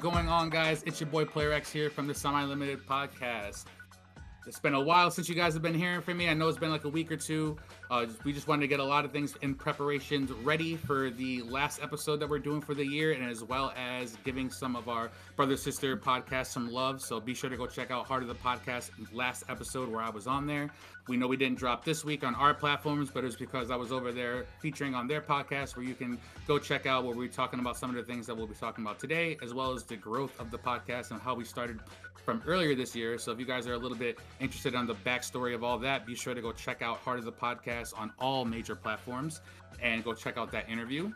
Going on, guys? It's your boy Player X here from the Semi Limited Podcast. It's been a while since you guys have been hearing from me. I know it's been like a week or two. Uh, we just wanted to get a lot of things in preparations ready for the last episode that we're doing for the year, and as well as giving some of our brother sister podcasts some love. So be sure to go check out Heart of the Podcast last episode where I was on there. We know we didn't drop this week on our platforms, but it's because I was over there featuring on their podcast where you can go check out where we're talking about some of the things that we'll be talking about today, as well as the growth of the podcast and how we started from earlier this year. So if you guys are a little bit interested on the backstory of all that, be sure to go check out Heart of the Podcast on all major platforms and go check out that interview.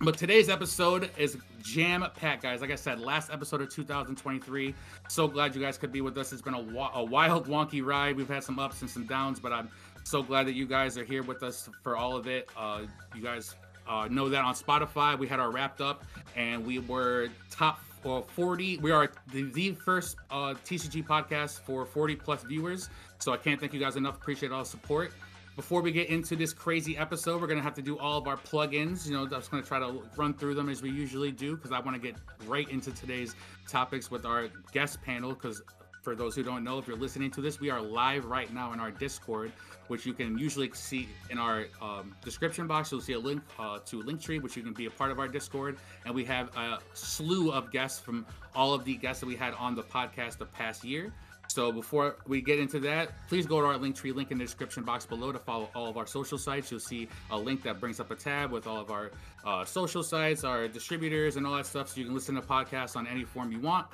But today's episode is jam packed, guys. Like I said, last episode of 2023. So glad you guys could be with us. It's been a, a wild, wonky ride. We've had some ups and some downs, but I'm so glad that you guys are here with us for all of it. Uh, you guys uh, know that on Spotify, we had our wrapped up and we were top well, 40. We are the, the first uh, TCG podcast for 40 plus viewers. So I can't thank you guys enough. Appreciate all the support. Before we get into this crazy episode, we're gonna have to do all of our plugins. You know, I'm just gonna try to run through them as we usually do because I want to get right into today's topics with our guest panel. Because for those who don't know, if you're listening to this, we are live right now in our Discord, which you can usually see in our um, description box. You'll see a link uh, to Linktree, which you can be a part of our Discord. And we have a slew of guests from all of the guests that we had on the podcast the past year. So before we get into that, please go to our link tree link in the description box below to follow all of our social sites. You'll see a link that brings up a tab with all of our uh, social sites, our distributors, and all that stuff. So you can listen to podcasts on any form you want.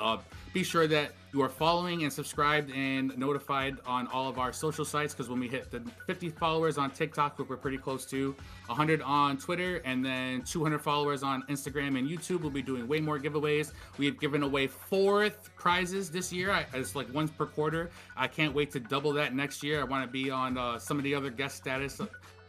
Uh, be sure that you are following and subscribed and notified on all of our social sites because when we hit the 50 followers on TikTok, which we're pretty close to, 100 on Twitter, and then 200 followers on Instagram and YouTube, we'll be doing way more giveaways. We have given away four prizes this year. I, it's like once per quarter. I can't wait to double that next year. I want to be on uh, some of the other guest status.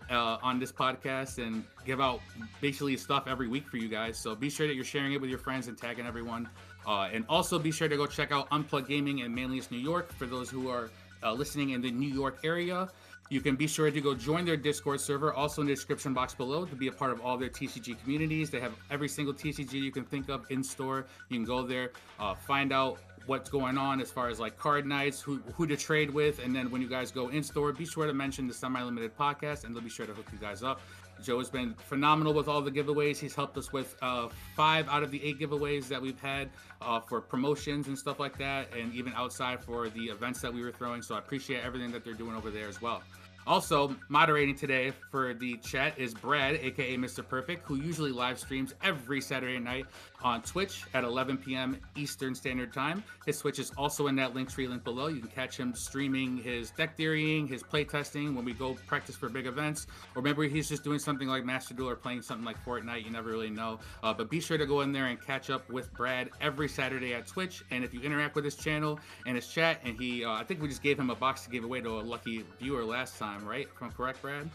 Uh, on this podcast and give out basically stuff every week for you guys. So be sure that you're sharing it with your friends and tagging everyone. Uh, and also be sure to go check out Unplugged Gaming in Manlius, New York for those who are uh, listening in the New York area. You can be sure to go join their Discord server, also in the description box below, to be a part of all their TCG communities. They have every single TCG you can think of in store. You can go there, uh, find out what's going on as far as like card nights, who who to trade with, and then when you guys go in store, be sure to mention the Semi Limited podcast, and they'll be sure to hook you guys up. Joe has been phenomenal with all the giveaways. He's helped us with uh, five out of the eight giveaways that we've had uh, for promotions and stuff like that, and even outside for the events that we were throwing. So I appreciate everything that they're doing over there as well. Also, moderating today for the chat is Brad, aka Mr. Perfect, who usually live streams every Saturday night on Twitch at 11 p.m. Eastern Standard Time. His Twitch is also in that link tree link below. You can catch him streaming his deck theorying, his playtesting when we go practice for big events, or maybe he's just doing something like Master Duel or playing something like Fortnite. You never really know. Uh, but be sure to go in there and catch up with Brad every Saturday at Twitch. And if you interact with his channel and his chat, and he, uh, I think we just gave him a box to give away to a lucky viewer last time time, right? If I'm correct, Brad?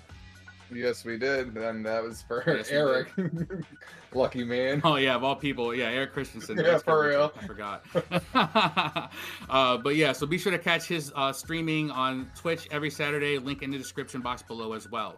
Yes, we did. And that was for yes, Eric. Lucky man. Oh yeah, of all people, yeah, Eric Christensen. yeah, for real. I forgot. uh, but yeah, so be sure to catch his uh, streaming on Twitch every Saturday. Link in the description box below as well.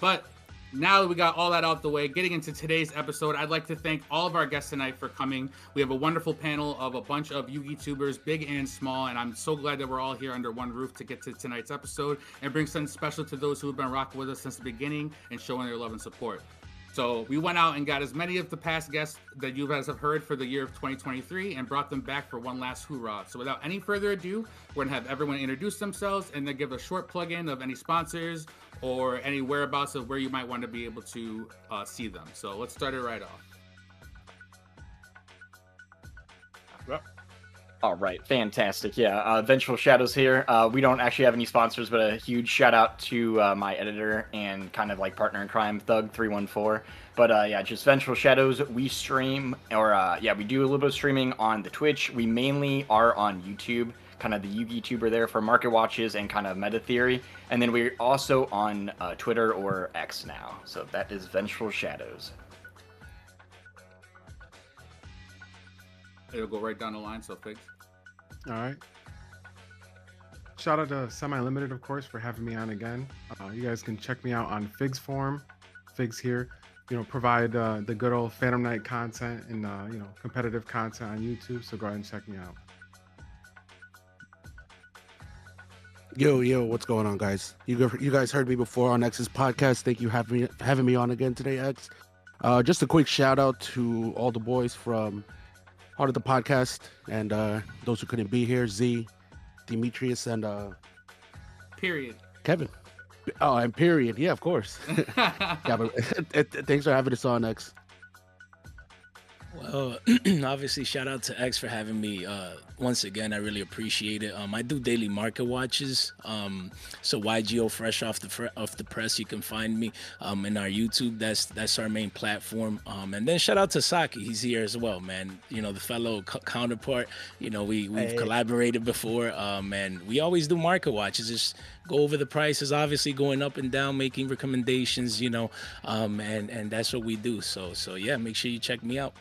But now that we got all that out the way, getting into today's episode, I'd like to thank all of our guests tonight for coming. We have a wonderful panel of a bunch of Yugi tubers, big and small, and I'm so glad that we're all here under one roof to get to tonight's episode and bring something special to those who have been rocking with us since the beginning and showing their love and support. So we went out and got as many of the past guests that you guys have heard for the year of 2023 and brought them back for one last hoorah. So without any further ado, we're gonna have everyone introduce themselves and then give a short plug-in of any sponsors or any whereabouts of where you might want to be able to uh, see them. So let's start it right off. All right, fantastic. Yeah, uh, Vengeful Shadows here. Uh, we don't actually have any sponsors, but a huge shout out to uh, my editor and kind of like partner in crime, Thug314. But uh, yeah, just Vengeful Shadows. We stream, or uh, yeah, we do a little bit of streaming on the Twitch. We mainly are on YouTube, kind of the Yugi tuber there for market watches and kind of meta theory. And then we're also on uh, Twitter or X now. So that is Vengeful Shadows. It'll go right down the line, so Figs. All right. Shout out to Semi Limited, of course, for having me on again. Uh, you guys can check me out on Figs Form, Figs here. you know, provide uh, the good old Phantom Knight content and uh, you know, competitive content on YouTube. So go ahead and check me out. Yo, yo, what's going on, guys? You you guys heard me before on X's podcast. Thank you having having me on again today, X. Uh, just a quick shout out to all the boys from part of the podcast and uh, those who couldn't be here: Z, Demetrius, and uh, Period. Kevin. Oh, and period. Yeah, of course. yeah, but thanks for having us on, X. Well, obviously, shout out to X for having me. Uh, once again, I really appreciate it. Um, I do daily market watches. Um, so YGO fresh off the fr- off the press, you can find me um, in our YouTube. That's that's our main platform. Um, and then shout out to Saki, he's here as well, man. You know the fellow counterpart. You know we we've Hey. collaborated before, um, and we always do market watches. Just go over the prices, obviously going up and down, making recommendations. You know, um, and and that's what we do. So so yeah, make sure you check me out.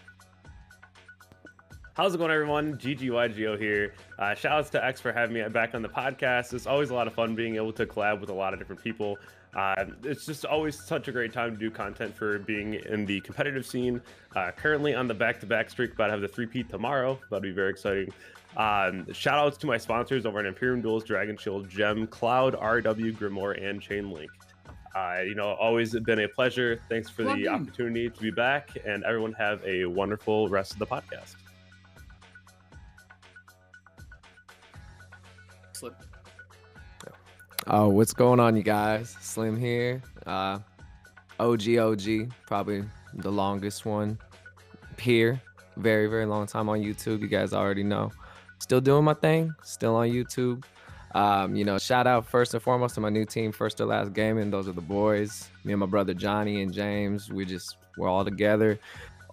How's it going, everyone? GGYGO here. Uh, shout outs to X for having me back on the podcast. It's always a lot of fun being able to collab with a lot of different people. Uh, it's just always such a great time to do content for being in the competitive scene. Uh, currently on the back to back streak, about to have the three peat tomorrow. That'll be very exciting. Um, shout outs to my sponsors over at Imperium Duels, Dragon Shield, Gem, Cloud, RW, Grimoire, and Chainlink. Uh, you know, always been a pleasure. Thanks for Plug the opportunity to be back, and everyone have a wonderful rest of the podcast. Oh, what's going on, you guys? Slim here. Uh, OG, OG, probably the longest one here. Very, very long time on YouTube. You guys already know. Still doing my thing. Still on YouTube. Um, you know, shout out first and foremost to my new team, First to Last Gaming. Those are the boys. Me and my brother Johnny and James. We just we're all together.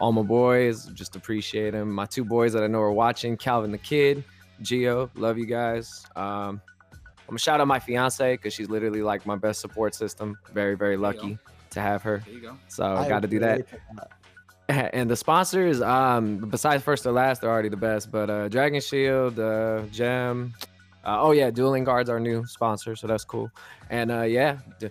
All my boys, just appreciate them. My two boys that I know are watching, Calvin the Kid, Geo, love you guys. Um, I'm gonna shout out my fiance because she's literally like my best support system. Very, very There you go. lucky to have her. There you go. So I got to do that. And the sponsors, um, besides first or last, they're already the best. But uh, Dragon Shield, uh, Gem, uh, oh yeah, Dueling Guards our new sponsor, so that's cool. And uh, yeah, d-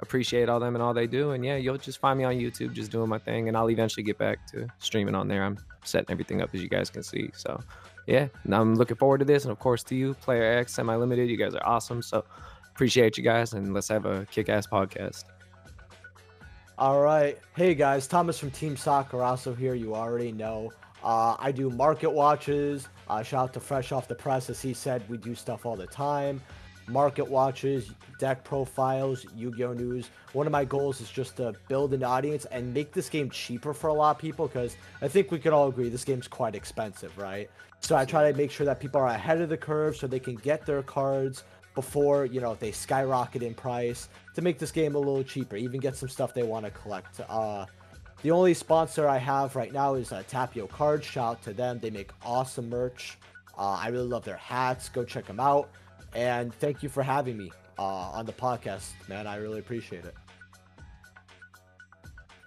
appreciate all them and all they do. And yeah, you'll just find me on YouTube, just doing my thing, and I'll eventually get back to streaming on there. I'm setting everything up as you guys can see. So yeah, I'm looking forward to this, and of course to you, Player X, Semi Limited. You guys are awesome. So appreciate you guys, and let's have a kick-ass podcast. All right. Hey guys, Thomas from Team Sakurasou here. You already know. Uh, I do market watches. Uh, shout out to Fresh Off the Press. As he said, we do stuff all the time. Market watches, deck profiles, Yu Gi Oh! news. One of my goals is just to build an audience and make this game cheaper for a lot of people because I think we can all agree this game's quite expensive, right? So I try to make sure that people are ahead of the curve so they can get their cards before you know they skyrocket in price to make this game a little cheaper even get some stuff they want to collect. Uh the only sponsor i have right now is uh, tapio Card. shout out to them. They make awesome merch. Uh, i really love their hats. Go check them out. And thank you for having me uh, on the podcast man. I really appreciate it.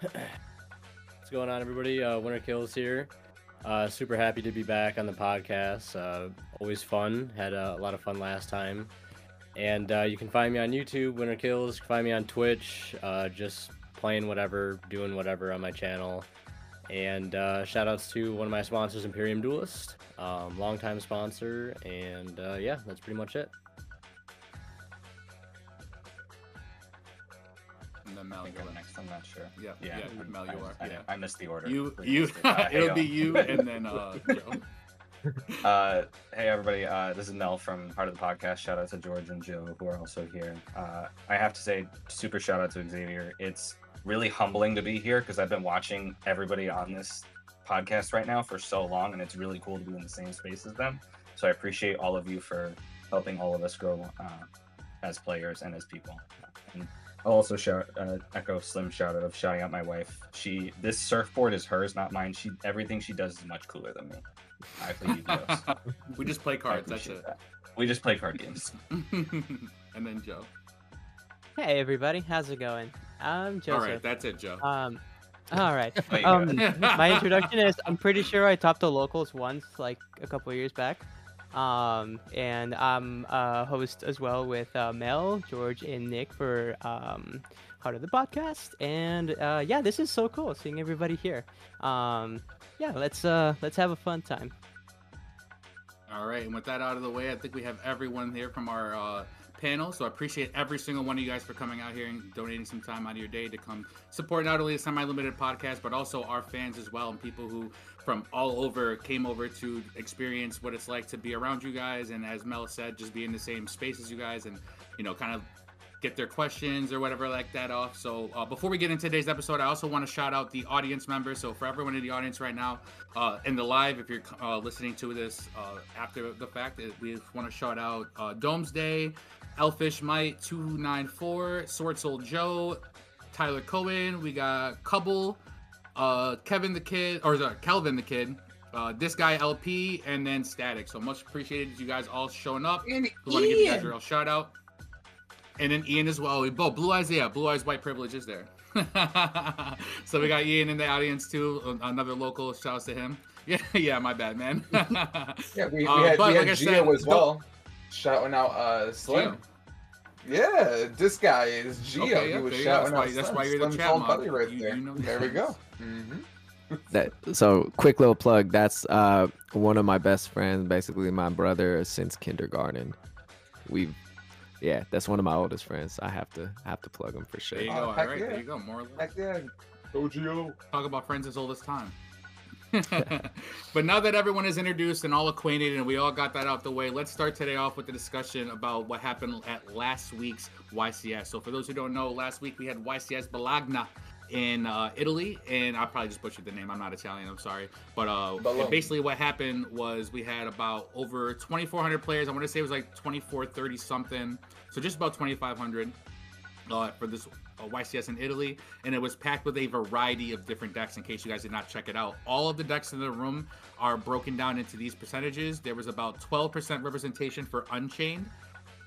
What's going on, everybody? Uh, Winter Killz here. Uh, super happy to be back on the podcast. Uh, always fun. Had a, lot of fun last time. And uh, you can find me on YouTube, Winter Killz. You can find me on Twitch, uh, just playing whatever, doing whatever on my channel. And uh, shout outs to one of my sponsors, Imperium Duelist, um, longtime sponsor. And uh, yeah, that's pretty much it. Mel, I think go I'm next. I'm not sure. Yeah, Yeah, yeah, I'm- Mel, I, you are. I, Yeah. I missed the order. You, you. Uh, it'll be you, and then uh, Joe. Uh, hey everybody, uh, this is Mel from Heart of the Podcast. Shout out to George and Joe who are also here. Uh, I have to say, super shout out to Xavier. It's really humbling to be here because I've been watching everybody on this podcast right now for so long, and it's really cool to be in the same space as them. So I appreciate all of you for helping all of us grow uh, as players and as people. And I'll also shout uh, echo Slim shout out of shouting out my wife. She this surfboard is hers, not mine. She everything she does is much cooler than me. I play Yu-Gi-Oh! we just play cards. That's it. that. We just play card games. and then Joe. Hey everybody, how's it going? I'm Joseph. All right, that's it, Joe. Um, all right. Um, my introduction is I'm pretty sure I topped the locals once, like a couple of years back. Um, and I'm a host as well with uh, Mel, George, and Nick for um, of the podcast. And uh, yeah, this is so cool seeing everybody here. Um, yeah, let's uh, let's have a fun time. All right, and with that out of the way, I think we have everyone here from our uh, panel. So I appreciate every single one of you guys for coming out here and donating some time out of your day to come support not only the semi-limited podcast, but also our fans as well and people who from all over came over to experience what it's like to be around you guys. And as Mel said, just be in the same space as you guys and, you know, kind of get their questions or whatever like that off. So uh, before we get into today's episode, I also want to shout out the audience members. So for everyone in the audience right now, uh, in the live, if you're uh, listening to this uh, after the fact, we want to shout out uh, Domesday, Elfish Might 294, Sword Soul Joe, Tyler Cohen. We got Cubble, uh, Kevin the Kid, or sorry, Kelvin the Kid. Uh, this guy LP and then Static. So much appreciated you guys all showing up. And we want to give you guys a real shout out and then Ian as well. We both Blue Eyes, yeah, Blue Eyes White Privilege is there. so we got Ian in the audience too. Another local. Shouts to him. Yeah, yeah, my bad, man. yeah, we, we uh, had, we had like Gio said, as well, shouting out uh, Slim. Gio. Yeah, this guy is Gio. Okay, he was shouting that's. Why, that's why you're the chat buddy right you, there. You know there we go. Mm-hmm. that so quick little plug. That's uh one of my best friends, basically my brother since kindergarten. We've yeah, that's one of my oldest friends. I have to have to plug him for sure. There you go. Oh, all right, yeah. there you go. More. Heck yeah. OGO. Talk about friends as old as time. But now that everyone is introduced and all acquainted and we all got that out the way, let's start today off with the discussion about what happened at last week's YCS. So, for those who don't know, last week we had YCS Bologna in uh, Italy, and I probably just butchered the name. I'm not Italian. I'm sorry, but uh, basically what happened was we had about over 2,400 players. I want to say it was like 24, 30 something, so just about 2,500 uh, for this YCS in Italy, and it was packed with a variety of different decks. In case you guys did not check it out, all of the decks in the room are broken down into these percentages. There was about 12% representation for Unchained,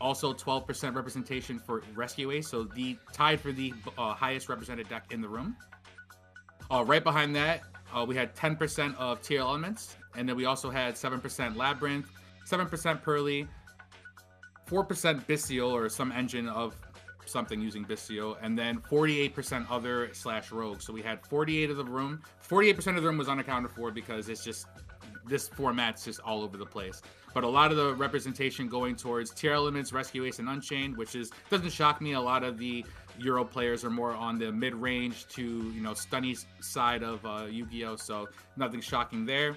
also 12% representation for Rescue Ace, so the tied for the uh, highest represented deck in the room. Uh, right behind that, uh, we had 10% of Tearlaments, and then we also had 7% Labyrinth, 7% Purrely, 4% Bystial or some engine of something using Bystial, and then 48% other slash rogue. So we had 48 of the room. 48% of the room was unaccounted for because it's just this format's just all over the place. But a lot of the representation going towards Tearlaments, Rescue Ace, and Unchained, which is doesn't shock me. A lot of the Euro players are more on the mid-range to you know stunny side of uh, Yu-Gi-Oh, so nothing shocking there.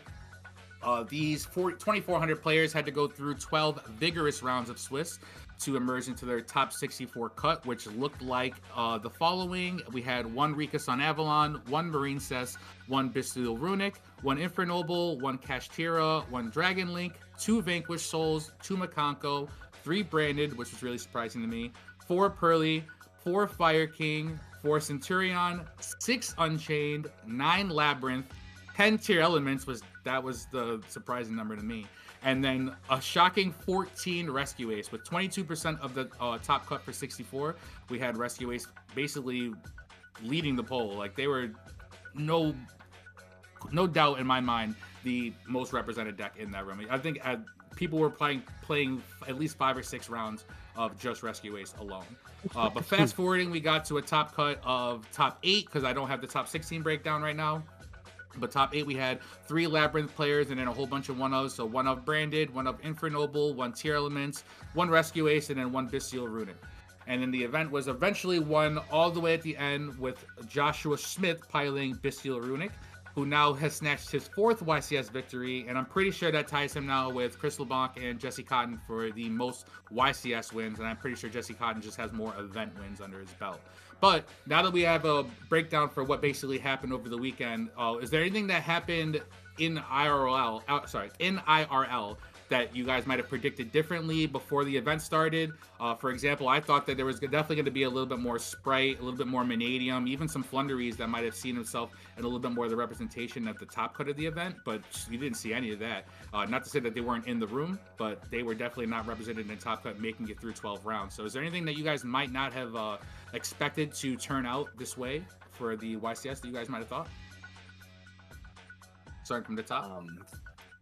Uh, these 2,400 players had to go through 12 vigorous rounds of Swiss to emerge into their top 64 cut, which looked like uh, the following. We had one Rikka on Avalon, one Marincess, one Bystial Runic, one Infernoble, one Kashtira, one Dragon Link, two Vanquished Souls, two Mikanko, three Branded, which was really surprising to me, four Purrely, four Fire King, four Centurion, six Unchained, nine Labyrinth, 10 Tearlaments was that was the surprising number to me and then a shocking 14 rescue ace with 22% of the uh, top cut for 64 we had rescue ace basically leading the poll. Like they were no no doubt in my mind the most represented deck in that room. I think uh, people were playing playing at least five or six rounds of just rescue ace alone. Uh, but fast forwarding we got to a top cut of top eight because i don't have the top 16 breakdown right now but top eight, we had three Labyrinth players and then a whole bunch of one ofs. So one of Branded, one of Infernoble, one Tearlaments, one Rescue Ace, and then one Bystial Runic. And then the event was eventually won all the way at the end with Joshua Smith piling Bystial Runic, who now has snatched his fourth YCS victory. And I'm pretty sure that ties him now with Chris LeBlanc and Jessy Kotton for the most YCS wins. And I'm pretty sure Jessy Kotton just has more event wins under his belt. But now that we have a breakdown for what basically happened over the weekend, uh, is there anything that happened in IRL? Uh, sorry, in IRL that you guys might have predicted differently before the event started. Uh, for example, I thought that there was definitely going to be a little bit more Sprite, a little bit more Mannadium, even some Floowandereeze that might have seen himself and a little bit more of the representation at the top cut of the event, but you didn't see any of that. Uh, not to say that they weren't in the room, but they were definitely not represented in the top cut, making it through 12 rounds. So is there anything that you guys might not have uh, expected to turn out this way for the YCS that you guys might have thought? Starting from the top. Um,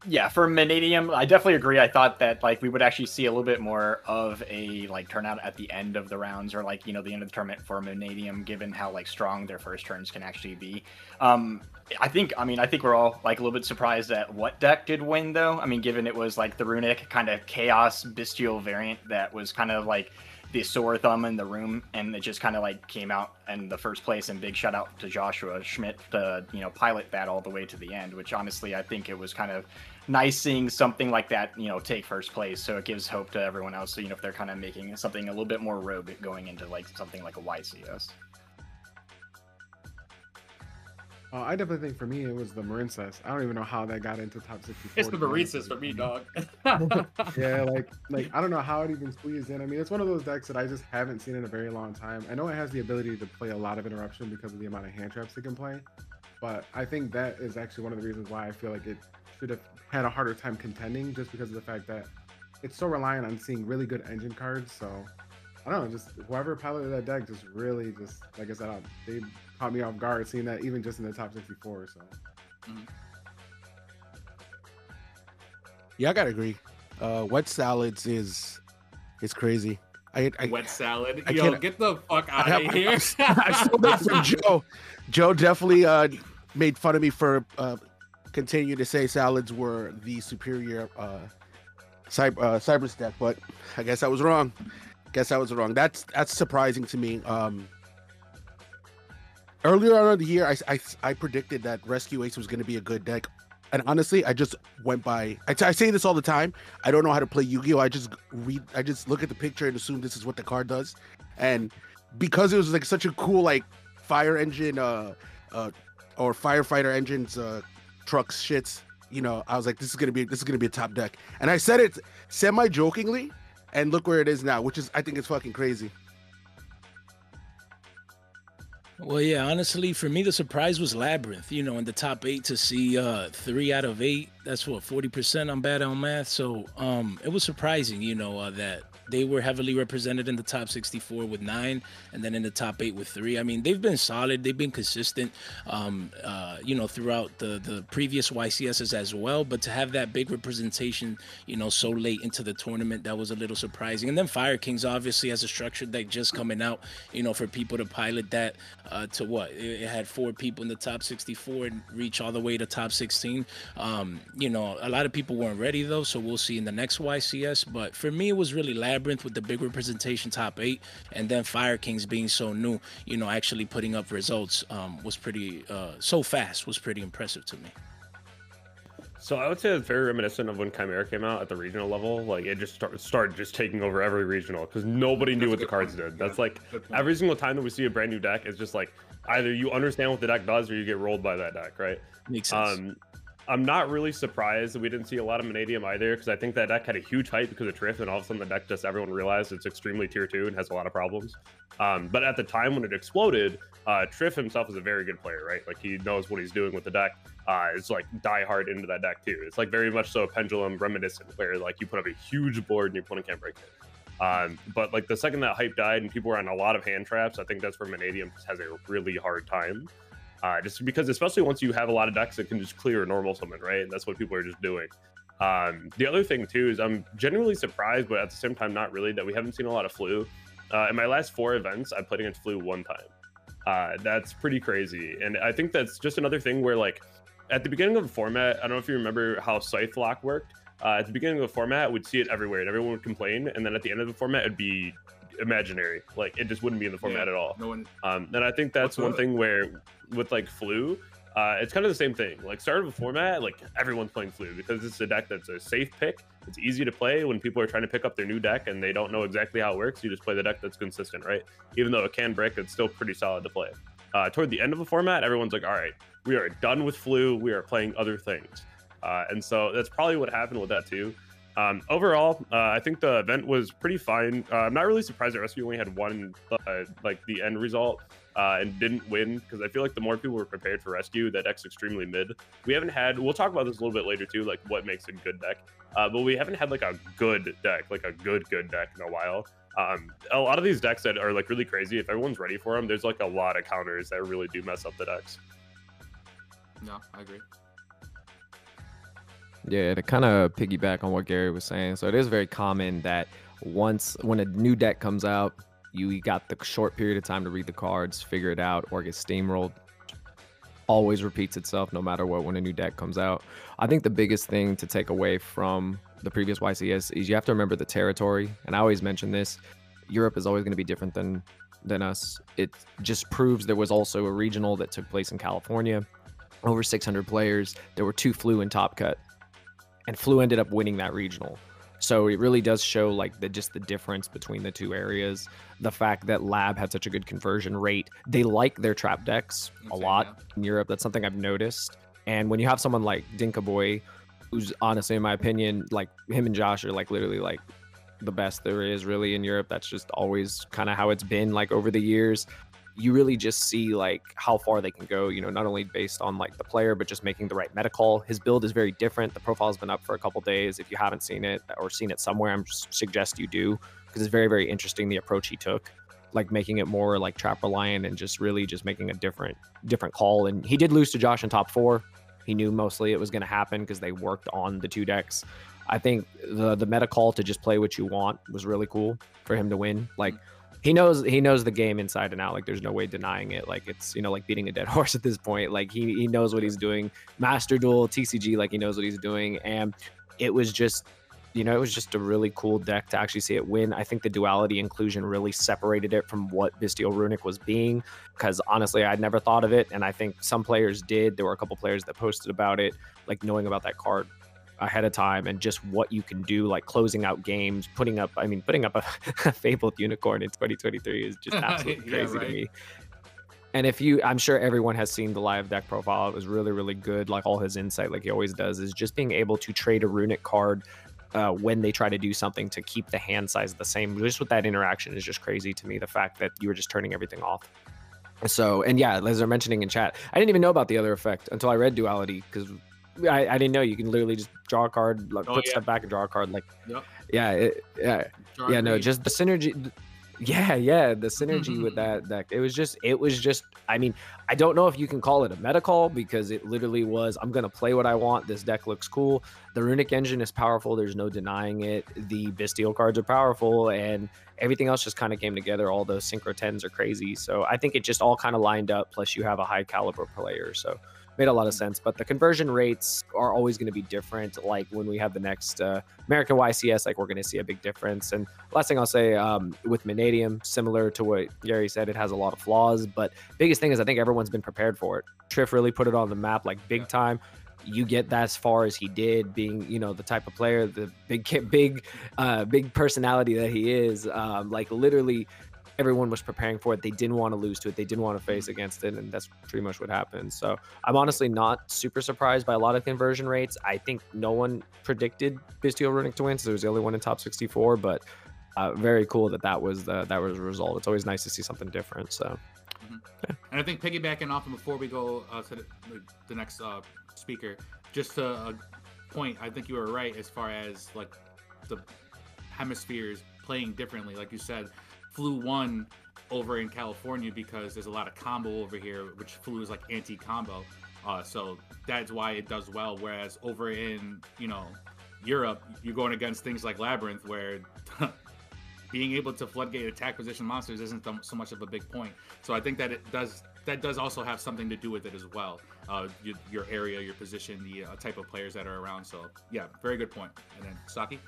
yeah, for Mannadium, I definitely agree. I thought that like we would actually see a little bit more of a like turnout at the end of the rounds or like you know the end of the tournament for Mannadium, given how like strong their first turns can actually be. Um, I think I mean I think we're all like a little bit surprised at what deck did win though. I mean, given it was like the runic kind of chaos Bystial variant that was kind of like the sore thumb in the room, and it just kind of like came out in the first place. And big shout out to Joshua Schmid to you know pilot that all the way to the end, which honestly I think it was kind of nice seeing something like that you know take first place. So it gives hope to everyone else. So you know if they're kind of making something a little bit more rogue going into like something like a YCS. Uh, I definitely think for me it was the Marincess. I don't even know how that got into top 64. It's the Marincess for me, dog. yeah, like like I don't know how it even squeezed in. I mean, it's one of those decks that I just haven't seen in a very long time. I know it has the ability to play a lot of interruption because of the amount of hand traps it can play, but I think that is actually one of the reasons why I feel like it should have had a harder time contending, just because of the fact that it's so reliant on seeing really good engine cards. So I don't know, just whoever piloted that deck just really just like I said, they caught me off guard seeing that even just in the top 64. So. Mm-hmm. Yeah, I gotta agree. Uh, wet salads is is crazy. I, I wet salad. I Yo, get the fuck out of here. I, I stole that from Joe. Joe definitely uh, made fun of me for uh, continue to say salads were the superior uh, cyber uh, cyber deck, but I guess I was wrong. Guess I was wrong. That's that's surprising to me. Um, earlier on in the year, I, I, I predicted that Rescue Ace was going to be a good deck. And honestly, I just went by. I, I say this all the time. I don't know how to play Yu Gi Oh. I just read. I just look at the picture and assume this is what the card does. And because it was like such a cool like fire engine, uh, uh, or firefighter engines, uh, trucks, shits. You know, I was like, this is gonna be this is gonna be a top deck. And I said it semi jokingly, and look where it is now, which is I think it's fucking crazy. Well, yeah, honestly, for me, the surprise was Labyrinth. You know, in the top eight to see uh, three out of eight. That's what forty percent. I'm bad on math, so um, it was surprising. You know uh, that they were heavily represented in the top 64 with nine, and then in the top eight with three. I mean, they've been solid. They've been consistent, um, uh, you know, throughout the the previous YCSs as well. But to have that big representation, you know, so late into the tournament, that was a little surprising. And then Fire Kings obviously has a structure that just coming out, you know, for people to pilot that uh, to what it, had four people in the top 64 and reach all the way to top 16. Um, you know, a lot of people weren't ready though, so we'll see in the next YCS. But for me, it was really lab Labyrinth with the big representation top eight, and then Fire Kings being so new, you know, actually putting up results um, was pretty uh, so fast was pretty impressive to me. So I would say it's very reminiscent of when Chimera came out at the regional level. Like it just start, started just taking over every regional because nobody knew what the cards point. did. That's yeah, like every single time that we see a brand new deck, it's just like either you understand what the deck does or you get rolled by that deck, right? Makes sense. Um, I'm not really surprised that we didn't see a lot of Mannadium either, because I think that deck had a huge hype because of Triff, and all of a sudden the deck just everyone realized it's extremely tier two and has a lot of problems. Um, but at the time when it exploded, uh, Triff himself is a very good player, right? Like he knows what he's doing with the deck. Uh, it's like die hard into that deck too. It's like very much so a pendulum reminiscent, where like you put up a huge board and your opponent can't break it. Um, but like the second that hype died and people were on a lot of hand traps, I think that's where Mannadium has a really hard time. Uh, just because, especially once you have a lot of decks that can just clear a normal summon, right? And that's what people are just doing. Um, the other thing too is I'm genuinely surprised, but at the same time, not really, that we haven't seen a lot of Floo. Uh, in my last four events, I played against Floo one time. Uh, that's pretty crazy, and I think that's just another thing where like at the beginning of the format, I don't know if you remember how Scythe Lock worked. Uh, at the beginning of the format, we'd see it everywhere, and everyone would complain. And then at the end of the format, it'd be imaginary. Like it just wouldn't be in the format yeah, at all. No one. Um, and I think that's one thing where with like Floo, uh, it's kind of the same thing. Like start of a format, like everyone's playing Floo because it's a deck that's a safe pick. It's easy to play when people are trying to pick up their new deck and they don't know exactly how it works. You just play the deck that's consistent, right? Even though it can break, it's still pretty solid to play. Uh, toward the end of a format, everyone's like, all right, we are done with Floo. We are playing other things. Uh, and so that's probably what happened with that too. Um, overall, uh, I think the event was pretty fine. Uh, I'm not really surprised that Rescue only had one, uh, like the end result, uh, and didn't win because I feel like the more people were prepared for Rescue, that deck's extremely mid. We haven't had. We'll talk about this a little bit later too, like what makes a good deck. Uh, but we haven't had like a good deck, like a good good deck in a while. Um, a lot of these decks that are like really crazy, if everyone's ready for them, there's like a lot of counters that really do mess up the decks. No, I agree. Yeah, to kind of piggyback on what Gary was saying. So it is very common that once when a new deck comes out, you got the short period of time to read the cards, figure it out, or get steamrolled. Always repeats itself no matter what when a new deck comes out. I think the biggest thing to take away from the previous YCS is you have to remember the territory. And I always mention this Europe is always going to be different than than us. It just proves there was also a regional that took place in California. Over 600 players. There were two Floo and top cut, and Floo ended up winning that regional. So it really does show like the just the difference between the two areas. The fact that Lab had such a good conversion rate. They like their trap decks a lot in Europe. That's something I've noticed. And when you have someone like Dinka Boy, who's honestly, in my opinion, like him and Josh are like literally like the best there is really in Europe. That's just always kind of how it's been like over the years. You really just see like how far they can go, you know, not only based on like the player, but just making the right meta call. His build is very different. The profile's been up for a couple days. If you haven't seen it or seen it somewhere, I'm suggest you do because it's very, very interesting the approach he took like making it more like trap reliant and just really just making a different different call and he did lose to josh in top four he knew mostly it was going to happen because they worked on the two decks I think the the meta call to just play what you want was really cool for him to win. Like he knows he knows the game inside and out. Like there's no way denying it. Like it's you know like beating a dead horse at this point. Like he he knows what he's doing. Master Duel TCG like he knows what he's doing, and it was just you know it was just a really cool deck to actually see it win. I think the duality inclusion really separated it from what Bystial Runic was being because honestly I'd never thought of it, and I think some players did. There were a couple players that posted about it, like knowing about that card ahead of time and just what you can do, like closing out games, putting up, I mean, putting up a, a fabled unicorn in 2023 is just absolutely crazy yeah, right. to me. And if you, I'm sure everyone has seen the live deck profile. It was really, really good. Like all his insight, like he always does, is just being able to trade a runic card uh, when they try to do something to keep the hand size the same. Just with that interaction is just crazy to me. The fact that you were just turning everything off. So, and yeah, as they're mentioning in chat, I didn't even know about the other effect until I read Duality because I, I didn't know you can literally just draw a card, like, oh, put yeah. stuff back and draw a card. Like, yep. yeah, it, yeah, draw yeah. No, just the synergy. Yeah, yeah, the synergy with that deck. It was just, it was just. I mean, I don't know if you can call it a meta call because it literally was. I'm gonna play what I want. This deck looks cool. The runic engine is powerful. There's no denying it. The Bystial cards are powerful, and everything else just kind of came together. All those synchro tens are crazy. So I think it just all kind of lined up. Plus, you have a high caliber player, so made a lot of sense. But the conversion rates are always going to be different. Like when we have the next uh, American YCS, like we're going to see a big difference. And last thing I'll say um, with Mannadium, similar to what Gary said, it has a lot of flaws. But biggest thing is I think everyone's been prepared for it. Triff really put it on the map like big time you get that as far as he did being you know the type of player the big big uh big personality that he is um like literally everyone was preparing for it. They didn't want to lose to it. They didn't want to face against it, and that's pretty much what happened. So I'm honestly not super surprised by a lot of conversion rates. I think no one predicted Bystial Runic to win, so it was the only one in top 64. But uh, very cool that that was the that was a result. It's always nice to see something different. So. Mm-hmm. Yeah. And I think piggybacking off, and before we go uh, to the, the next uh, speaker, just a point, I think you were right as far as like the hemispheres playing differently. Like you said, Floo one over in California because there's a lot of combo over here, which Floo is like anti-combo. Uh, so that's why it does well. Whereas over in you know Europe, you're going against things like Labyrinth, where being able to floodgate attack position monsters isn't so much of a big point. So I think that it does that does also have something to do with it as well. Uh, your, your area, your position, the uh, type of players that are around. So yeah, very good point. And then Saki.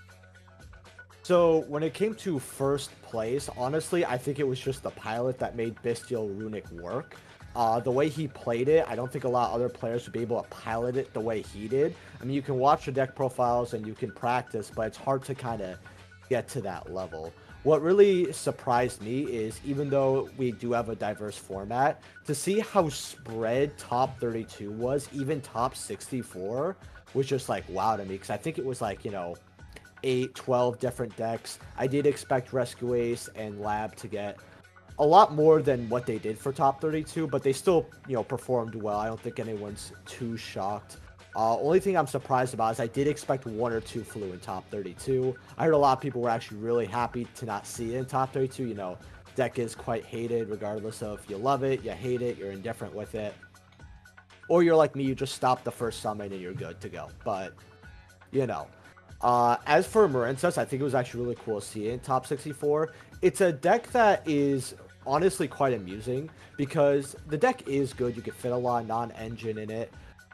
So when it came to first place, honestly, I think it was just the pilot that made Bystial Runic work. Uh, the way he played it, I don't think a lot of other players would be able to pilot it the way he did. I mean, you can watch the deck profiles and you can practice, but it's hard to kind of get to that level. What really surprised me is even though we do have a diverse format, to see how spread top 32 was, even top 64, was just like wow to me. Because I think it was like, you know, 8, 12 different decks. I did expect Rescue Ace and Lab to get a lot more than what they did for top 32, but they still, you know, performed well. I don't think anyone's too shocked. Uh, only thing I'm surprised about is I did expect one or two Floo in top 32. I heard a lot of people were actually really happy to not see it in top 32. You know, deck is quite hated regardless of you love it, you hate it, you're indifferent with it. Or you're like me, you just stop the first summon and you're good to go. But you know. Uh, as for Marincess, I think it was actually really cool to see it in top 64. It's a deck that is honestly quite amusing because the deck is good. You can fit a lot of non-engine in it,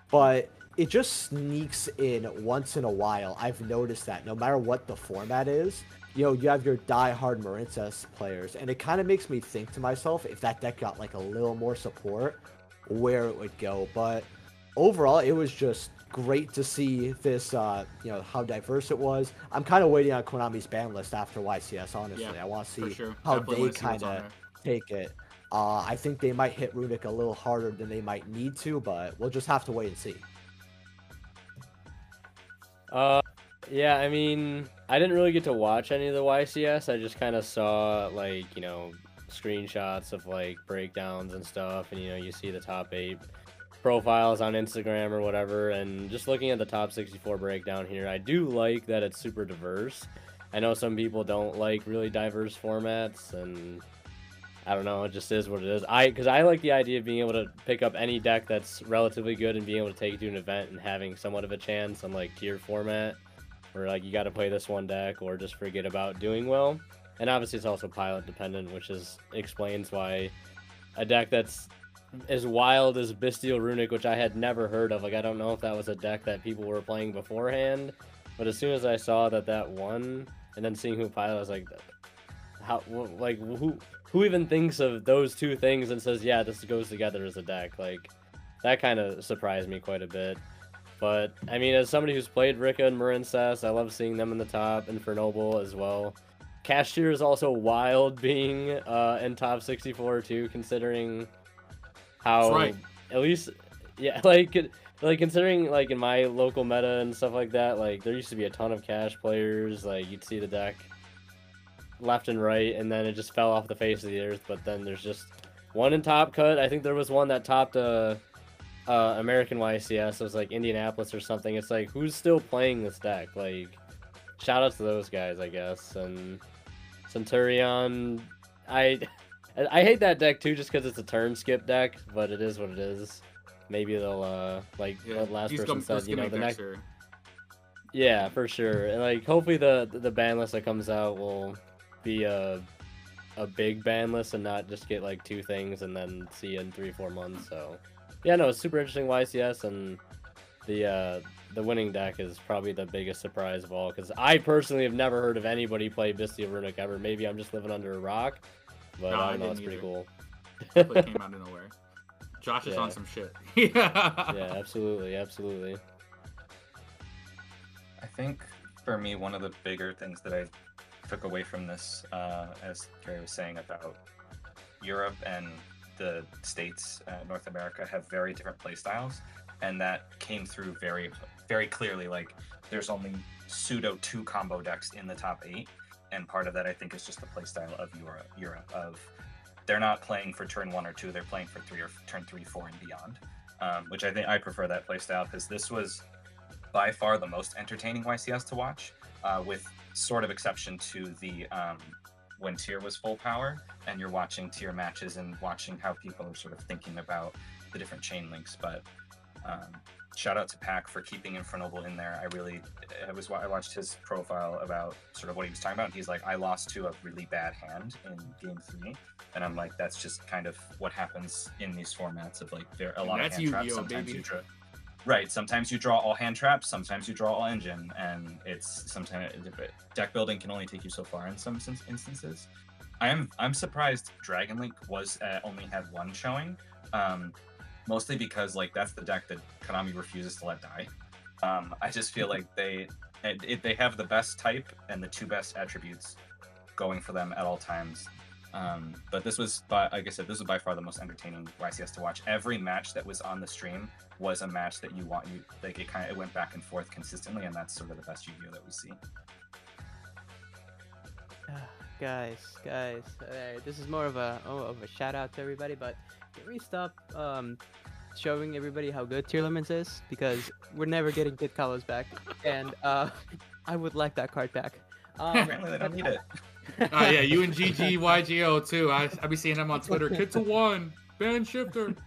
but it just sneaks in once in a while. I've noticed that no matter what the format is, you know, you have your die-hard Marincess players, and it kind of makes me think to myself if that deck got like a little more support, where it would go. But overall, it was just great to see this, uh, you know, how diverse it was. I'm kind of waiting on Konami's ban list after YCS, honestly. Yeah, I want to see sure. how Definitely they kind of take it. Uh, I think they might hit Runic a little harder than they might need to, but we'll just have to wait and see. Uh, yeah, I mean, I didn't really get to watch any of the YCS. I just kind of saw, like, you know, screenshots of, like, breakdowns and stuff, and, you know, you see the top eight profiles on Instagram or whatever, and just looking at the top 64 breakdown here, I do like that it's super diverse. I know some people don't like really diverse formats, and I don't know, it just is what it is. I because I like the idea of being able to pick up any deck that's relatively good and being able to take it to an event and having somewhat of a chance on like tier format, where like you got to play this one deck or just forget about doing well. And obviously, it's also pilot dependent, which is explains why a deck that's as wild as Bystial Runic, which I had never heard of. Like, I don't know if that was a deck that people were playing beforehand, but as soon as I saw that that won, and then seeing who pilot, I was like, how, like, who, who even thinks of those two things and says, yeah, this goes together as a deck? Like, that kind of surprised me quite a bit. But, I mean, as somebody who's played Rikka and Marincess, I love seeing them in the top, and for Noble as well. Cashier is also wild being uh, in top 64 too, considering how right. at least yeah like like considering like in my local meta and stuff like that like there used to be a ton of cash players like you'd see the deck left and right and then it just fell off the face of the earth but then there's just one in top cut. I think there was one that topped a uh, uh, american ycs it was like indianapolis or something. It's like who's still playing this deck? Like shout out to those guys i guess. And centurion i I hate that deck too, just because it's a turn skip deck, but it is what it is. Maybe they'll uh like yeah, last person said, you know, the next. Yeah, for sure. And like, hopefully the the ban list that comes out will be a a big ban list and not just get like two things and then see you in three four months. So yeah, no, it's super interesting YCS and the uh the winning deck is probably the biggest surprise of all because I personally have never heard of anybody play Bystial Runic ever. Maybe I'm just living under a rock, but no, I don't know, it's pretty cool. it came out of nowhere. Josh is yeah. on some shit. yeah. yeah, absolutely, absolutely. I think for me, one of the bigger things that I took away from this, uh, as Gary was saying about Europe and the states, uh, North America, have very different play styles, and that came through very, very clearly. Like, there's only pseudo two combo decks in the top eight, and part of that I think is just the playstyle of Europe. Europe of they're not playing for turn one or two; they're playing for three or turn three, four, and beyond. Um, which I think I prefer that playstyle because this was by far the most entertaining YCS to watch, uh, with sort of exception to the um, when tier was full power and you're watching tier matches and watching how people are sort of thinking about the different chain links. But um, shout out to Pack for keeping Infernoble in there. I really, I was I watched his profile about sort of what he was talking about. He's like, I lost to a really bad hand in game three, and I'm like, that's just kind of what happens in these formats of like there are a lot of hand traps. Sometimes baby. you draw, right? Sometimes you draw all hand traps. Sometimes you draw all engine, and it's sometimes deck building can only take you so far in some instances. I am I'm surprised Dragon Link was uh, only had one showing. Um, mostly because like that's the deck that Konami refuses to let die. Um, I just feel like they it, it, they have the best type and the two best attributes going for them at all times. Um, but this was, by, like I said, this was by far the most entertaining YCS to watch. Every match that was on the stream was a match that you want you like it kind of it went back and forth consistently, and that's sort of the best Yu-Gi-Oh that we see. guys, guys, uh, this is more of a oh, of a shout out to everybody, but can we stop um, showing everybody how good Tearlaments is? Because we're never getting Kitkallos back, and uh, I would like that card back. Um, Apparently they don't need it. uh, yeah, you and GG YGO too. I I be seeing them on Twitter. Kid to one, ban shifter.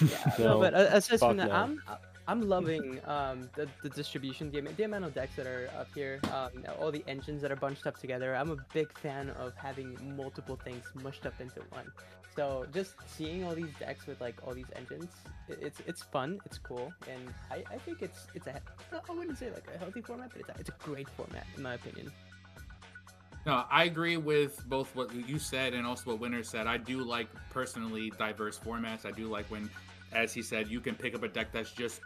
Yeah, no, no, but uh, aside from that, no. I'm I'm loving um, the, the distribution, the, the amount of decks that are up here, um, all the engines that are bunched up together. I'm a big fan of having multiple things mushed up into one. So just seeing all these decks with like all these engines, it's it's fun, it's cool, and I, I think it's it's a I wouldn't say like a healthy format, but it's a, it's a great format in my opinion. No, I agree with both what you said and also what Winter said. I do like personally diverse formats. I do like when, as he said, you can pick up a deck that's just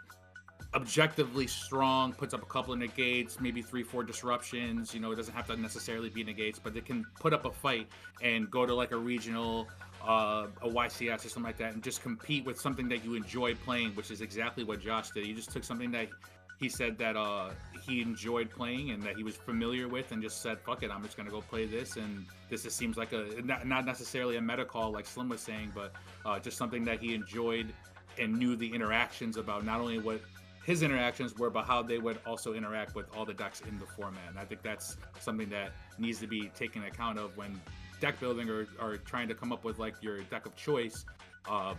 objectively strong, puts up a couple of negates, maybe three, four disruptions. You know, it doesn't have to necessarily be negates, but it can put up a fight and go to like a regional, uh, a YCS or something like that, and just compete with something that you enjoy playing, which is exactly what Josh did. He just took something that he said that uh, he enjoyed playing and that he was familiar with, and just said, "Fuck it, I'm just gonna go play this." And this just seems like a not, not necessarily a meta call like Slim was saying, but uh, just something that he enjoyed and knew the interactions about not only what his interactions were, but how they would also interact with all the decks in the format. And I think that's something that needs to be taken account of when deck building or, or trying to come up with like your deck of choice uh,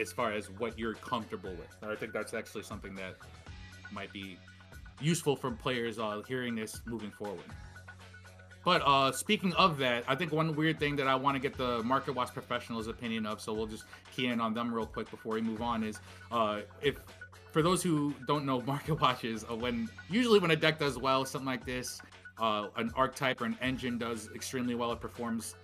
as far as what you're comfortable with. I think that's actually something that might be useful for players uh, hearing this moving forward. But uh, speaking of that, I think one weird thing that I want to get the Market Watch professionals' opinion of, so we'll just key in on them real quick before we move on, is uh, if for those who don't know Market Watches, when usually when a deck does well, something like this, uh, an archetype or an engine does extremely well, it performs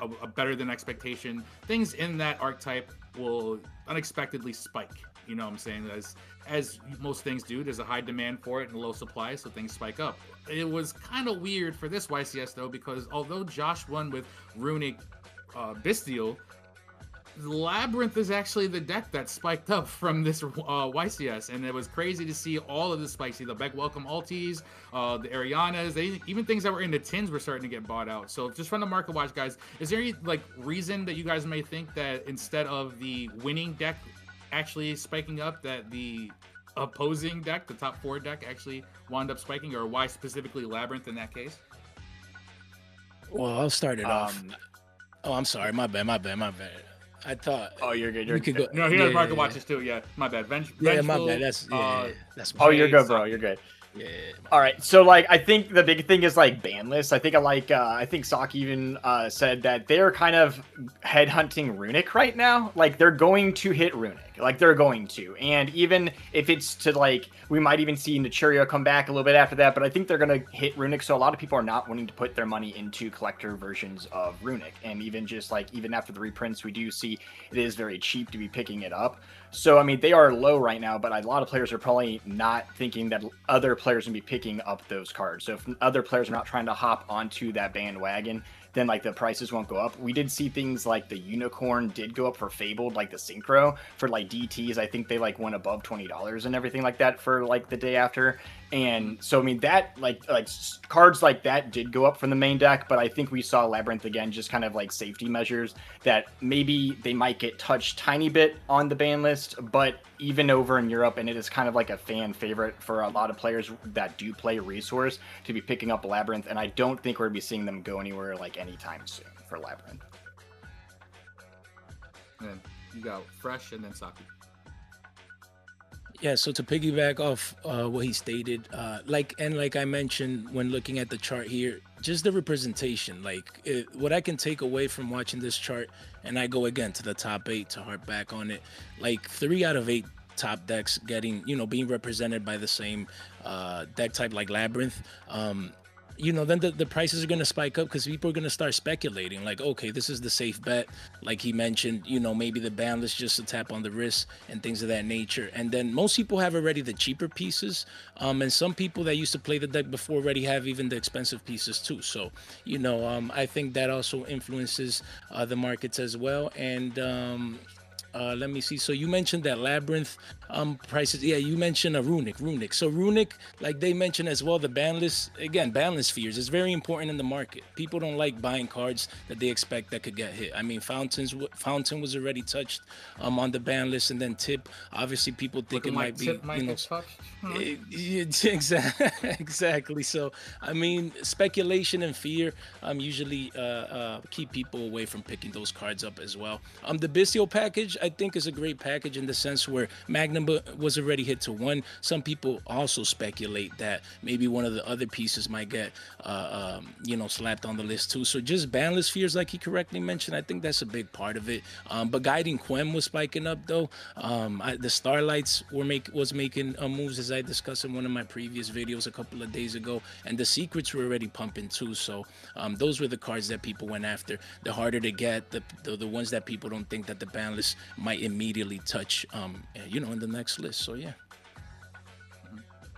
a, a better than expectation. Things in that archetype will unexpectedly spike. You know what I'm saying? As as most things do, there's a high demand for it and low supply, so things spike up. It was kind of weird for this YCS though, because although Josh won with Runick uh, Bystial, Labyrinth is actually the deck that spiked up from this uh, YCS, and it was crazy to see all of the spikes. See the Big Welcome Altis, uh, the Ariannas, they, even things that were in the tins were starting to get bought out. So just from the market watch, guys, is there any like reason that you guys may think that instead of the winning deck actually spiking up, that the opposing deck, the top four deck, actually wound up spiking, or why specifically Labyrinth in that case? Well, I'll start it um, off. Oh, I'm sorry. My bad. My bad. My bad. I thought. Oh, you're good. You're good. No, he has yeah, market yeah, watches too. Yeah, my bad. Venge- yeah, my bad. That's yeah. Uh, that's. Oh, you're good, bro. You're good. Yeah. All right. So like I think the big thing is like ban list. I think I like uh I think Sock even uh said that they're kind of headhunting Runick right now. Like they're going to hit Runick. Like they're going to. And even if it's to like we might even see Naturia come back a little bit after that, but I think they're gonna hit Runick. So a lot of people are not wanting to put their money into collector versions of Runick. And even just like even after the reprints, we do see it is very cheap to be picking it up. So I mean, they are low right now, but a lot of players are probably not thinking that other players gonna be picking up those cards. So if other players are not trying to hop onto that bandwagon, then like the prices won't go up. We did see things like the unicorn did go up for Fabled, like the synchro for like DTs. I think they like went above twenty dollars and everything like that for like the day after. And so I mean that like like cards like that did go up from the main deck, but I think we saw Labyrinth again just kind of like safety measures that maybe they might get touched tiny bit on the ban list, but even over in Europe, and it is kind of like a fan favorite for a lot of players that do play Resource to be picking up Labyrinth, and I don't think we're gonna be seeing them go anywhere like anytime soon for Labyrinth. And you got Fresh and then Saki. Yeah, so to piggyback off uh, what he stated, uh, like and like I mentioned when looking at the chart here, just the representation, like it, what I can take away from watching this chart, and I go again to the top eight to harp back on it, like three out of eight top decks getting, you know, being represented by the same uh, deck type like Labyrinth. Um, you know, then the, the prices are going to spike up because people are going to start speculating like, okay, this is the safe bet. Like he mentioned, you know, maybe the ban is just a tap on the wrist and things of that nature. And then most people have already the cheaper pieces. Um, and some people that used to play the deck before already have even the expensive pieces too. So, you know, um, I think that also influences uh, the markets as well. And, um, uh, let me see. So you mentioned that labyrinth um prices. Yeah, you mentioned a runic, runic. So runic, like they mentioned as well, the ban list again, ban list fears is very important in the market. People don't like buying cards that they expect that could get hit. I mean, fountains, fountain was already touched um on the ban list, and then tip. Obviously, people think Looking it might be, might you know, touched. Hmm. exactly, exactly. So I mean, speculation and fear um usually uh, uh keep people away from picking those cards up as well. Um, the Bystial package. I think is a great package in the sense where Magna number was already hit to one. Some people also speculate that maybe one of the other pieces might get, uh, um, you know, slapped on the list too. So just banless fears, like he correctly mentioned, I think that's a big part of it. Um, but guiding Quem was spiking up though. Um, I, the Starlights were make was making uh, moves as I discussed in one of my previous videos a couple of days ago, and the secrets were already pumping too. So um, those were the cards that people went after. The harder to get, the, the the ones that people don't think that the list might immediately touch, um, you know, in the next list. So yeah.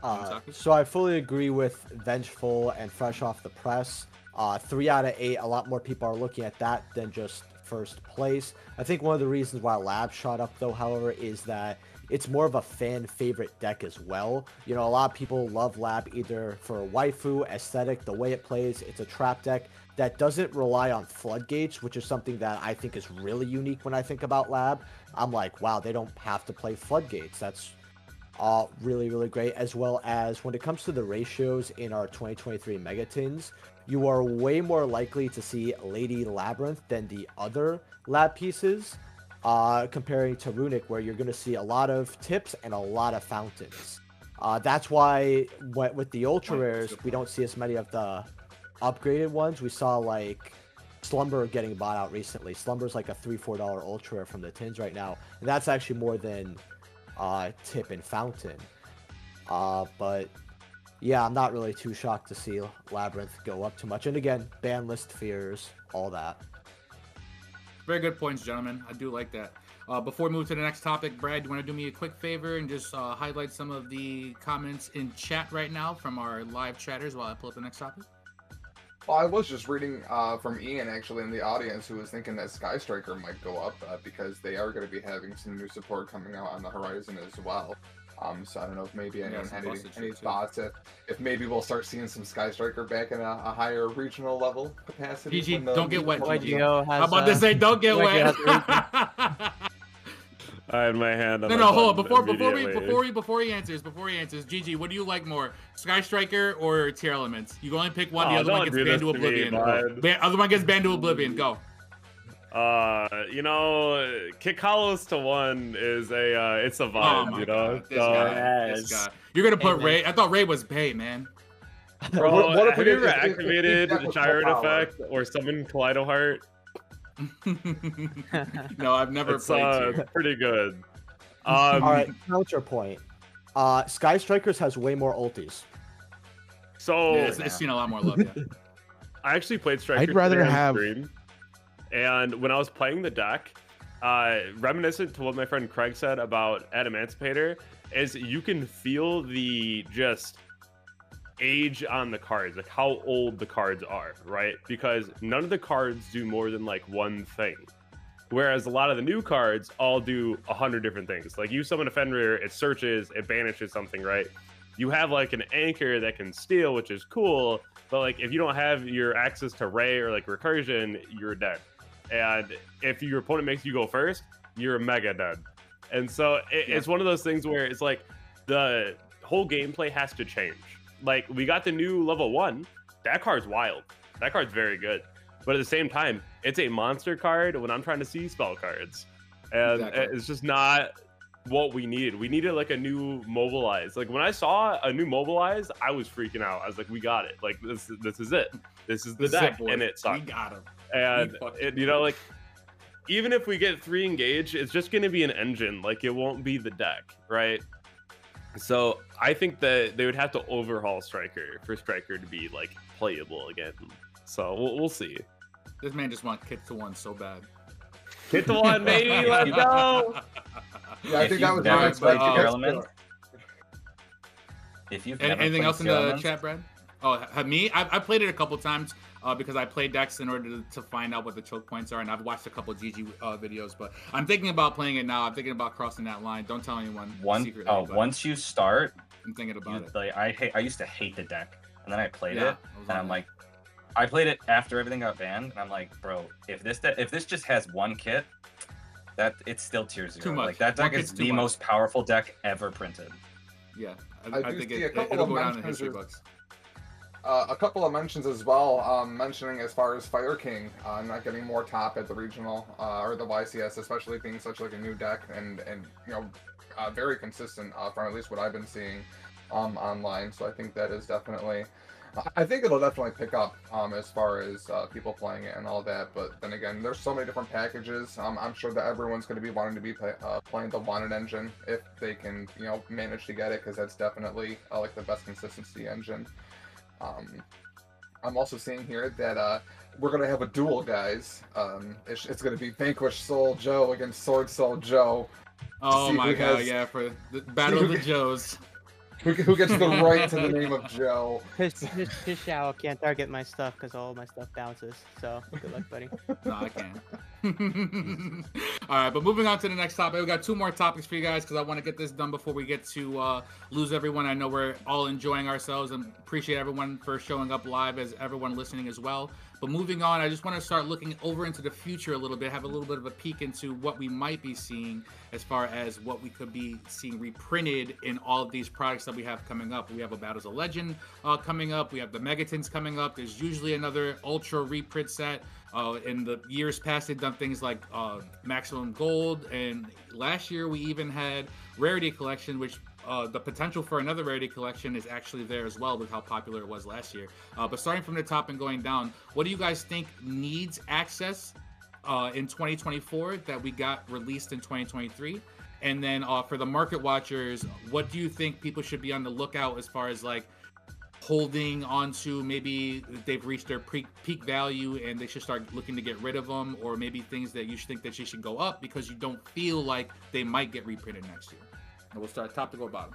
Uh, so I fully agree with Vengeful and Fresh Off the Press. Uh, three out of eight. A lot more people are looking at that than just first place. I think one of the reasons why Lab shot up though, however, is that it's more of a fan favorite deck as well. You know, a lot of people love Lab either for waifu, aesthetic, the way it plays. It's a trap deck that doesn't rely on floodgates, which is something that I think is really unique when I think about Lab. I'm like, wow, they don't have to play floodgates. That's all really, really great. As well as when it comes to the ratios in our 2023 Megatins, you are way more likely to see Lady Labyrinth than the other lab pieces, uh, comparing to Runick, where you're going to see a lot of tips and a lot of fountains. Uh, that's why with the ultra rares, we don't see as many of the upgraded ones. We saw like Slumber getting bought out recently. Slumber's like a three, four dollar ultra from the tins right now. And that's actually more than uh, Tip and Fountain. Uh, but yeah, I'm not really too shocked to see Labyrinth go up too much. And again, ban list fears, all that. Very good points, gentlemen. I do like that. Uh, before we move to the next topic, Brad, do you want to do me a quick favor and just uh, highlight some of the comments in chat right now from our live chatters while I pull up the next topic? Well, I was just reading uh, from Ian actually in the audience who was thinking that Sky Striker might go up uh, because they are going to be having some new support coming out on the horizon as well. Um, so I don't know if maybe anyone yeah, had any, any thoughts if, if maybe we'll start seeing some Sky Striker back in a, a higher regional level capacity. GG, don't get wet. GG. How about uh, to say don't get wet? I had my hand on. No, no, hold on. Before before we before we before he answers before he answers, GG, what do you like more, Sky Striker or Tearlaments? You can only pick one. Oh, the other one gets banned to oblivion. Me, other one gets banned to oblivion. Go. Uh, you know, Kitkallos to one is a uh, it's a oh vibe. Oh you know, this, so, guy, this guy. You're gonna put hey, Ray. I thought Ray was pay man. Bro, what, what have you ever activated the Gyro Effect or summoned Kaleido Heart? no, I've never it's, played. Uh, pretty good. Um, All right, counterpoint. Uh, Sky Strikers has way more ultis. So yeah, it's, it's seen a lot more love. Yeah. I actually played Strikers. I'd rather have. Stream, and when I was playing the deck, uh, reminiscent to what my friend Craig said about Emancipator, is you can feel the just age on the cards, like how old the cards are, right? Because none of the cards do more than like one thing. Whereas a lot of the new cards all do a hundred different things. Like you summon a Fenrir, it searches, it banishes something, right? You have like an anchor that can steal, which is cool, but like if you don't have your access to Ray or like recursion, you're dead. And if your opponent makes you go first, you're mega dead. And so it, yeah. it's one of those things where it's like the whole gameplay has to change like we got the new level one. That card's wild. That card's very good. But at the same time, it's a monster card when I'm trying to see spell cards. And exactly. it's just not what we needed. We needed like a new mobilize. Like when I saw a new mobilize, I was freaking out. I was like, we got it. Like this this is it. This is the this deck. Is and it sucked. We got him. And it, you know, like even if we get three engage, it's just gonna be an engine. Like it won't be the deck, right? So I think that they would have to overhaul Striker for Striker to be like playable again. So we'll, we'll see. This man just wants Kit to one so bad. Kit to one, baby, let's go. Yeah, I think that was my expectation. If you've anything else in the chat, Brad? Oh, me? I've, I played it a couple times uh, because I play decks in order to, to, find out what the choke points are, and I've watched a couple GG uh, videos. But I'm thinking about playing it now. I'm thinking about crossing that line. Don't tell anyone. One, secretly, oh, once you start, I'm thinking about you, it. Like, I hate. I used to hate the deck, and then I played yeah, it, and I'm that. like, I played it after everything got banned, and I'm like, bro, if this de- if this just has one kit, that it's still tier zero. Too much. Like that deck one is the much. most powerful deck ever printed. Yeah, I, I, I think it, it, it'll go down in history books uh, a couple of mentions as well, um, mentioning as far as Fire King uh, not getting more top at the regional uh, or the YCS, especially being such like a new deck and and you know uh, very consistent uh, from at least what I've been seeing um, online. So I think that is definitely. I think it'll definitely pick up um, as far as uh, people playing it and all that. But then again, there's so many different packages. Um, I'm sure that everyone's going to be wanting to be play, uh, playing the wanted engine if they can, you know, manage to get it because that's definitely uh, like the best consistency engine. Um, I'm also seeing here that uh, we're gonna have a duel, guys. Um, it's, it's gonna be Vanquish Soul Joe against Sword Soul Joe. Oh my god, has- yeah, for the Battle of the Joes. Who, who gets the right to the name of Joe? His, his, his Shao can't target my stuff because all my stuff bounces. So good luck, buddy. No, I can't. All right, but moving on to the next topic, we got two more topics for you guys because I want to get this done before we get to uh, lose everyone. I know we're all enjoying ourselves and appreciate everyone for showing up live as everyone listening as well. But moving on, I just want to start looking over into the future a little bit, have a little bit of a peek into what we might be seeing as far as what we could be seeing reprinted in all of these products that we have coming up. We have a Battles of Legend uh, coming up. We have the Megatons coming up. There's usually another Ultra reprint set. Uh, in the years past, they've done things like uh, Maximum Gold, and last year we even had Rarity Collection, which uh, the potential for another Rarity Collection is actually there as well with how popular it was last year. Uh, but starting from the top and going down, what do you guys think needs access uh, in 2024 that we got released in 2023? And then uh, for the market watchers, what do you think people should be on the lookout as far as like holding on to maybe they've reached their peak peak value and they should start looking to get rid of them or maybe things that you should think that you should go up because you don't feel like they might get reprinted next year and we'll start top to go bottom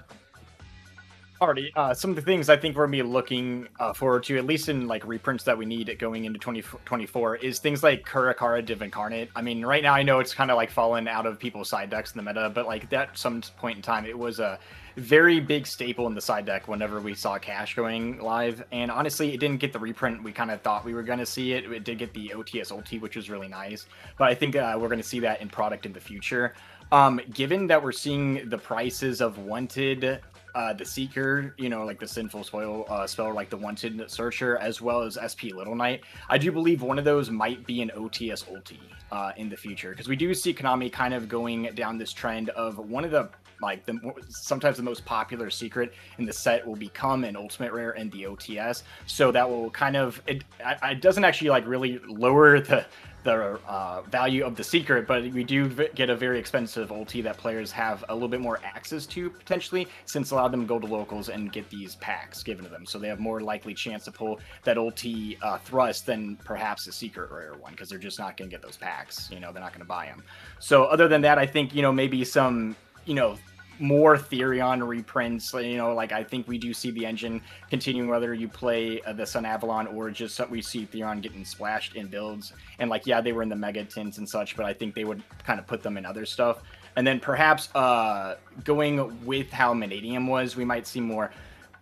Already, uh, some of the things I think we're gonna be looking uh, forward to, at least in like reprints that we need going into 2024, is things like Kurikara Divincarnate. I mean, right now I know it's kind of like fallen out of people's side decks in the meta, but like that some point in time, it was a very big staple in the side deck whenever we saw Cash going live. And honestly, it didn't get the reprint we kind of thought we were gonna see it. It did get the OTS ulti, which was really nice, but I think uh, we're gonna see that in product in the future. Um, given that we're seeing the prices of wanted uh, the Seeker, you know, like the Sinful Spoil uh, spell, like the Wanted Searcher, as well as SP Little Knight. I do believe one of those might be an OTS ulti uh, in the future because we do see Konami kind of going down this trend of one of the like the sometimes the most popular secret in the set will become an ultimate rare in the OTS. So that will kind of it, it doesn't actually like really lower the the uh, value of the secret, but we do get a very expensive ulti that players have a little bit more access to potentially, since a lot of them go to locals and get these packs given to them, so they have more likely chance to pull that ulti uh, thrust than perhaps a secret rare one, because they're just not going to get those packs. You know, they're not going to buy them. So other than that, I think you know maybe some you know more Therion reprints. You know, like I think we do see the engine continuing whether you play uh, the Sunavalon or just we see Therion getting splashed in builds. And like, yeah, they were in the Mega Tins and such, but I think they would kind of put them in other stuff. And then perhaps uh, going with how Mannadium was, we might see more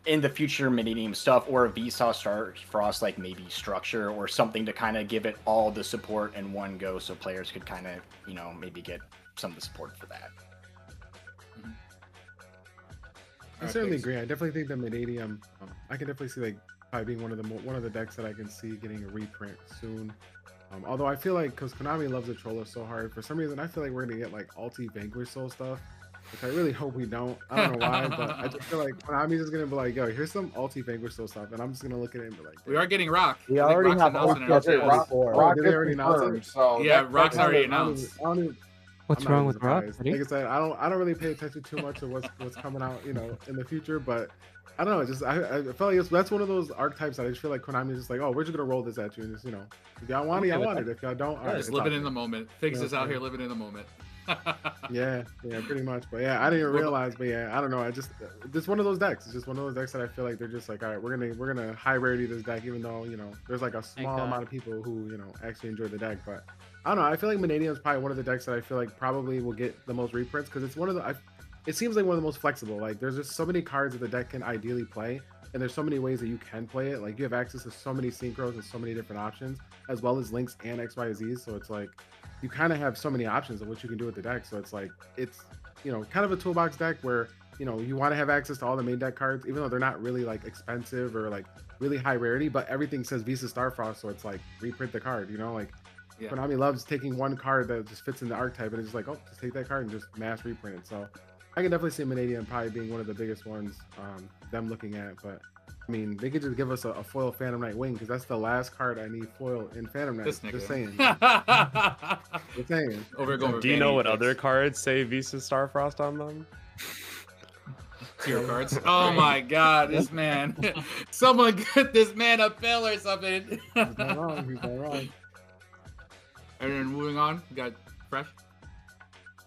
in the future Mannadium stuff or a Vsauce Star Frost like maybe structure or something to kind of give it all the support in one go so players could kind of, you know, maybe get some of the support for that. I certainly agree. I definitely think that Mannadium, uh, I can definitely see like probably being one of the mo- one of the decks that I can see getting a reprint soon. Um, although I feel like because Konami loves the Troller so hard, for some reason I feel like we're gonna get like Alti Vanquish Soul stuff, which I really hope we don't. I don't know why, but I just feel like Konami's just gonna be like, yo, here's some Alti Vanquish Soul stuff, and I'm just gonna look at it and be like, we are getting rock We I already Rock's have announcing it OTS already. Rock- 24. Rock did they is already announce confirmed, it? so yeah that- rock's that- already I don't even- announced I don't even- What's I'm not wrong even with Rock? Surprised. buddy? Like I said, I don't I don't really pay attention too much to what's what's coming out, you know, in the future. But I don't know. Just I, I felt like it's, that's one of those archetypes that I just feel like Konami is just like, oh, we're just gonna roll this at you, and just you know, if y'all want it, Okay y'all want it. If y'all don't, all right, just living in the moment Figs Yeah, is out okay. here living in the moment Yeah, yeah, pretty much. But yeah, I didn't even realize. But yeah, I don't know. I just it's one of those decks. It's just one of those decks that I feel like they're just like, all right, we're gonna we're gonna high rarity this deck, even though you know there's like a small amount of people who you know actually enjoy the deck. But I don't know. I feel like Mannadium is probably one of the decks that I feel like probably will get the most reprints because it's one of the. I, it seems like one of the most flexible. Like there's just so many cards that the deck can ideally play, and there's so many ways that you can play it. Like you have access to so many synchros and so many different options, as well as links and X, Y, Z. So it's like you kind of have so many options of what you can do with the deck. So it's like it's you know kind of a toolbox deck where you know you want to have access to all the main deck cards, even though they're not really like expensive or like really high rarity, but everything says Visas Starfrost, so it's like reprint the card. You know, like Yeah. Konami loves taking one card that just fits in the archetype and it's like, oh, just take that card and just mass reprint it. So I can definitely see Mannadium probably being one of the biggest ones um, them looking at. But I mean, they could just give us a, a foil Phantom Knight Wing because that's the last card I need foil in Phantom Knight. This Just saying. Just saying. Over going. Do you know what other cards say Visas Starfrost on them? Tier cards. Oh my god, this man. Someone get this man a pill or something. He's not wrong. He's not wrong. And then moving on, we got fresh.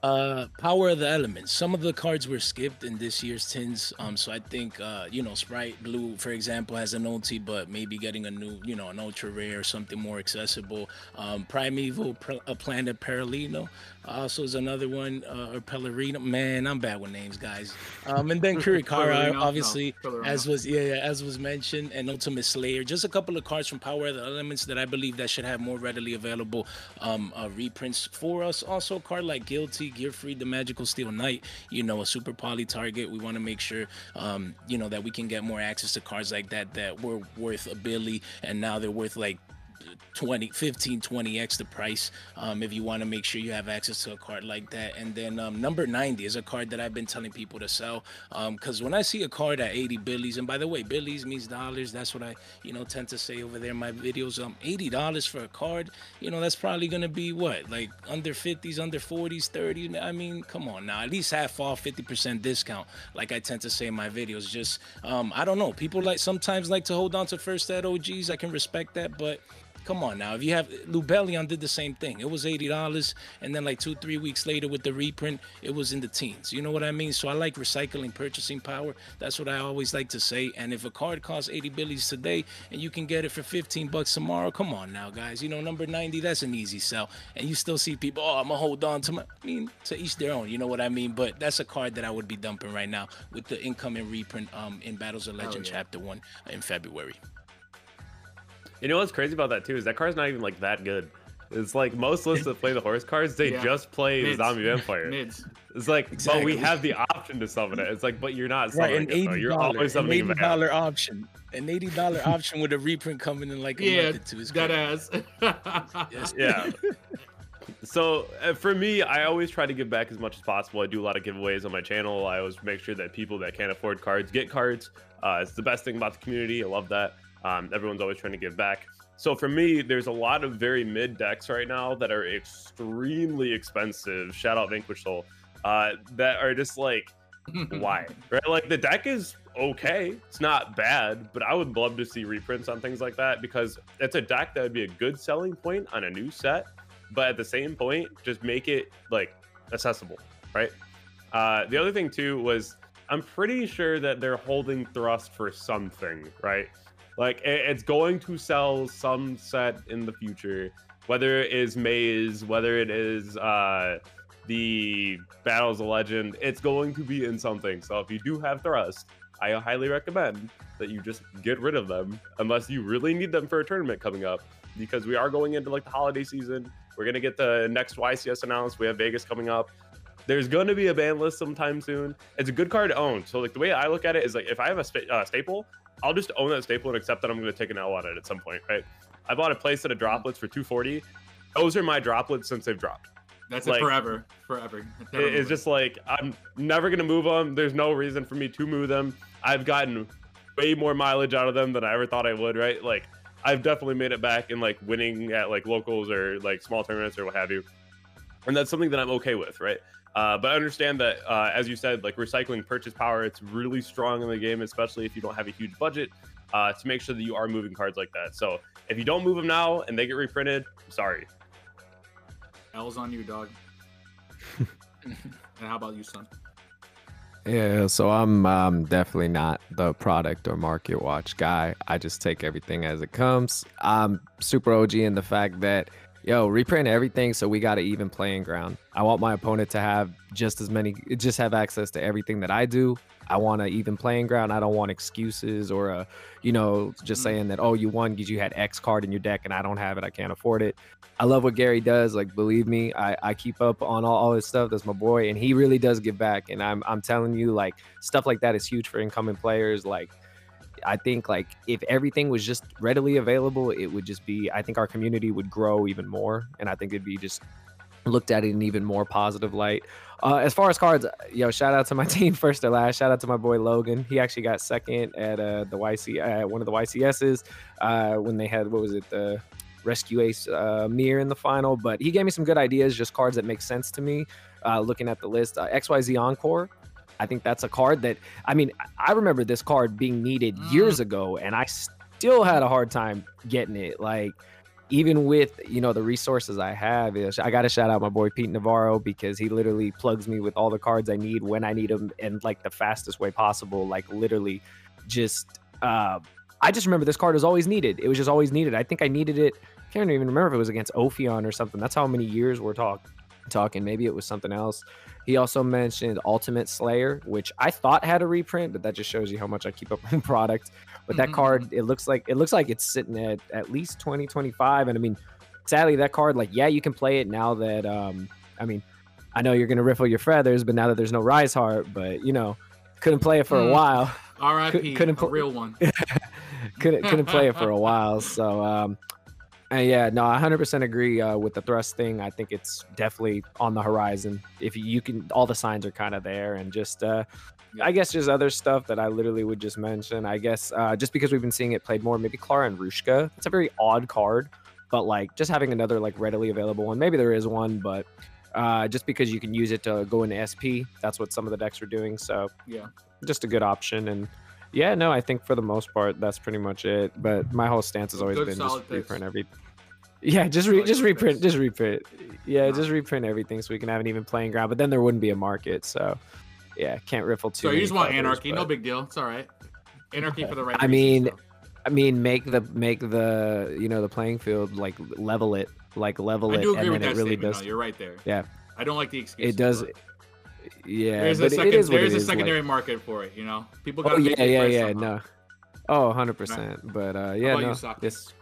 Uh, Power of the Elements. Some of the cards were skipped in this year's tins. Um, so I think uh, you know, Sprite Blue, for example, has an OT, but maybe getting a new, you know, an ultra rare, or something more accessible. Um, Primeval, Pre- a Planet Paralino, also is another one. Uh, or Pellerino. Man, I'm bad with names, guys. Um, and then Kurikara, obviously, No, as was yeah, yeah, as was mentioned, and Ultimate Slayer. Just a couple of cards from Power of the Elements that I believe that should have more readily available um, uh, reprints for us. Also, a card like Gilti, Gear Free, the Magical Steel Knight. You know, a super poly target. We want to make sure, um, you know, that we can get more access to cards like that that were worth a billy, and now they're worth like 20 15 20x the price um, if you want to make sure you have access to a card like that. And then um, number 90 is a card that i've been telling people to sell because when i see a card at 80 billies and by the way billies means dollars that's what i you know tend to say over there in my videos um 80 dollars for a card you know that's probably gonna be what like under 50s under 40s 30s i mean come on now at least half off 50% discount like i tend to say in my videos just um i don't know people like sometimes like to hold on to first at og's i can respect that but Come on now. If you have Lubellion did the same thing. It was eighty dollars, and then like two, three weeks later with the reprint, it was in the teens. You know what I mean? So I like recycling purchasing power. That's what I always like to say. And if a card costs eighty billies today and you can get it for fifteen bucks tomorrow, come on now, guys. You know, number ninety, that's an easy sell. And you still see people, oh, I'm gonna hold on to my I mean, to each their own, you know what I mean? But that's a card that I would be dumping right now with the incoming reprint um in Battles of Legend yeah. chapter one in February. You know what's crazy about that too is that card's not even like that good. It's like most lists that play the horse cards, they Yeah. just play Mids. the zombie vampire. Mids. It's like, but we have the option to summon it. It's like, but you're not Right, summoning an it. though. You're dollar, always an eighty a vamp. dollar option, an eighty dollar option with a reprint coming in like a Yeah, month or two. Is that ass. Yes. Yeah. So uh, for me, I always try to give back as much as possible. I do a lot of giveaways on my channel. I always make sure that people that can't afford cards get cards. Uh, it's the best thing about the community. I love that. Um, everyone's always trying to give back. So for me, there's a lot of very mid decks right now that are extremely expensive. Shout out Vanquish Soul. Uh, that are just like, why? Right? Like the deck is okay. It's not bad, but I would love to see reprints on things like that because it's a deck that would be a good selling point on a new set. But at the same point, just make it like accessible, right? Uh, the other thing too was I'm pretty sure that they're holding thrust for something, right? Like it- it's going to sell some set in the future, whether it is Maze, whether it is uh, the Battles of Legend, it's going to be in something. So if you do have thrust, I highly recommend that you just get rid of them unless you really need them for a tournament coming up because we are going into like the holiday season. We're gonna get the next YCS announced. We have Vegas coming up. There's going to be a ban list sometime soon. It's a good card to own. So like the way I look at it is like if I have a sta- uh, staple, I'll just own that staple and accept that I'm going to take an L on it at some point, right? I bought a playset of droplets for 240. Those are my droplets since they've dropped. That's Like- it forever. Forever. It- it's just like I'm never gonna move them. There's no reason for me to move them. I've gotten way more mileage out of them than I ever thought I would. Right? Like I've definitely made it back in like winning at like locals or like small tournaments or what have you, and that's something that I'm okay with. Right? Uh, but I understand that, uh, as you said, like recycling purchase power, it's really strong in the game, especially if you don't have a huge budget, uh, to make sure that you are moving cards like that. So if you don't move them now and they get reprinted, I'm sorry. L's on you, dog. and how about you, son? Yeah, so I'm um, definitely not the product or market watch guy. I just take everything as it comes. I'm super OG in the fact that yo, reprint everything so we got an even playing ground. I want my opponent to have just as many, just have access to everything that I do. I want an even playing ground. I don't want excuses or a, you know, just Mhm. saying that oh you won because you had X card in your deck and I don't have it. I can't afford it. I love what Gary does. Like believe me, I, I keep up on all, all his stuff. That's my boy, and he really does give back. And I'm I'm telling you, like stuff like that is huge for incoming players. Like I think like if everything was just readily available, it would just be. I think our community would grow even more, and I think it'd be just looked at in an even more positive light. Uh, as far as cards, yo, shout out to my team first or last. Shout out to my boy Logan. He actually got second at uh, the YC at one of the YCSs uh, when they had what was it the Rescue Ace uh, Mir in the final. But he gave me some good ideas, just cards that make sense to me. Uh, looking at the list, uh, XYZ Encore. I think that's a card that I mean I remember this card being needed years ago, and I still had a hard time getting it. Like even with you know the resources I have, I got to shout out my boy Pete Navarro because he literally plugs me with all the cards I need when I need them and like the fastest way possible. Like literally, just uh, I just remember this card was always needed. It was just always needed. I think I needed it. I can't even remember if it was against Ophion or something. That's how many years we're talking. Talking, maybe it was something else. He also mentioned Ultimate Slayer, which I thought had a reprint, but that just shows you how much I keep up on product. But that Mhm. card, it looks like it looks like it's sitting at at least 2025. And I mean, sadly, that card, like, yeah, you can play it now that um, I mean, I know you're gonna riffle your feathers, but now that there's no Rise Heart, but you know, couldn't play it for a Mm. while. R.I.P. couldn't a pl- real one. couldn't couldn't play it for a while. So um, yeah, no, I 100% agree uh, with the thrust thing. I think it's definitely on the horizon. If you, you can, all the signs are kind of there, and just uh, I guess just other stuff that I literally would just mention. I guess uh, just because we've been seeing it played more, maybe Clara and Rushka. It's a very odd card, but like just having another like readily available one. Maybe there is one, but uh, just because you can use it to go into SP, that's what some of the decks are doing. So Yeah. just a good option and yeah no i think for the most part that's pretty much it but my whole stance has always Good, been just reprint every yeah just re- just reprint just reprint yeah just reprint everything so we can have an even playing ground but then there wouldn't be a market so yeah can't riffle too So you just want feathers, anarchy? No big deal. It's all right. Anarchy for the right. i mean so. i mean make the make the you know the playing field like level it like level it. I do agree and with that it really statement. does though. You're right there. yeah I don't like the excuse. it does but yeah There's a but second. is there's a is, like- secondary market for it. You know, people. Oh gotta yeah, make their yeah, price yeah. somehow. No. Oh, 100 percent. But uh, yeah, you, no. This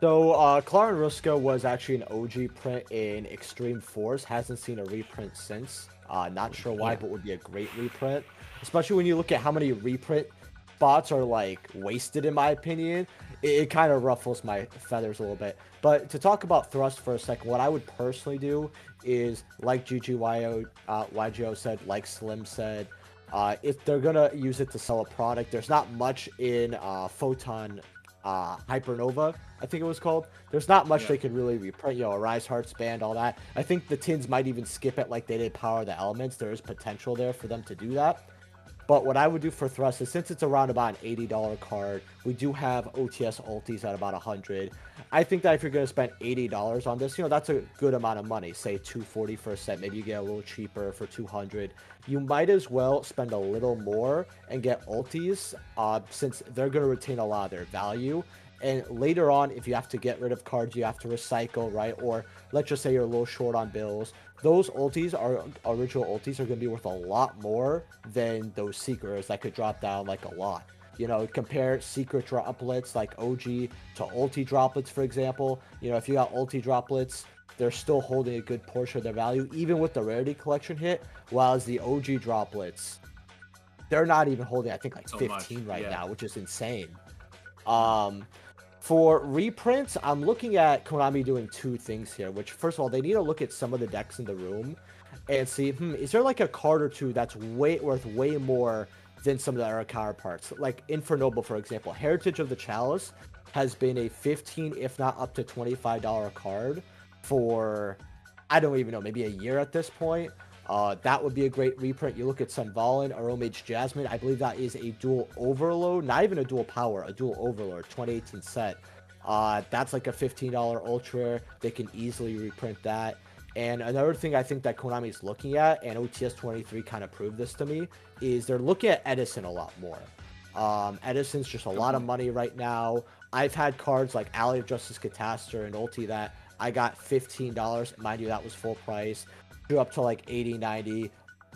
So, uh, Clara Rushka was actually an OG print in Extreme Force. Hasn't seen a reprint since. Uh, not sure why, but would be a great reprint. Especially when you look at how many reprint spots are like wasted, in my opinion. It, it kind of ruffles my feathers a little bit. But to talk about thrust for a second, what I would personally do is, like GGYO, uh, YGO said, like Slim said, uh, if they're gonna use it to sell a product, there's not much in uh, Photon uh, Hypernova, I think it was called. There's not much Yeah. they could really reprint, you know, Rise Hearts band, all that. I think the tins might even skip it like they did Power of the Elements. There is potential there for them to do that. But what I would do for Thrust is since it's around about an $80 card, we do have OTS ultis at about 100. I think that if you're going to spend $80 on this, you know, that's a good amount of money. Say 240 for a set, maybe you get a little cheaper for 200. You might as well spend a little more and get ultis uh, since they're going to retain a lot of their value. And later on, if you have to get rid of cards, you have to recycle, right? Or let's just say you're a little short on bills. Those ultis are original ultis are going to be worth a lot more than those secrets that could drop down like a lot. You know, compare secret droplets like OG to ulti droplets, for example. You know, if you got ulti droplets, they're still holding a good portion of their value, even with the rarity collection hit. While the OG droplets, they're not even holding, I think, like So 15 much, right yeah. now, which is insane. Um, for reprints, I'm looking at Konami doing two things here. Which, first of all, they need to look at some of the decks in the room and see, hmm, is there like a card or two that's way worth way more than some of the other counterparts? Like Infernoble, for example, Heritage of the Chalice has been a 15, if not up to 25 dollar card for I don't even know, maybe a year at this point. Uh, that would be a great reprint. You look at Sunavalon, Aromage Jasmine. I believe that is a duel overload, not even a duel power, a duel overload, 2018 set. Uh, that's like a $15 ultra. They can easily reprint that. And another thing I think that Konami is looking at, and OTS 23 kind of proved this to me, is they're looking at Edison a lot more. Um, Edison's just a lot of money right now. I've had cards like Ally of Justice Catastor and Ulti that I got $15. Mind you, that was full price. Up to like 80, 90.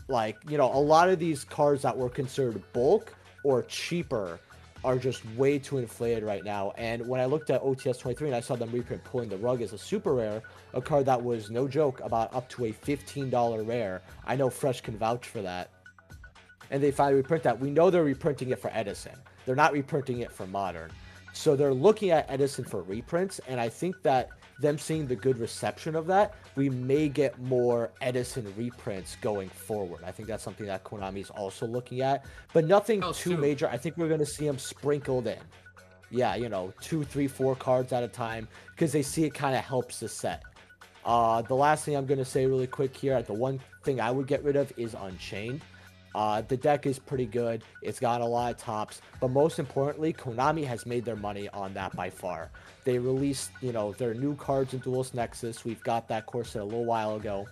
Like, you know, a lot of these cards that were considered bulk or cheaper are just way too inflated right now. And when I looked at OTS 23 and I saw them reprint pulling the rug as a super rare, a card that was no joke about up to a $15 rare. I know Fresh can vouch for that. And they finally reprint that. We know they're reprinting it for Edison. They're not reprinting it for Modern. So they're looking at Edison for reprints, and I think that them seeing the good reception of that, we may get more Edison reprints going forward. I think that's something that Konami is also looking at, but nothing Oh, too major. I think we're going to see them sprinkled in. Yeah, you know, two, three, four cards at a time because they see it kind of helps the set. Uh, the last thing I'm going to say really quick here, the one thing I would get rid of is Unchained. Uh, the deck is pretty good. It's got a lot of tops, but most importantly, Konami has made their money on that by far. They released, you know, their new cards in Duelist Nexus. We've got that core set a little while ago.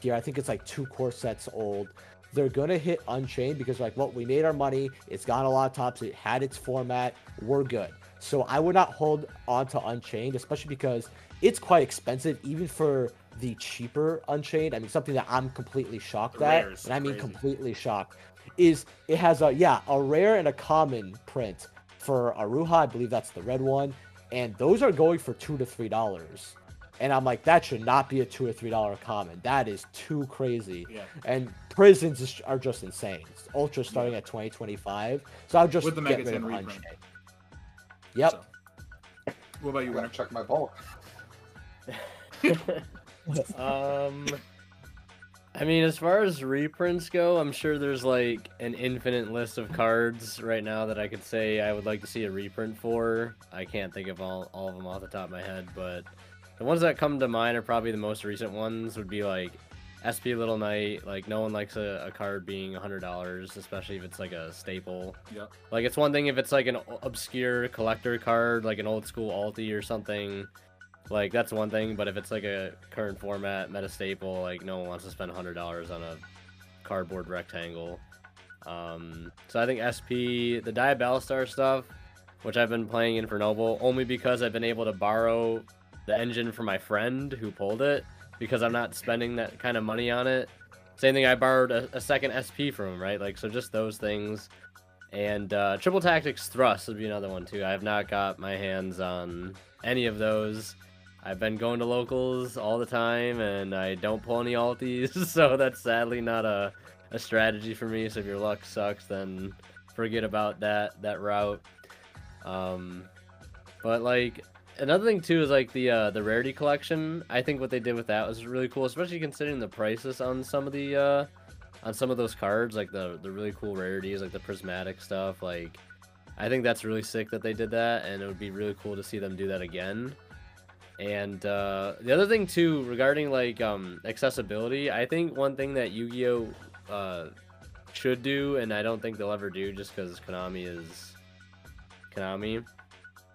Here, I think it's like two core sets old. They're gonna hit Unchained because, like, well, we made our money. It's got a lot of tops. It had its format. We're good. So I would not hold on to Unchained, especially because it's quite expensive, even for the cheaper Unchained. I mean, something that I'm completely shocked The at, and I mean crazy. completely shocked, is it has a yeah a rare and a common print for Aruha. I believe that's the red one, and those are going for two to three dollars. And I'm like, that should not be a two or three dollar common. That is too crazy. Yeah. And prisons are just insane. Ultra starting at 2025. So I'll just With the get Mega rid 10 of reprint. Unchained. Yep. So. What about you, I Winter? gotta check my bulk. um I mean, as far as reprints go, I'm sure there's like an infinite list of cards right now that I could say I would like to see a reprint for. I can't think of all, all of them off the top of my head, but the ones that come to mind are probably the most recent ones would be like SP Little Knight. Like, no one likes a, a card being $100, especially if it's like a staple. Yep. Like, it's one thing if it's like an obscure collector card, like an old school Alti or something. Like that's one thing, but if it's like a current format meta staple, like no one wants to spend hundred dollars on a cardboard rectangle. Um, so I think SP, the Diabellstar stuff, which I've been playing Infernoble, only because I've been able to borrow the engine from my friend who pulled it, because I'm not spending that kind of money on it. Same thing, I borrowed a, a second SP from him, right? Like so, just those things. And uh, Triple Tactics Thrust would be another one too. I have not got my hands on any of those. I've been going to locals all the time, and I don't pull any alties, so that's sadly not a, a strategy for me. So if your luck sucks, then forget about that that route. Um, but like another thing too is like the uh, the rarity collection. I think what they did with that was really cool, especially considering the prices on some of the uh, on some of those cards, like the the really cool rarities, like the prismatic stuff. Like I think that's really sick that they did that, and it would be really cool to see them do that again. And uh, the other thing too, regarding like um, accessibility, I think one thing that Yu-Gi-Oh uh, should do, and I don't think they'll ever do, just because Konami is Konami,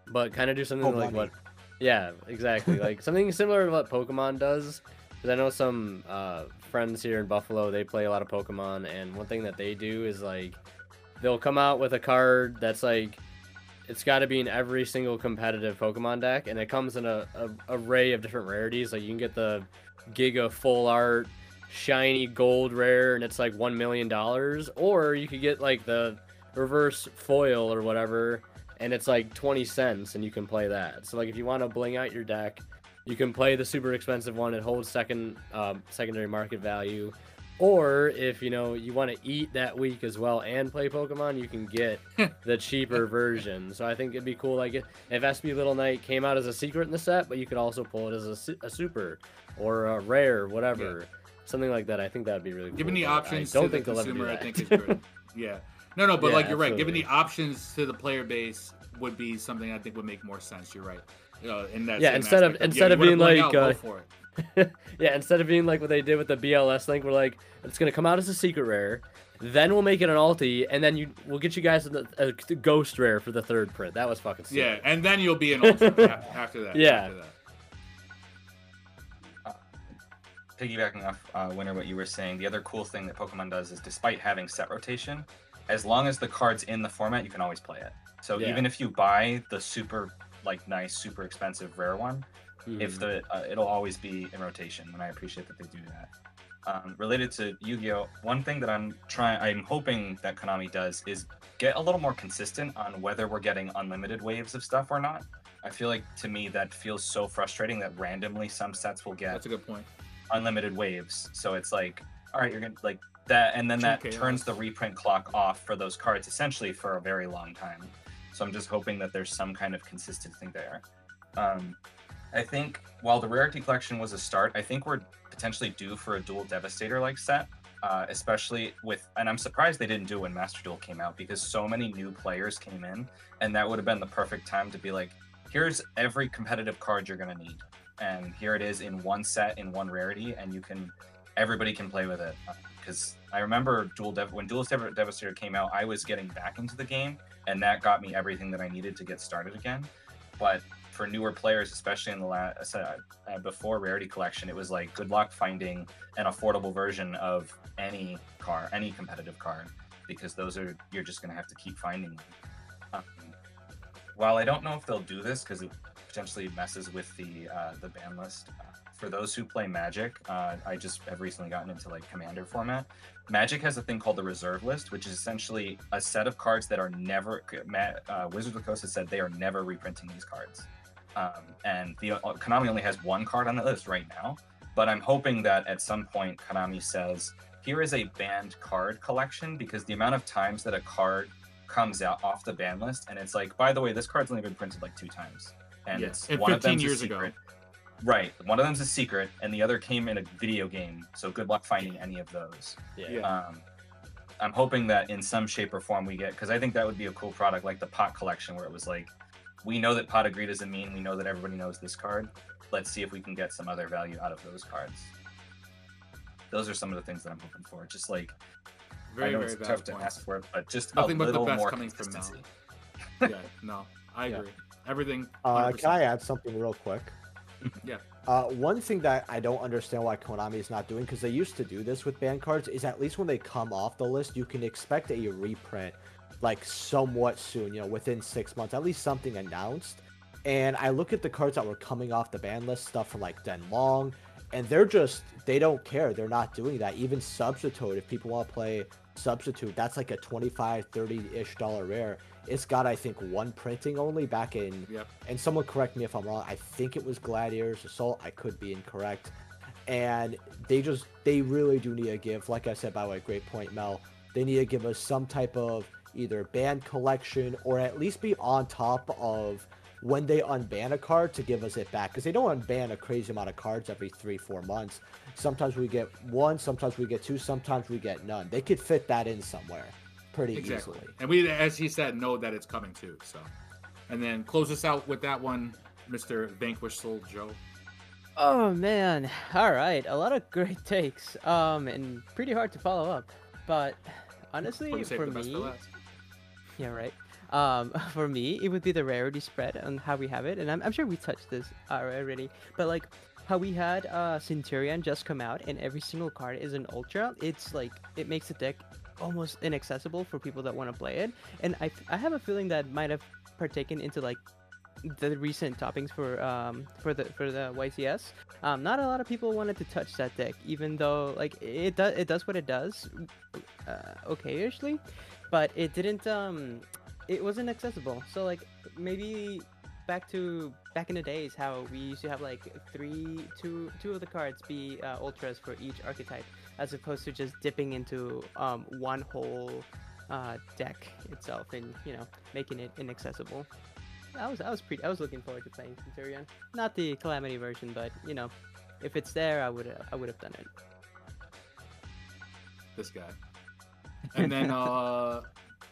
but kind of do something Oh, like money. what, yeah, exactly, like something similar to what Pokemon does. Because I know some uh, friends here in Buffalo, they play a lot of Pokemon, and one thing that they do is like they'll come out with a card that's like it's got to be in every single competitive Pokemon deck, and it comes in a, a array of different rarities. Like you can get the Giga Full Art shiny gold rare, and it's like one million dollars, or you could get like the reverse foil or whatever, and it's like twenty cents, and you can play that. So like if you want to bling out your deck, you can play the super expensive one. It holds second um, secondary market value. Or if you know you want to eat that week as well and play Pokemon, you can get the cheaper version. So I think it'd be cool, like if SP Little Knight came out as a secret in the set, but you could also pull it as a, su- a super or a rare, whatever, something like that. I think that'd be really cool. Giving the but options I don't to think the consumer, I think is good. yeah. No, no, but Yeah, like you're right. Giving absolutely. the options to the player base would be something I think would make more sense. You're right. Uh, in that yeah, instead of instead yeah, of being like out, go uh, for it. yeah, instead of being like what they did with the BLS link, we're like, it's gonna come out as a secret rare, then we'll make it an alti, and then you we'll get you guys a, a ghost rare for the third print. That was fucking sick. Yeah, and then you'll be an ultimate after that. Yeah. After that. piggybacking off uh, Winter, what you were saying, the other cool thing that Pokemon does is despite having set rotation, as long as the card's in the format, you can always play it. So Yeah. even if you buy the super like nice, super expensive rare one, if Mhm. the uh, it'll always be in rotation, and I appreciate that they do that. Um, related to Yu-Gi-Oh, one thing that I'm trying, I'm hoping that Konami does is get a little more consistent on whether we're getting unlimited waves of stuff or not. I feel like to me that feels so frustrating that randomly some sets will get That's a good point. unlimited waves. So it's like, all right, you're gonna like that, and then that turns the reprint clock off for those cards essentially for a very long time. So I'm just hoping that there's some kind of consistency there. Um, I think while the rarity collection was a start, I think we're potentially due for a duel devastator like set. Uh, especially with, and I'm surprised they didn't do when Master Duel came out because so many new players came in, and that would have been the perfect time to be like, here's every competitive card you're gonna need, and here it is in one set in one rarity, and you can, everybody can play with it. Because I remember Duel Dev when Duelist Dev- Devastator came out, I was getting back into the game, and that got me everything that I needed to get started again. But for newer players, especially in the last uh, uh, before Rarity Collection, it was like good luck finding an affordable version of any car, any competitive car, because those are you're just gonna have to keep finding them. Um, while I don't know if they'll do this because it potentially messes with the uh, the ban list. Uh, for those who play Magic, uh, I just have recently gotten into like Commander format. Magic has a thing called the Reserve List, which is essentially a set of cards that are never. Uh, Wizards of the Coast has said they are never reprinting these cards, um, and the uh, Konami only has one card on the list right now. But I'm hoping that at some point Konami says, "Here is a banned card collection," because the amount of times that a card comes out off the ban list, and it's like, by the way, this card's only been printed like two times, and Yeah, it's and one of 15 them's a years ago. secret. Right, one of them's a secret, and the other came in a video game. So good luck finding any of those. Yeah. Um, I'm hoping that in some shape or form we get because I think that would be a cool product, like the pot collection, where it was like, we know that pot of greed is a meme. We know that everybody knows this card. Let's see if we can get some other value out of those cards. Those are some of the things that I'm hoping for. Just like Very, I know very it's valid tough to points. ask for, but just Nothing a but the little best more coming from Mel. consistency. yeah, no, I Yeah. agree. Everything. Uh, 100%. can I add something real quick? Yeah. Uh, one thing that I don't understand why Konami is not doing, because they used to do this with banned cards, is at least when they come off the list, you can expect a reprint, like somewhat soon, you know, within six months, at least something announced. And I look at the cards that were coming off the ban list, stuff from like Den Long, and they're just they don't care. They're not doing that. Even Substitoad, if people want to play Substitoad, that's like a 25, 30 ish dollar rare. It's got I think one printing only back in Yep. and someone correct me if I'm wrong. I think it was Gladiators Assault. I could be incorrect. And they just they really do need to give, like I said, by the way, great point, Mel. They need to give us some type of either ban collection or at least be on top of when they unban a card to give us it back because they don't unban a crazy amount of cards every three four months sometimes we get one sometimes we get two sometimes we get none they could fit that in somewhere pretty Exactly. easily And we, as he said, know that it's coming too. So, and then close us out with that one, Mister Vanquish Soul Joe. Oh man. All right. A lot of great takes. Um, and pretty hard to follow up. But honestly, for the for me, last. Yeah, right. Um, for me, it would be the rarity spread on how we have it, and I'm, I'm sure we touched this already. But like how we had uh Centurion just come out, and every single card is an ultra. It's like it makes the deck almost inaccessible for people that want to play it. And I, I have a feeling that might have partaken into like the recent toppings for um for the for the YCS. Um, not a lot of people wanted to touch that deck, even though like it does it does what it does, uh, occasionally, but it didn't um it wasn't accessible. So like maybe back to back in the days how we used to have like three two two of the cards be uh, ultras for each archetype as opposed to just dipping into um, one whole uh, deck itself and you know making it inaccessible. I was I was pretty I was looking forward to playing Centurion. Not the Calamity version, but you know, if it's there, I would I would have done it. This guy. And then uh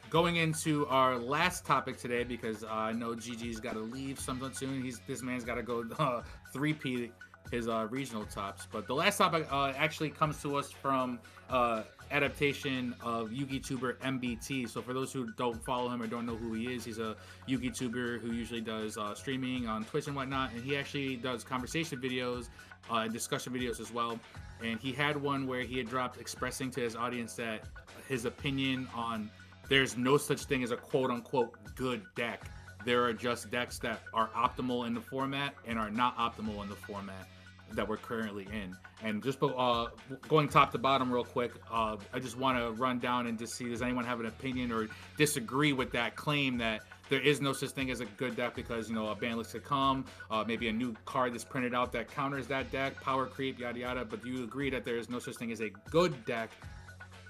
going into our last topic today, because uh, I know GG's got to leave sometime soon. He's this man's got to go uh, three P his uh, regional tops. But the last topic uh, actually comes to us from uh, adaptation of Yugi Tuber MBT. So for those who don't follow him or don't know who he is, he's a Yugi Tuber who usually does uh, streaming on Twitch and whatnot, and he actually does conversation videos uh, and discussion videos as well. And he had one where he had dropped expressing to his audience that his opinion on there's no such thing as a quote unquote good deck there are just decks that are optimal in the format and are not optimal in the format that we're currently in. And just uh, going top to bottom real quick, uh, I just want to run down and just see does anyone have an opinion or disagree with that claim that there is no such thing as a good deck because you know a banlist could come, uh, maybe a new card that's printed out that counters that deck, power creep, yada yada. But do you agree that there is no such thing as a good deck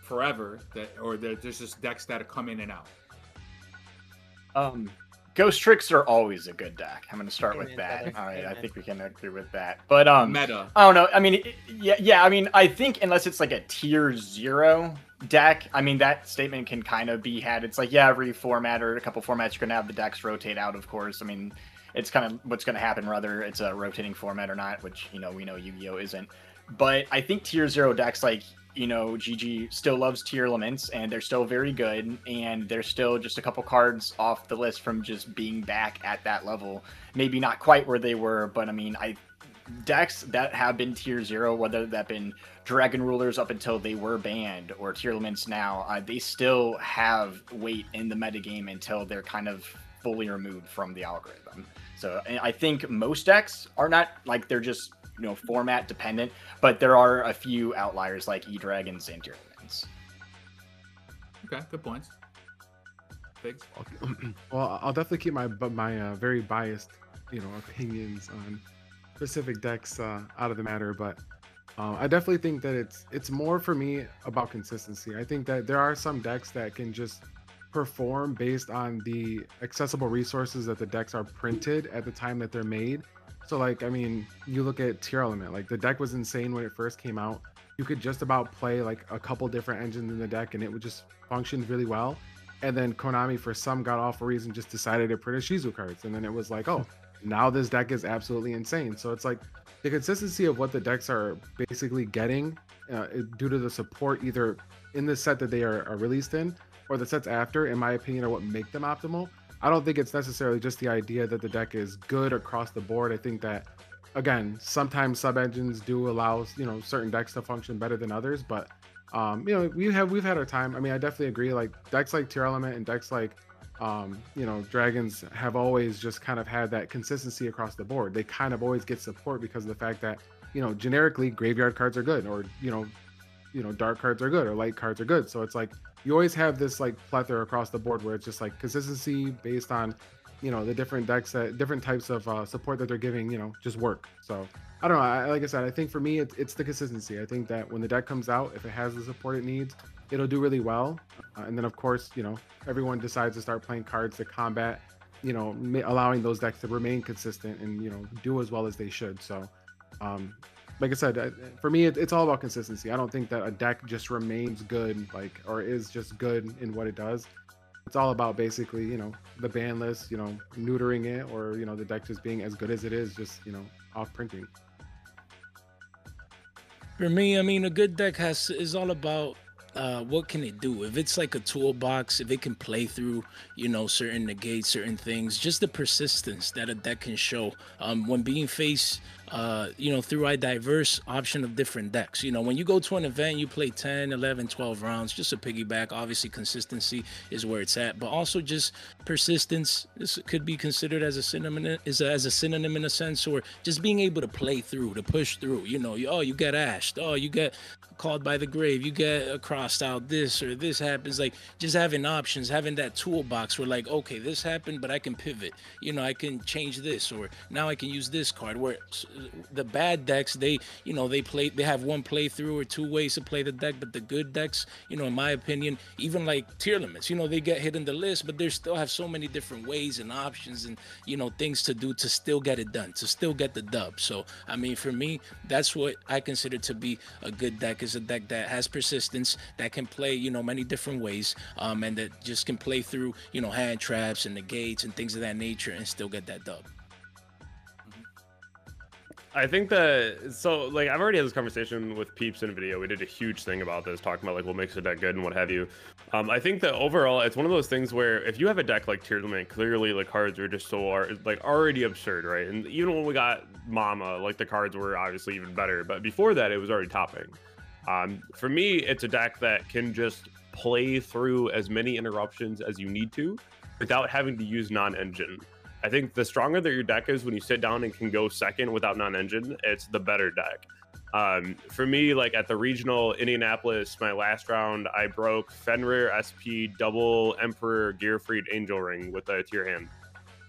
forever that, or there's just decks that come in and out? Um, Ghostricks are always a good deck. I'm going to start with that. All right, I think we can agree with that. But um, meta. I don't know. I mean, yeah, yeah. I mean, I think unless it's like a tier zero deck, I mean that statement can kind of be had. It's like yeah, every format or a couple formats you're going to have the decks rotate out. Of course, I mean it's kind of what's going to happen whether it's a rotating format or not, which you know we know Yu-Gi-Oh isn't. But I think tier zero decks like you know, GG still loves Tearlaments and they're still very good and they're still just a couple cards off the list from just being back at that level. Maybe not quite where they were, but I mean, I decks that have been tier zero, whether that been Dragon Rulers up until they were banned or Tearlaments now, uh, they still have weight in the metagame until they're kind of fully removed from the algorithm. So I think most decks are not like they're just you know format dependent, but there are a few outliers like E Dragons and Tearlaments. Okay, good points. Figs. Well, I'll definitely keep my my uh, very biased, you know, opinions on specific decks uh, out of the matter, but uh, I definitely think that it's it's more for me about consistency. I think that there are some decks that can just perform based on the accessible resources that the decks are printed at the time that they're made so like, I mean, you look at Tearlament. like the deck was insane when it first came out. You could just about play like a couple different engines in the deck and it would just function really well. And then Konami, for some god awful reason, just decided to print Ishizu cards. And then it was like, oh, now this deck is absolutely insane. So it's like the consistency of what the decks are basically getting uh, due to the support either in the set that they are, are released in or the sets after, in my opinion, are what make them optimal. I don't think it's necessarily just the idea that the deck is good across the board. I think that again, sometimes sub engines do allow you know certain decks to function better than others, but um, you know we have we've had our time. I mean, I definitely agree. Like decks like Tearlament and decks like um, you know Dragons have always just kind of had that consistency across the board. They kind of always get support because of the fact that you know generically graveyard cards are good, or you know you know dark cards are good, or light cards are good. So it's like you always have this like plethora across the board where it's just like consistency based on you know the different decks that different types of uh, support that they're giving you know just work. So i don't know I, like i said i think for me it, it's the consistency. I think that when the deck comes out if it has the support it needs it'll do really well. Uh, and then of course you know everyone decides to start playing cards to combat you know ma- allowing those decks to remain consistent and you know do as well as they should. So um like I said, for me, it's all about consistency. I don't think that a deck just remains good, like, or is just good in what it does. It's all about basically, you know, the ban list, you know, neutering it, or you know, the deck just being as good as it is, just you know, off printing. For me, I mean, a good deck has is all about uh, what can it do? If it's like a toolbox, if it can play through, you know, certain negates, certain things, just the persistence that a deck can show um, when being faced uh, you know, through a diverse option of different decks. You know, when you go to an event, you play 10, 11, 12 rounds, just a piggyback. Obviously, consistency is where it's at, but also just persistence. This could be considered as a synonym, is as a synonym in a sense, or just being able to play through, to push through. You know, oh, you get ashed. Oh, you get called by the grave. You get crossed out. This or this happens. Like just having options, having that toolbox where like, okay, this happened, but I can pivot. You know, I can change this, or now I can use this card. Where the bad decks they you know they play they have one playthrough or two ways to play the deck but the good decks you know in my opinion even like Tearlaments you know they get hit in the list but they still have so many different ways and options and you know things to do to still get it done to still get the dub. So i mean for me that's what i consider to be a good deck is a deck that has persistence that can play you know many different ways um and that just can play through you know hand traps and the gates and things of that nature and still get that dub I think that so like I've already had this conversation with peeps in video. We did a huge thing about this, talking about like what makes a deck good and what have you. Um, I think that overall it's one of those things where if you have a deck like Tearlament, clearly the cards are just so are like already absurd, right? And even when we got Mama, like the cards were obviously even better. But before that, it was already topping. Um, for me, it's a deck that can just play through as many interruptions as you need to without having to use non-engine. I think the stronger that your deck is when you sit down and can go second without non-engine, it's the better deck. Um, for me, like at the regional Indianapolis, my last round, I broke Fenrir SP double Emperor Gearfried Angel Ring with a tier hand.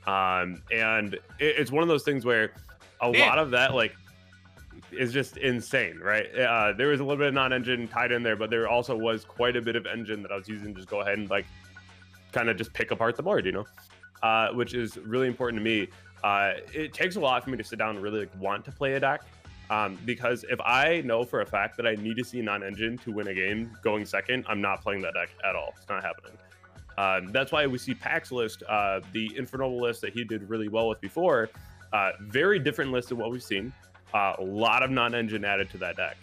Um, and it, it's one of those things where a Damn. lot of that like is just insane, right? Uh, there was a little bit of non-engine tied in there, but there also was quite a bit of engine that I was using to just go ahead and like kind of just pick apart the board, you know, uh, which is really important to me. Uh, it takes a lot for me to sit down and really like, want to play a deck. Um, because if I know for a fact that I need to see non-engine to win a game going second, I'm not playing that deck at all. It's not happening. Um, that's why we see Pack's list, uh, the Infernoble list that he did really well with before, uh, very different list than what we've seen. Uh, a lot of non-engine added to that deck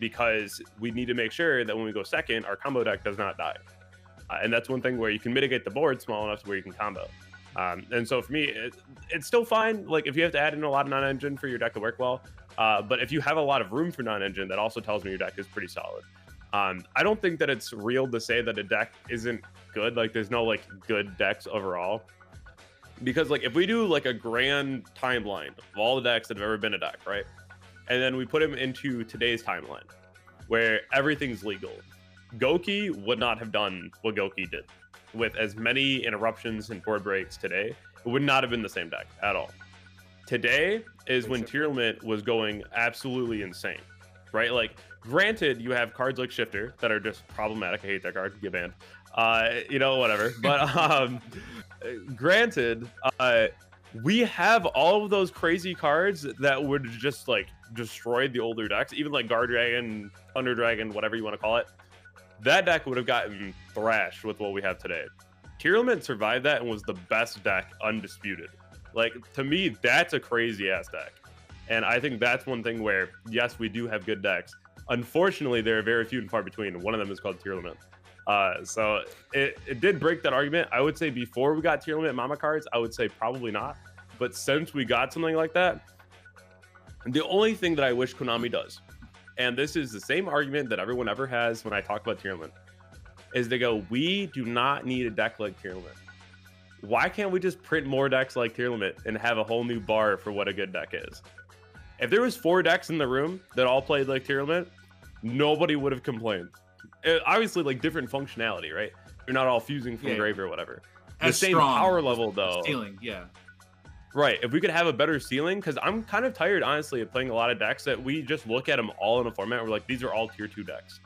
because we need to make sure that when we go second, our combo deck does not die. Uh, and that's one thing where you can mitigate the board small enough to where you can combo. Um, and so for me, it, it's still fine. Like if you have to add in a lot of non-engine for your deck to work well, uh, but if you have a lot of room for non-engine, that also tells me your deck is pretty solid. Um, I don't think that it's real to say that a deck isn't good. Like there's no like good decks overall. Because like if we do like a grand timeline of all the decks that have ever been a deck, right? And then we put them into today's timeline where everything's legal. Gouki would not have done what Gouki did with as many interruptions and board breaks today. It would not have been the same deck at all. Today is when Tearlament was going absolutely insane, right? Like, granted, you have cards like Shifter that are just problematic. I hate that card. Get banned. Uh, you know, whatever. But um, granted, uh, we have all of those crazy cards that would just like destroy the older decks, even like Guard Dragon, Thunder Dragon, whatever you want to call it. That deck would have gotten thrashed with what we have today. Tearlament survived that and was the best deck, undisputed. Like to me, that's a crazy ass deck, and I think that's one thing where yes, we do have good decks. Unfortunately, there are very few and far between. One of them is called Tearlament. Uh, so it, it did break that argument. I would say before we got Tearlament mama cards, I would say probably not. But since we got something like that, the only thing that I wish Konami does, and this is the same argument that everyone ever has when I talk about Tearlament, is they go, we do not need a deck like Tearlament. Why can't we just print more decks like Tearlament and have a whole new bar for what a good deck is? If there was four decks in the room that all played like Tearlament, nobody would have complained. Uh, obviously, like different functionality, right? You're not all fusing from Yeah. grave or whatever. The As same strong power level though. Ceiling, yeah. Right. If we could have a better ceiling, because I'm kind of tired, honestly, of playing a lot of decks that we just look at them all in a format. We're like, these are all tier two decks.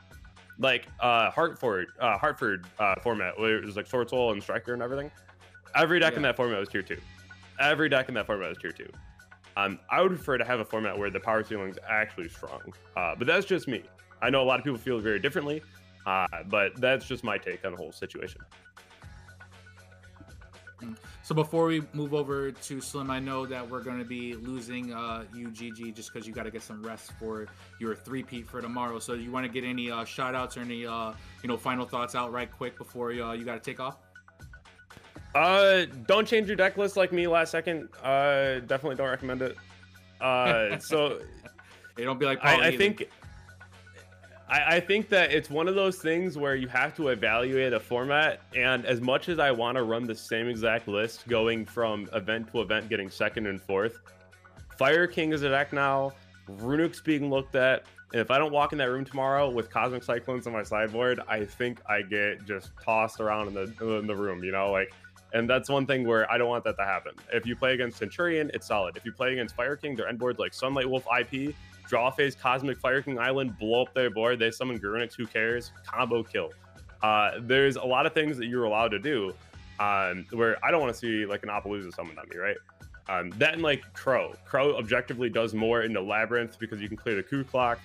Like uh Hartford, uh Hartford uh format where it was like Swordsoul and Striker and everything. Every deck in that format was tier two. Every deck in that format was tier two. Um, I would prefer to have a format where the power ceiling is actually strong. Uh, but that's just me. I know a lot of people feel very differently, uh, but that's just my take on the whole situation. So before we move over to Slim, I know that we're going to be losing uh, you, GG, just because you got to get some rest for your three-peat for tomorrow. So you want to get any uh, shout-outs or any uh, you know final thoughts out right quick before uh, you got to take off? Uh, don't change your deck list like me last second. Uh, definitely don't recommend it. Uh, so Hey, don't be like I, I think I, I think that it's one of those things where you have to evaluate a format. And as much as I want to run the same exact list, going from event to event, getting second and fourth, Fire King is a deck now. Runick's being looked at. And if I don't walk in that room tomorrow with Cosmic Cyclones on my sideboard, I think I get just tossed around in the in the room. You know, like. And that's one thing where I don't want that to happen. If you play against Centurion, it's solid. If you play against Fire King, their end boards like Sunlight Wolf IP, draw phase Cosmic Fire King Island, blow up their board, they summon Garunix, who cares? Combo kill. Uh, there's a lot of things that you're allowed to do um, where I don't want to see like an Appollousa summoned on me, right? Um, that and like Crow. Crow objectively does more into Labyrinth because you can clear the Cooclock.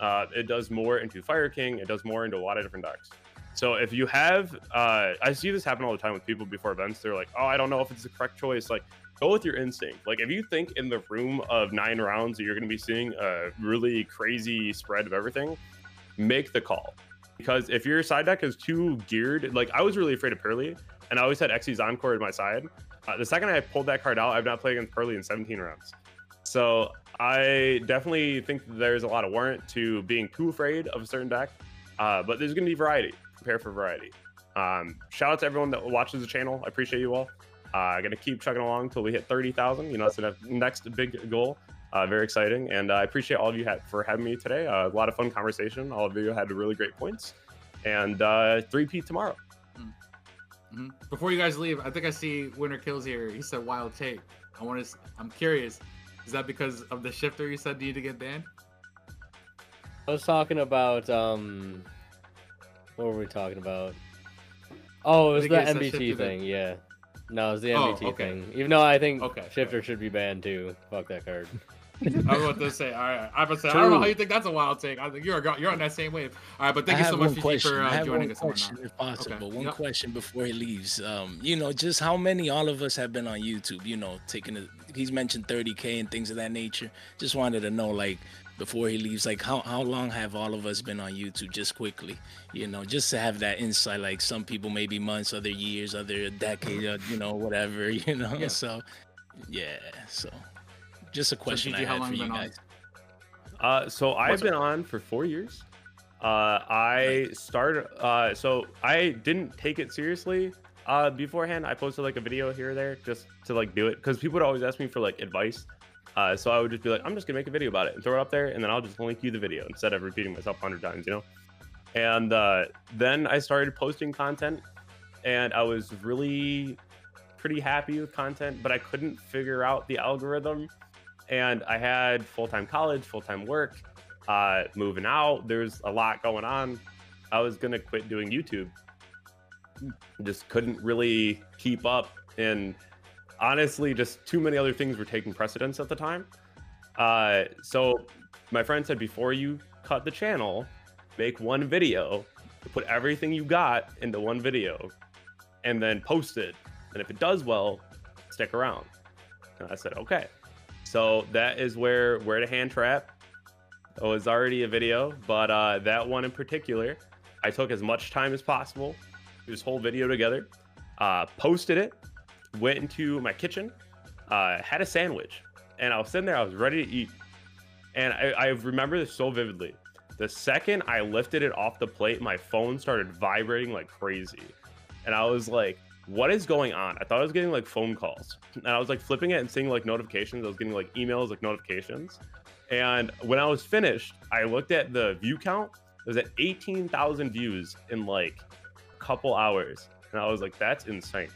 Uh, it does more into Fire King. It does more into a lot of different decks. So if you have, uh, I see this happen all the time with people before events. They're like, "Oh, I don't know if it's the correct choice." Like, go with your instinct. Like, if you think in the room of nine rounds that you're going to be seeing a really crazy spread of everything, make the call. Because if your side deck is too geared, like I was really afraid of Purrely, and I always had Xyz Encore at my side. Uh, the second I pulled that card out, I've not played against Purrely in 17 rounds. So I definitely think there's a lot of warrant to being too afraid of a certain deck, uh, but there's going to be variety. prepare for variety. Um, shout out to everyone that watches the channel. I appreciate you all. Uh, gonna keep chugging along until we hit 30,000. You know, that's the next big goal. Uh, very exciting, and uh, I appreciate all of you ha- for having me today. Uh, a lot of fun conversation. All of you had really great points, and uh, 3P tomorrow. Mhm. Before you guys leave, I think I see Winter Killz here. He said wild take. I want to. I'm curious. Is that because of the shifter you said needed to get banned? I was talking about um, what were we talking about? Oh, it was the it's MBT thing. that- Yeah. No, it's was the Oh, okay. thing. Even though I think Okay, Shifter should be banned too. Fuck that card. I was about to say. All right. I was about to say. I don't know how you think that's a wild take. I think you're you're on that same wave. All right, but thank I you so much question. for I uh, have joining one us. and question, if possible. Okay. One Yep. question before he leaves. Um, you know, just how many all of us have been on YouTube? You know, taking a, he's mentioned 30k and things of that nature. Just wanted to know, like, before he leaves, like, how how long have all of us been on YouTube? Just quickly, you know, just to have that insight. Like, some people maybe months, other years, other a decade, uh, you know, whatever. You know, Yeah. so yeah. So, just a question Gigi, I how had long for you you on? guys. Uh, so I've What's been on for four years. Uh, I started. Uh, so I didn't take it seriously. Uh, beforehand, I posted like a video here or there just to like do it because people would always ask me for like advice. Uh, so I would just be like, I'm just gonna make a video about it and throw it up there, and then I'll just link you the video instead of repeating myself hundred times, you know. And uh, then I started posting content, and I was really pretty happy with content, but I couldn't figure out the algorithm. And I had full time college, full time work, uh, moving out. There's a lot going on. I was gonna quit doing YouTube. Just couldn't really keep up, and honestly, just too many other things were taking precedence at the time. Uh, so my friend said, before you cut the channel, make one video, put everything you got into one video, and then post it. And if it does well, stick around. And I said, okay. So that is where where to hand trap. It was already a video, but uh, that one in particular, I took as much time as possible, this whole video together, uh, posted it, went into my kitchen, uh, had a sandwich, and I was sitting there. I was ready to eat, and I, I remember this so vividly. The second I lifted it off the plate, my phone started vibrating like crazy, and I was like, "What is going on?" I thought I was getting like phone calls, and I was like flipping it and seeing like notifications. I was getting like emails, like notifications, and when I was finished, I looked at the view count. It was at 18,000 views in like a couple hours, and I was like, "That's insane."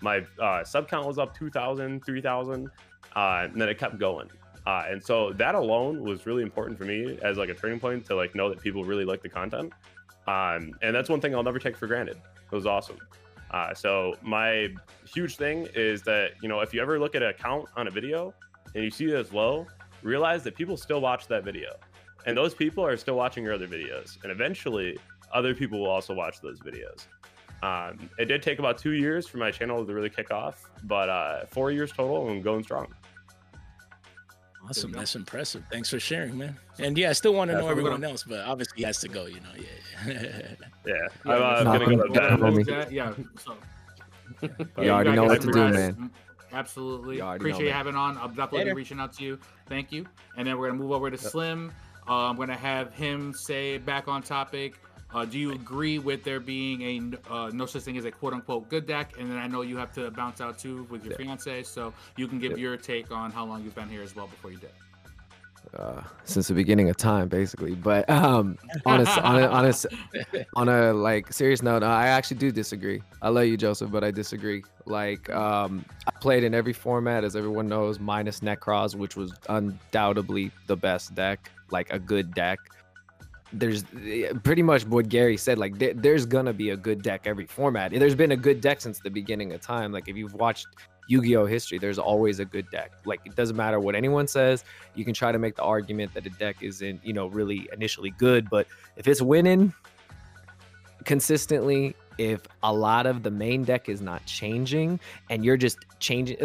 My uh, sub count was up 2,000, 3,000, uh, and then it kept going. Uh, and so that alone was really important for me as like a turning point to like know that people really like the content. Um, and that's one thing I'll never take for granted. It was awesome. Uh, so my huge thing is that you know if you ever look at a count on a video and you see that it's low, realize that people still watch that video, and those people are still watching your other videos, and eventually other people will also watch those videos. Um, it did take about two years for my channel to really kick off, but uh, four years total and going strong. Awesome. That's impressive. Thanks for sharing, man. And yeah, I still want to Yeah, know everyone gonna- else, but obviously he has to go, you know. Yeah. Yeah. Yeah, I'm uh, Nah, gonna go to yeah, bed. Yeah, yeah. So, You already know what to do, congrats. man. Mm, Absolutely. You Appreciate know, you having on. I'm definitely Later. reaching out to you. Thank you. And then we're gonna move over to Slim. Uh, I'm gonna have him say back on topic. Uh, do you agree with there being a uh, no such thing as a quote unquote good deck? And then I know you have to bounce out too with your fiance, so you can give Yep. your take on how long you've been here as well before you did. uh, since the beginning of time, basically. But um, on a, on a, on a, on a like serious note, I actually do disagree. I love you, Joseph, but I disagree. Like um, I played in every format, as everyone knows, minus Nekroz, which was undoubtedly the best deck, like a good deck. There's eh, pretty much what Gary said. Like there, there's gonna be a good deck every format. There's been a good deck since the beginning of time. Like if you've watched Yu-Gi-Oh history, there's always a good deck. Like it doesn't matter what anyone says. You can try to make the argument that a deck isn't, you know, really initially good, but if it's winning consistently, if a lot of the main deck is not changing and you're just changing,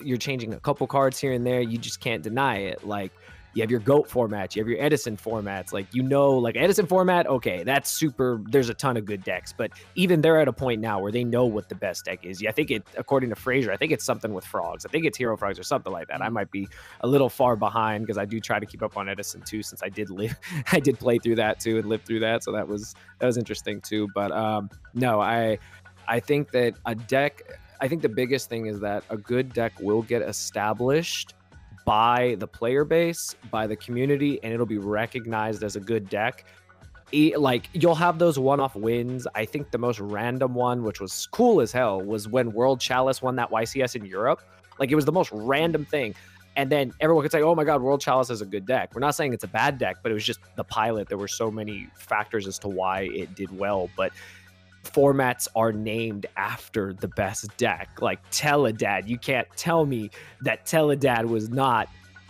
you're changing a couple cards here and there, you just can't deny it. Like you have your goat formats you have your edison formats like you know like edison format okay that's super there's a ton of good decks but even they're at a point now where they know what the best deck is. Yeah, i think it according to fraser i think it's something with frogs. I think it's hero frogs or something like that. I might be a little far behind because i do try to keep up on edison too since i did live i did play through that too and live through that so that was that was interesting too but um no i i think that a deck I think the biggest thing is that a good deck will get established by the player base, by the community, and it'll be recognized as a good deck. E- like you'll have those one-off wins. I think the most random one, which was cool as hell, was when World Chalice won that YCS in Europe. Like it was the most random thing. And then everyone could say, "Oh my God, World Chalice is a good deck." We're not saying it's a bad deck, but it was just the pilot. There were so many factors as to why it did well. But formats are named after the best deck. Like Teledad, you can't tell me that Teledad was not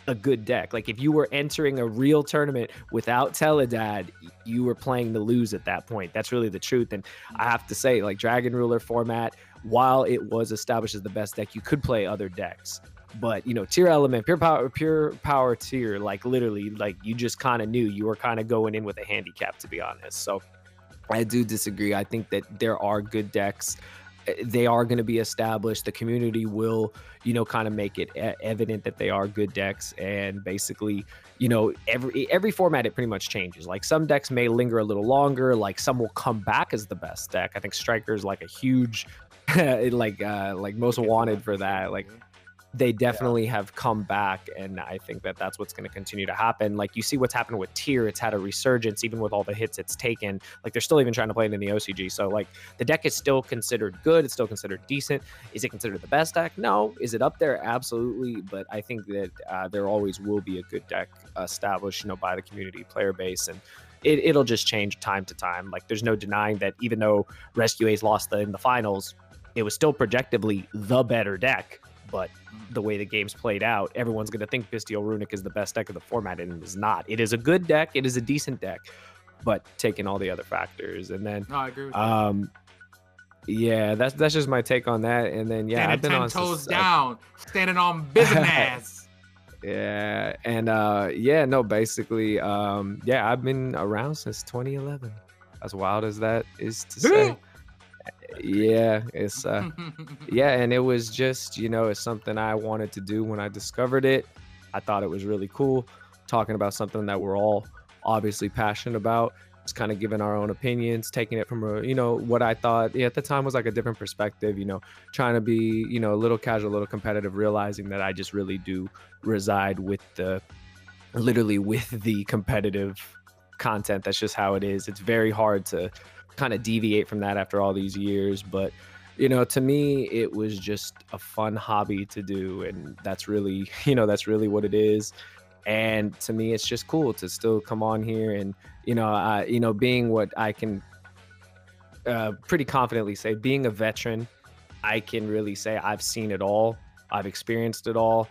a good deck. Like if you were entering a real tournament without Teledad, you were playing to lose at that point. That's really the truth. And I have to say, like Dragon Ruler format, while it was established as the best deck, you could play other decks. But you know, Tearlament, pure power, pure power tier, like literally, like you just kind of knew you were kind of going in with a handicap, to be honest. So I do disagree. I think that there are good decks. Eh, They are going to be established. The community will, you know, kind of make it evident that they are good decks. And basically, you know, every every format it pretty much changes. Like some decks may linger a little longer. Like some will come back as the best deck. I think Striker is like a huge, like uh like most wanted for that. Like they definitely have come back and i think that that's what's going to continue to happen. Like you see what's happened with tier it's had a resurgence even with all the hits it's taken. Like they're still even trying to play it in the ocg so like the deck is still considered good it's still considered decent. Is it considered the best deck? No. Is it up there? Absolutely but i think that uh, there always will be a good deck established you know by the community player base and it, it'll just change time to time. Like there's no denying that even though rescue a's lost the, in the finals it was still projectively the better deck but the way the game's played out, everyone's going to think Bystial Runick is the best deck of the format, and it is not. It is a good deck. It is a decent deck, but taking all the other factors, and then No, I agree um, yeah, that's that's just my take on that. And then yeah, I've been ten on toes uh, down, standing on business. Yeah, and uh, yeah, no, basically, um, yeah, I've been around since 2011. As wild as that is to say. Yeah, it's uh, yeah, and it was just you know it's something I wanted to do when I discovered it. I thought it was really cool, talking about something that we're all obviously passionate about. Just kind of giving our own opinions, taking it from a you know what I thought yeah, at the time was like a different perspective. You know, trying to be you know a little casual, a little competitive, realizing that I just really do reside with the literally with the competitive content. That's just how it is. It's very hard to kind of deviate from that after all these years, but you know, to me, it was just a fun hobby to do, and that's really, you know, that's really what it is. And to me, it's just cool to still come on here and, you know, uh, you know, being what I can uh, pretty confidently say, being a veteran, I can really say I've seen it all. I've experienced it all.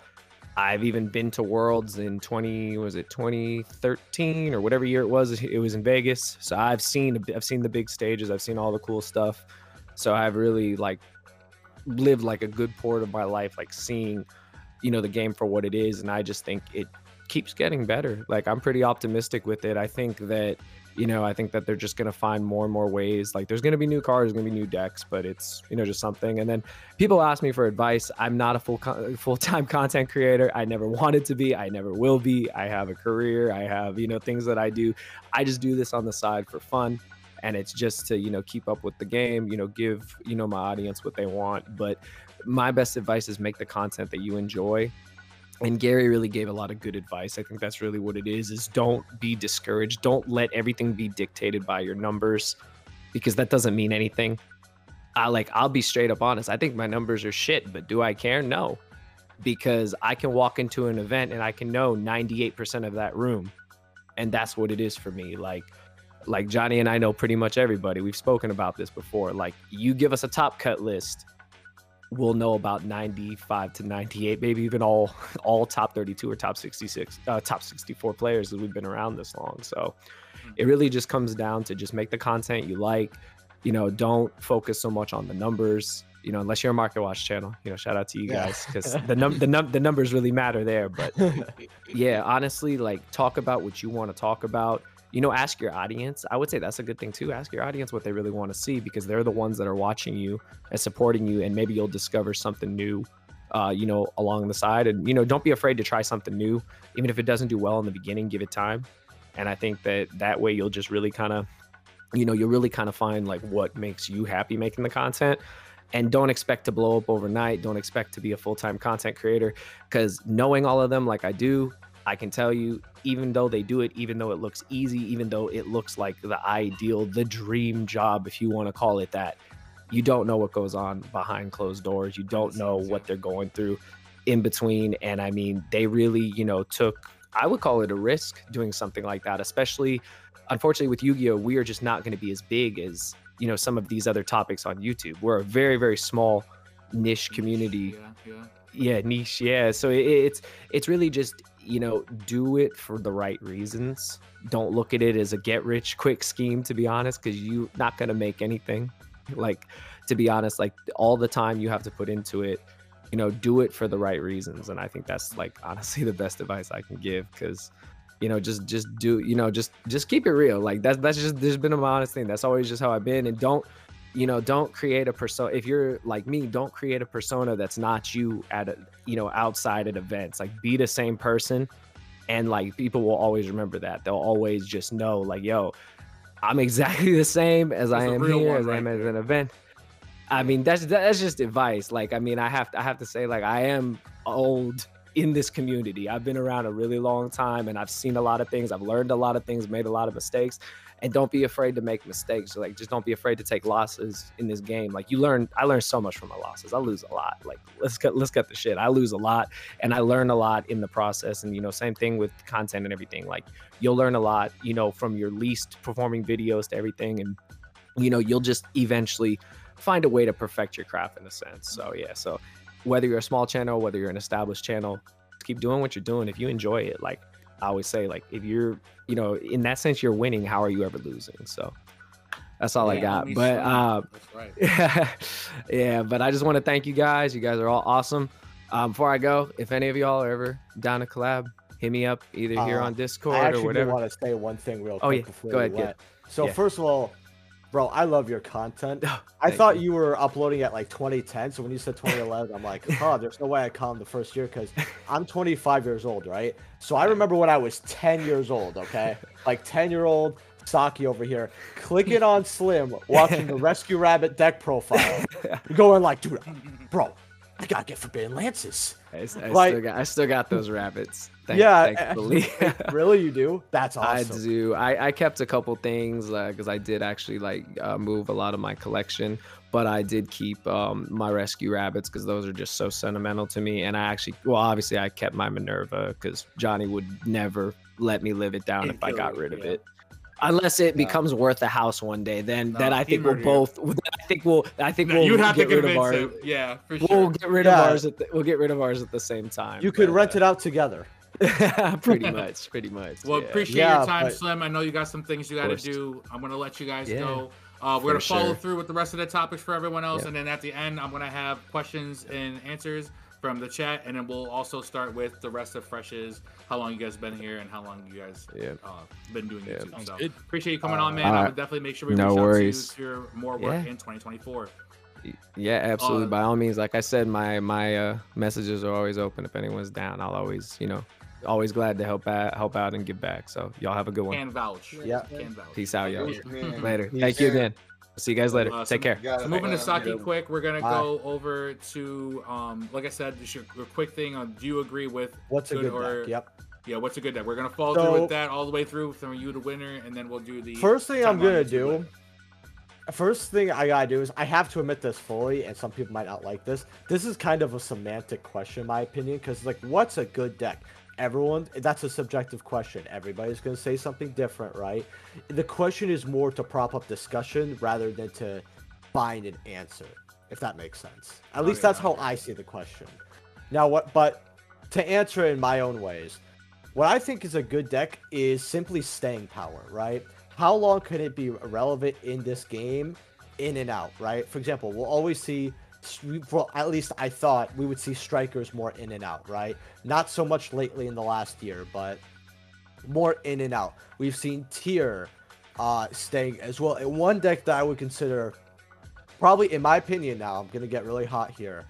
I've even been to Worlds in 20 was it 2013 or whatever year it was. It was in Vegas. So I've seen I've seen the big stages. I've seen all the cool stuff. So I've really like lived like a good part of my life, like seeing, you know, the game for what it is. And I just think it keeps getting better. Like I'm pretty optimistic with it. I think that you know, I think that they're just going to find more and more ways. Like there's going to be new cards, going to be new decks, but it's, you know, just something. And then people ask me for advice. I'm not a full con- full-time content creator. I never wanted to be. I never will be. I have a career. I have, you know, things that I do. I just do this on the side for fun. And it's just to, you know, keep up with the game, you know, give, you know, my audience what they want. But my best advice is make the content that you enjoy and Gary really gave a lot of good advice. I think that's really what it is is don't be discouraged. Don't let everything be dictated by your numbers because that doesn't mean anything. I like I'll be straight up honest. I think my numbers are shit, but do I care? No. Because I can walk into an event and I can know 98% of that room. And that's what it is for me. Like like Johnny and I know pretty much everybody. We've spoken about this before. Like you give us a top cut list we'll know about 95 to 98 maybe even all all top 32 or top 66 uh, top 64 players that we've been around this long so it really just comes down to just make the content you like you know don't focus so much on the numbers you know, unless you're a Market Watch channel, you know, shout out to you guys because the num the num the numbers really matter there. But yeah, honestly, like talk about what you want to talk about. You know, ask your audience. I would say that's a good thing too. Ask your audience what they really want to see because they're the ones that are watching you and supporting you, and maybe you'll discover something new. Uh, you know, along the side, and you know, don't be afraid to try something new, even if it doesn't do well in the beginning. Give it time, and I think that that way you'll just really kind of, you know, you'll really kind of find like what makes you happy making the content and don't expect to blow up overnight don't expect to be a full-time content creator because knowing all of them like i do i can tell you even though they do it even though it looks easy even though it looks like the ideal the dream job if you want to call it that you don't know what goes on behind closed doors. You don't know what they're going through in between and i mean they really you know took i would call it a risk doing something like that especially unfortunately with yu-gi-oh we are just not going to be as big as you know some of these other topics on youtube. We're a very very small niche community. Yeah, yeah. yeah niche yeah so it, it's it's really just you know do it for the right reasons. Don't look at it as a get rich quick scheme to be honest because you're not going to make anything. Like to be honest like all the time you have to put into it you know do it for the right reasons and i think that's like honestly the best advice i can give because you know just just do you know just just keep it real. Like that's that's just there's been a honest thing. That's always just how i've been and don't you know don't create a persona if you're like me don't create a persona that's not you at a you know outside at events. Like be the same person and like people will always remember that. They'll always just know like yo i'm exactly the same as i That's a am here as i am at an event. I mean that's that's just advice. Like i mean i have to i have to say like i am old in this community. I've been around a really long time and i've seen a lot of things. I've learned a lot of things made a lot of mistakes and don't be afraid to make mistakes. Like just don't be afraid to take losses in this game. Like you learn i learned so much from my losses. I lose a lot. Like let's cut let's cut the shit. I lose a lot and i learn a lot in the process. And you know same thing with content and everything. Like you'll learn a lot you know from your least performing videos to everything. And you know you'll just eventually find a way to perfect your craft in a sense. So yeah. So whether you're a small channel whether you're an established channel keep doing what you're doing. If you enjoy it like i always say like if you're you know in that sense you're winning how are you ever losing so that's all i got but sweet. uh right. yeah but i just want to thank you guys you guys are all awesome um before i go if any of y'all are ever down to collab hit me up either here Uh, on discord I or actually whatever want to say one thing real quick Oh, yeah. before Go we ahead, yeah. So Yeah. first of all, bro, I love your content. I thought you. you. were uploading at like 2010. So when you said 2011, I'm like, oh, there's no way I him the first year because I'm 25 years old, right? So I remember when I was 10 years old. Okay, like 10 year old Saki over here, clicking on Slim, watching the Rescue Rabbit deck profile, going like, dude, bro, I gotta get Forbidden Lances. I, I Like- still got I still got those rabbits. Thank, yeah, thankfully. really, you do? That's awesome. I do. I, I kept a couple things because I did actually like uh, move a lot of my collection, but I did keep um, my rescue rabbits because those are just so sentimental to me. And I actually, well, obviously, I kept my Minerva because Johnny would never let me live it down if I got rid of yeah. it. Unless it becomes worth a house one day, then then I think we'll both. I think we'll. I think No, we'll you'd have to get rid of convince our. him. Yeah, for sure. We'll get rid Yeah. of ours. At the, we'll get rid of ours at the same time. You could but, rent it out together. Uh, pretty much. Pretty much. Well, yeah. appreciate Yeah, your time, but- Slim. I know you got some things you got to do. I'm gonna let you guys Yeah, go. Uh, we're gonna for follow sure. through with the rest of the topics for everyone else, Yep. and then at the end, I'm gonna have questions and answers from the chat, and then we'll also start with the rest of Fresh's, how long you guys been here, and how long you guys Yeah. uh, been doing Yeah. YouTube. So appreciate you coming on, man. I Alright. would definitely make sure we No reach worries. out to you to your more work Yeah. in 2024. Yeah, absolutely. Uh, By all means, like I said, my my uh, messages are always open. If anyone's down, I'll always, you know, always glad to help out, help out and give back. So y'all have a good one. Can vouch. Yeah. Can vouch. Peace out, y'all. Later. Peace. Thank you again. See you guys later. Uh, Take so- care. So moving to Saki you. quick, we're gonna Bye. go over to um, like I said, just a a quick thing on. Do you agree with What's a good or deck? Yep. yeah? What's a good deck? We're gonna follow through with that all the way through from you to winner, and then we'll do the First thing I'm gonna to do. winner. First thing I gotta do is I have to admit this fully, and some people might not like this. This is kind of a semantic question, in my opinion, because like, what's a good deck? Everyone, that's a subjective question. Everybody's gonna say something different, right? The question is more to prop up discussion rather than to find an answer, if that makes sense. At least that's how I see the question. Now, what? But to answer in my own ways, what I think is a good deck is simply staying power, right? How long can it be relevant in this game, in and out, right? For example, we'll always see well, at least I thought we would see strikers more in and out, right? Not so much lately in the last year, but more in and out. We've seen tier uh, staying as well. And one deck that I would consider, probably in my opinion, now I'm gonna get really hot here.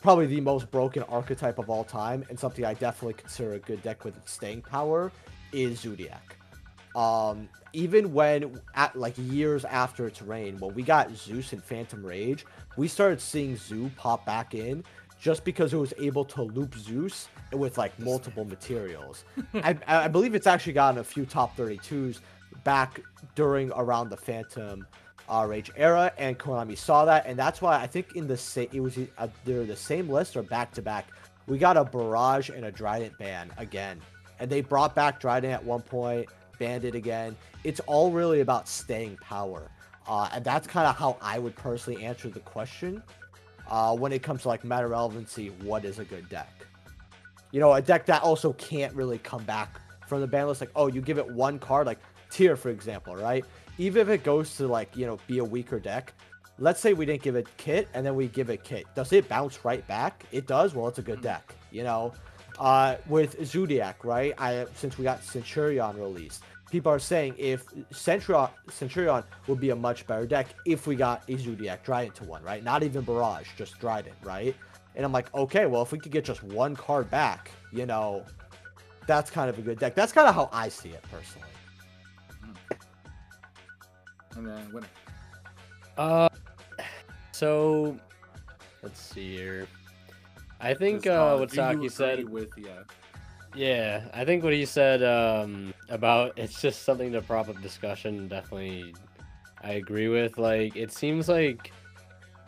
Probably the most broken archetype of all time, and something I definitely consider a good deck with its staying power is Zoodiac. Um, even when at like years after its reign, when we got Zeus and Phantom Rage, we started seeing Zoo pop back in just because it was able to loop Zeus with like multiple materials. I, I believe it's actually gotten a few top 32s back during around the Phantom uh, Rage era, and Konami saw that, and that's why I think in the same it was uh, they're the same list or back to back. We got a Barrage and a Drident ban again, and they brought back Drident at one point, banned it again. It's all really about staying power, uh, and that's kind of how I would personally answer the question uh, when it comes to like meta relevancy. What is a good deck? You know, a deck that also can't really come back from the ban list. Like, oh, you give it one card, like tier, for example, right? Even if it goes to like you know be a weaker deck, let's say we didn't give it kit and then we give it kit. Does it bounce right back? It does. Well, it's a good deck. You know, uh, with Zoodiac, right? I since we got Centurion released, people are saying if Centurion Centurion would be a much better deck if we got a Zoodiac Drident to one, right? Not even Barrage, just Drident, right? And I'm like, okay, well, if we could get just one card back, you know, that's kind of a good deck. That's kind of how I see it personally. And then winner. Uh, so let's see here. I think uh, what Saki said. with yeah. Yeah, I think what he said um, about it's just something to prop up discussion. Definitely, I agree with. Like, it seems like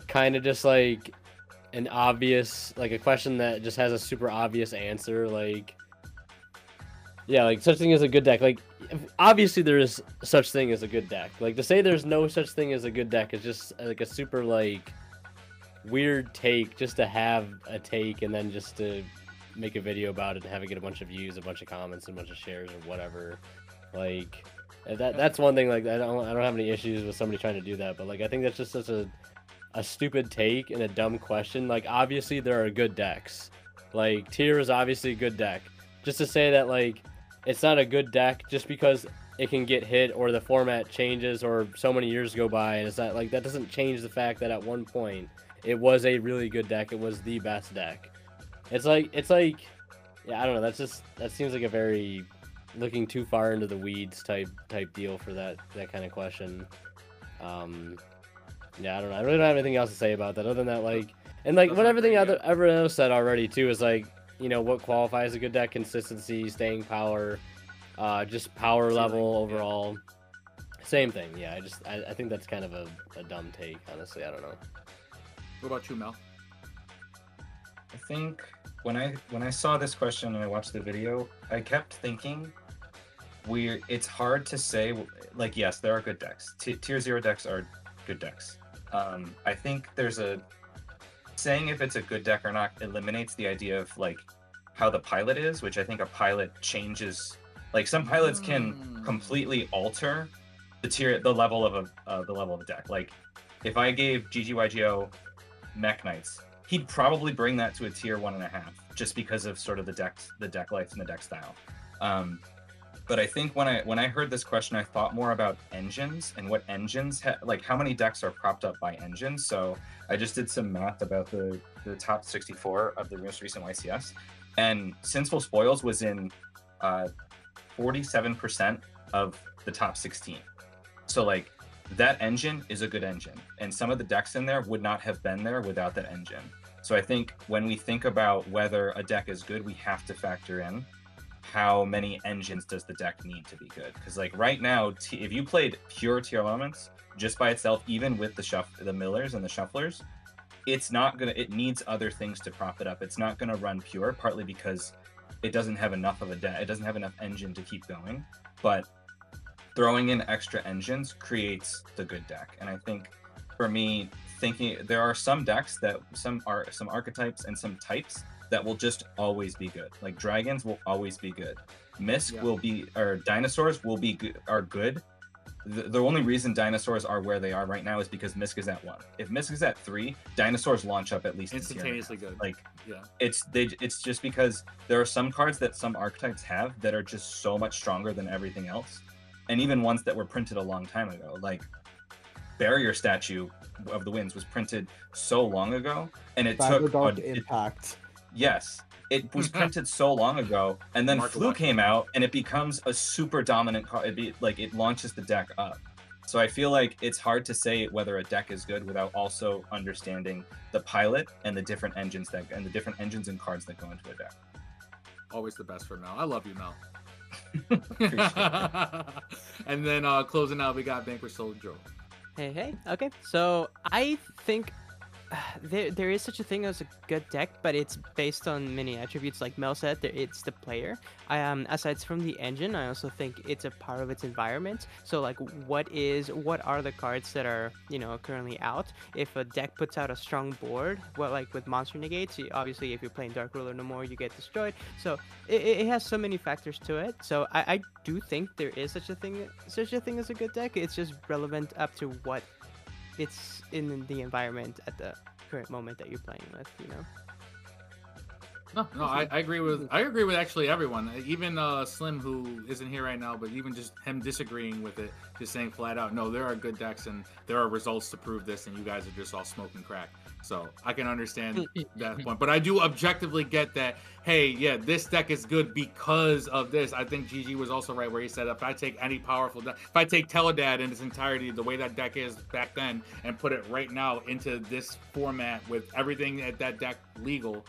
kind of just like an obvious, like a question that just has a super obvious answer. Like, yeah, like such thing as a good deck. Like, obviously there is such thing as a good deck. Like to say there's no such thing as a good deck is just like a super like weird take just to have a take and then just to make a video about it and have it get a bunch of views, a bunch of comments, and a bunch of shares or whatever. Like uh, that that's one thing like I don't I don't have any issues with somebody trying to do that, but like I think that's just such a a stupid take and a dumb question. Like obviously there are good decks. Like tier is obviously a good deck. Just to say that like it's not a good deck just because it can get hit or the format changes or so many years go by and it's not like that doesn't change the fact that at one point it was a really good deck. It was the best deck. It's like it's like yeah, I don't know. That's just that seems like a very looking too far into the weeds type type deal for that that kind of question. Um, yeah, I don't know. I really don't have anything else to say about that other than that, like, and like what everything other everyone else said already too is like, you know, what qualifies a good deck: consistency, staying power, uh, just power level overall. Same thing. Yeah, I just I, I think that's kind of a, a dumb take. Honestly, I don't know. What about you, Mel? I think when I when I saw this question and I watched the video, I kept thinking we it's hard to say like yes, there are good decks. T- tier 0 decks are good decks. Um I think there's a saying if it's a good deck or not eliminates the idea of like how the pilot is, which I think a pilot changes like some pilots can completely alter the tier the level of a uh, the level of a deck. Like if I gave GGYGO Mech Knights, he'd probably bring that to a tier one and a half, just because of sort of the deck, the deck life and the deck style. Um, but I think when I when I heard this question, I thought more about engines and what engines ha- like how many decks are propped up by engines. So I just did some math about the the top 64 of the most recent YCS, and Sinful Spoils was in uh, 47% of the top 16. So like that engine is a good engine and some of the decks in there would not have been there without that engine. So i think when we think about whether a deck is good we have to factor in how many engines does the deck need to be good. Because like right now if you played pure Tearlaments just by itself even with the shuff the millers and the shufflers it's not gonna it needs other things to prop it up. It's not gonna run pure partly because it doesn't have enough of a deck it doesn't have enough engine to keep going. But throwing in extra engines creates the good deck and i think for me thinking there are some decks that some are some archetypes and some types that will just always be good like dragons will always be good misk Yeah. will be or dinosaurs will be good are good the, the only reason dinosaurs are where they are right now is because Misk is at one. If Misk is at three, dinosaurs launch up at least in tier and a half. Instantaneously good. Like Yeah. it's they it's just because there are some cards that some archetypes have that are just so much stronger than everything else and even ones that were printed a long time ago like barrier statue of the winds was printed so long ago and it Cyber took Dark a- it- Impact. yes it was printed so long ago and then Market flu watch. came out and it becomes a super dominant card it be like it launches the deck up so i feel like it's hard to say whether a deck is good without also understanding the pilot and the different engines that and the different engines and cards that go into a deck Always the best for Mel. I love you, Mel. Appreciate and then uh closing out, we got Vanquish Soul Joe. Hey, hey. Okay, so I think there there is such a thing as a good deck, but it's based on many attributes. Like Mel said, it's the player. I um aside from the engine, I also think it's a part of its environment. So like, what is what are the cards that are you know currently out? If a deck puts out a strong board, well, like with monster negates, you- obviously if you're playing Dark Ruler no more, you get destroyed. So it, it it has so many factors to it. So I, I do think there is such a thing such a thing as a good deck. It's just relevant up to what it's in the environment at the current moment that you're playing with, you know. No, no, I, I agree with I agree with actually everyone. Even uh, Slim, who isn't here right now, but even just him disagreeing with it, just saying flat out, no, there are good decks and there are results to prove this, and you guys are just all smoking crack. So I can understand that point, but I do objectively get that. Hey, yeah, this deck is good because of this. I think GG was also right where he said if I take any powerful deck, if I take Teledad in its entirety, the way that deck is back then, and put it right now into this format with everything at that deck legal,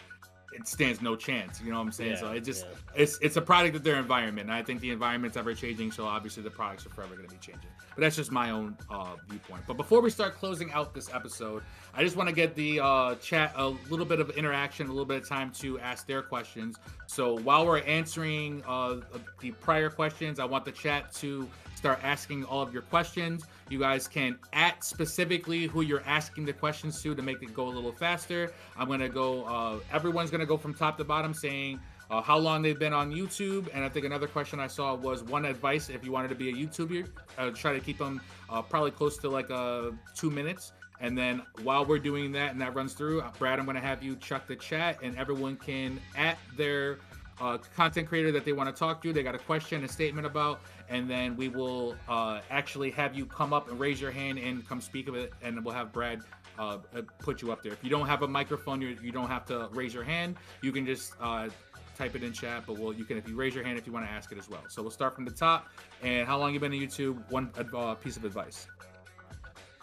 it stands no chance. You know what I'm saying? so it just yeah. it's it's a product of their environment, and I think the environment's ever changing. So obviously the products are forever going to be changing. But that's just my own uh, viewpoint. But before we start closing out this episode, I just want to get the uh, chat a little bit of interaction, a little bit of time to ask their questions. So while we're answering uh, the prior questions, I want the chat to start asking all of your questions. You guys can at specifically who you're asking the questions to to make it go a little faster. I'm gonna go. Uh, everyone's gonna go from top to bottom saying uh, how long they've been on YouTube. And I think another question I saw was one advice if you wanted to be a YouTuber, uh, try to keep them uh, probably close to like uh, two minutes. And then while we're doing that and that runs through, Brad, I'm going to have you chuck the chat and everyone can at their uh, content creator that they want to talk to. They got a question, a statement about, and then we will uh, actually have you come up and raise your hand and come speak of it, and we'll have Brad uh, uh, put you up there. If you don't have a microphone, you you don't have to raise your hand. You can just uh, type it in chat, but we'll you can if you raise your hand if you want to ask it as well. So we'll start from the top. And how long you been on YouTube? One piece of advice.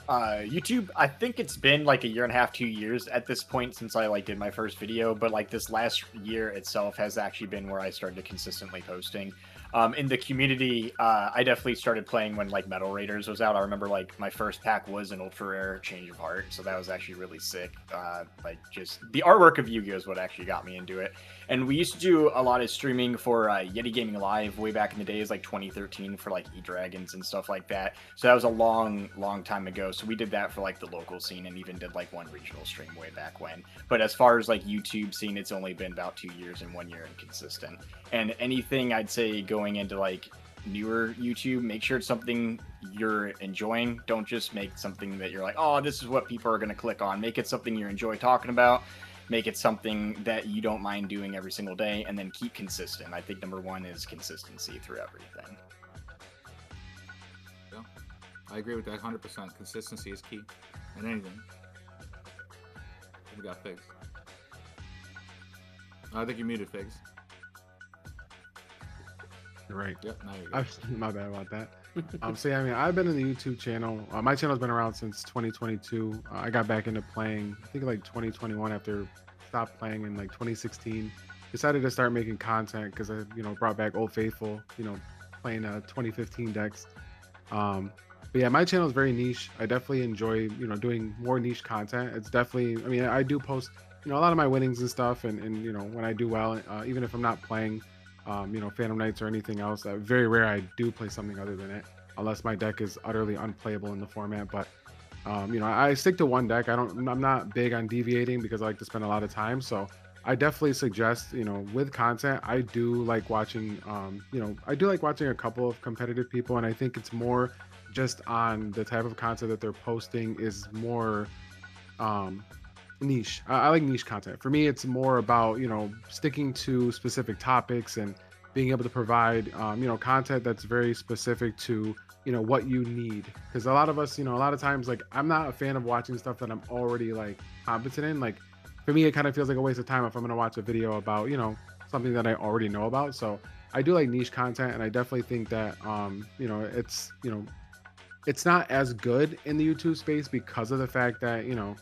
Uh, YouTube, I think it's been like a year and a half, two years at this point since I like did my first video. But like this last year itself has actually been where I started consistently posting. Um, in the community, uh, I definitely started playing when like Metal Raiders was out. I remember like my first pack was an ultra rare Change of Heart, so that was actually really sick. Uh, like just the artwork of Yu-Gi-Oh is what actually got me into it. And we used to do a lot of streaming for uh, Yeti Gaming Live way back in the days, like 2013, for like E Dragons and stuff like that. So that was a long, long time ago. So we did that for like the local scene and even did like one regional stream way back when. But as far as like YouTube scene, it's only been about two years and one year inconsistent. And anything I'd say going into like newer YouTube, make sure it's something you're enjoying. Don't just make something that you're like, oh, this is what people are going to click on. Make it something you enjoy talking about. Make it something that you don't mind doing every single day, and then keep consistent. I think number one is consistency through everything. Yeah, I agree with that 100%. Consistency is key in anything. We got Figs. I think you muted Figs. You're right. Yep, now you're I, good. my bad about that. um, so yeah, I mean, I've been in the YouTube channel. Uh, my channel's been around since 2022. Uh, I got back into playing, I think like 2021 after stopped playing in like 2016. Decided to start making content because I, you know, brought back Old Faithful. You know, playing uh 2015 decks. Um, but yeah, my channel is very niche. I definitely enjoy, you know, doing more niche content. It's definitely, I mean, I do post, you know, a lot of my winnings and stuff, and and you know, when I do well, uh, even if I'm not playing um, you know, Phantom Knights or anything else. Uh, very rare I do play something other than it, unless my deck is utterly unplayable in the format. But um, you know, I, I stick to one deck. I don't. I'm not big on deviating because I like to spend a lot of time. So I definitely suggest, you know, with content, I do like watching. Um, you know, I do like watching a couple of competitive people, and I think it's more just on the type of content that they're posting is more um niche. I, I like niche content. For me, it's more about you know sticking to specific topics and being able to provide um, you know content that's very specific to you know what you need. Because a lot of us, you know, a lot of times like I'm not a fan of watching stuff that I'm already like competent in. Like for me, it kind of feels like a waste of time if I'm gonna watch a video about you know something that I already know about. So I do like niche content, and I definitely think that um, you know it's you know it's not as good in the YouTube space because of the fact that you know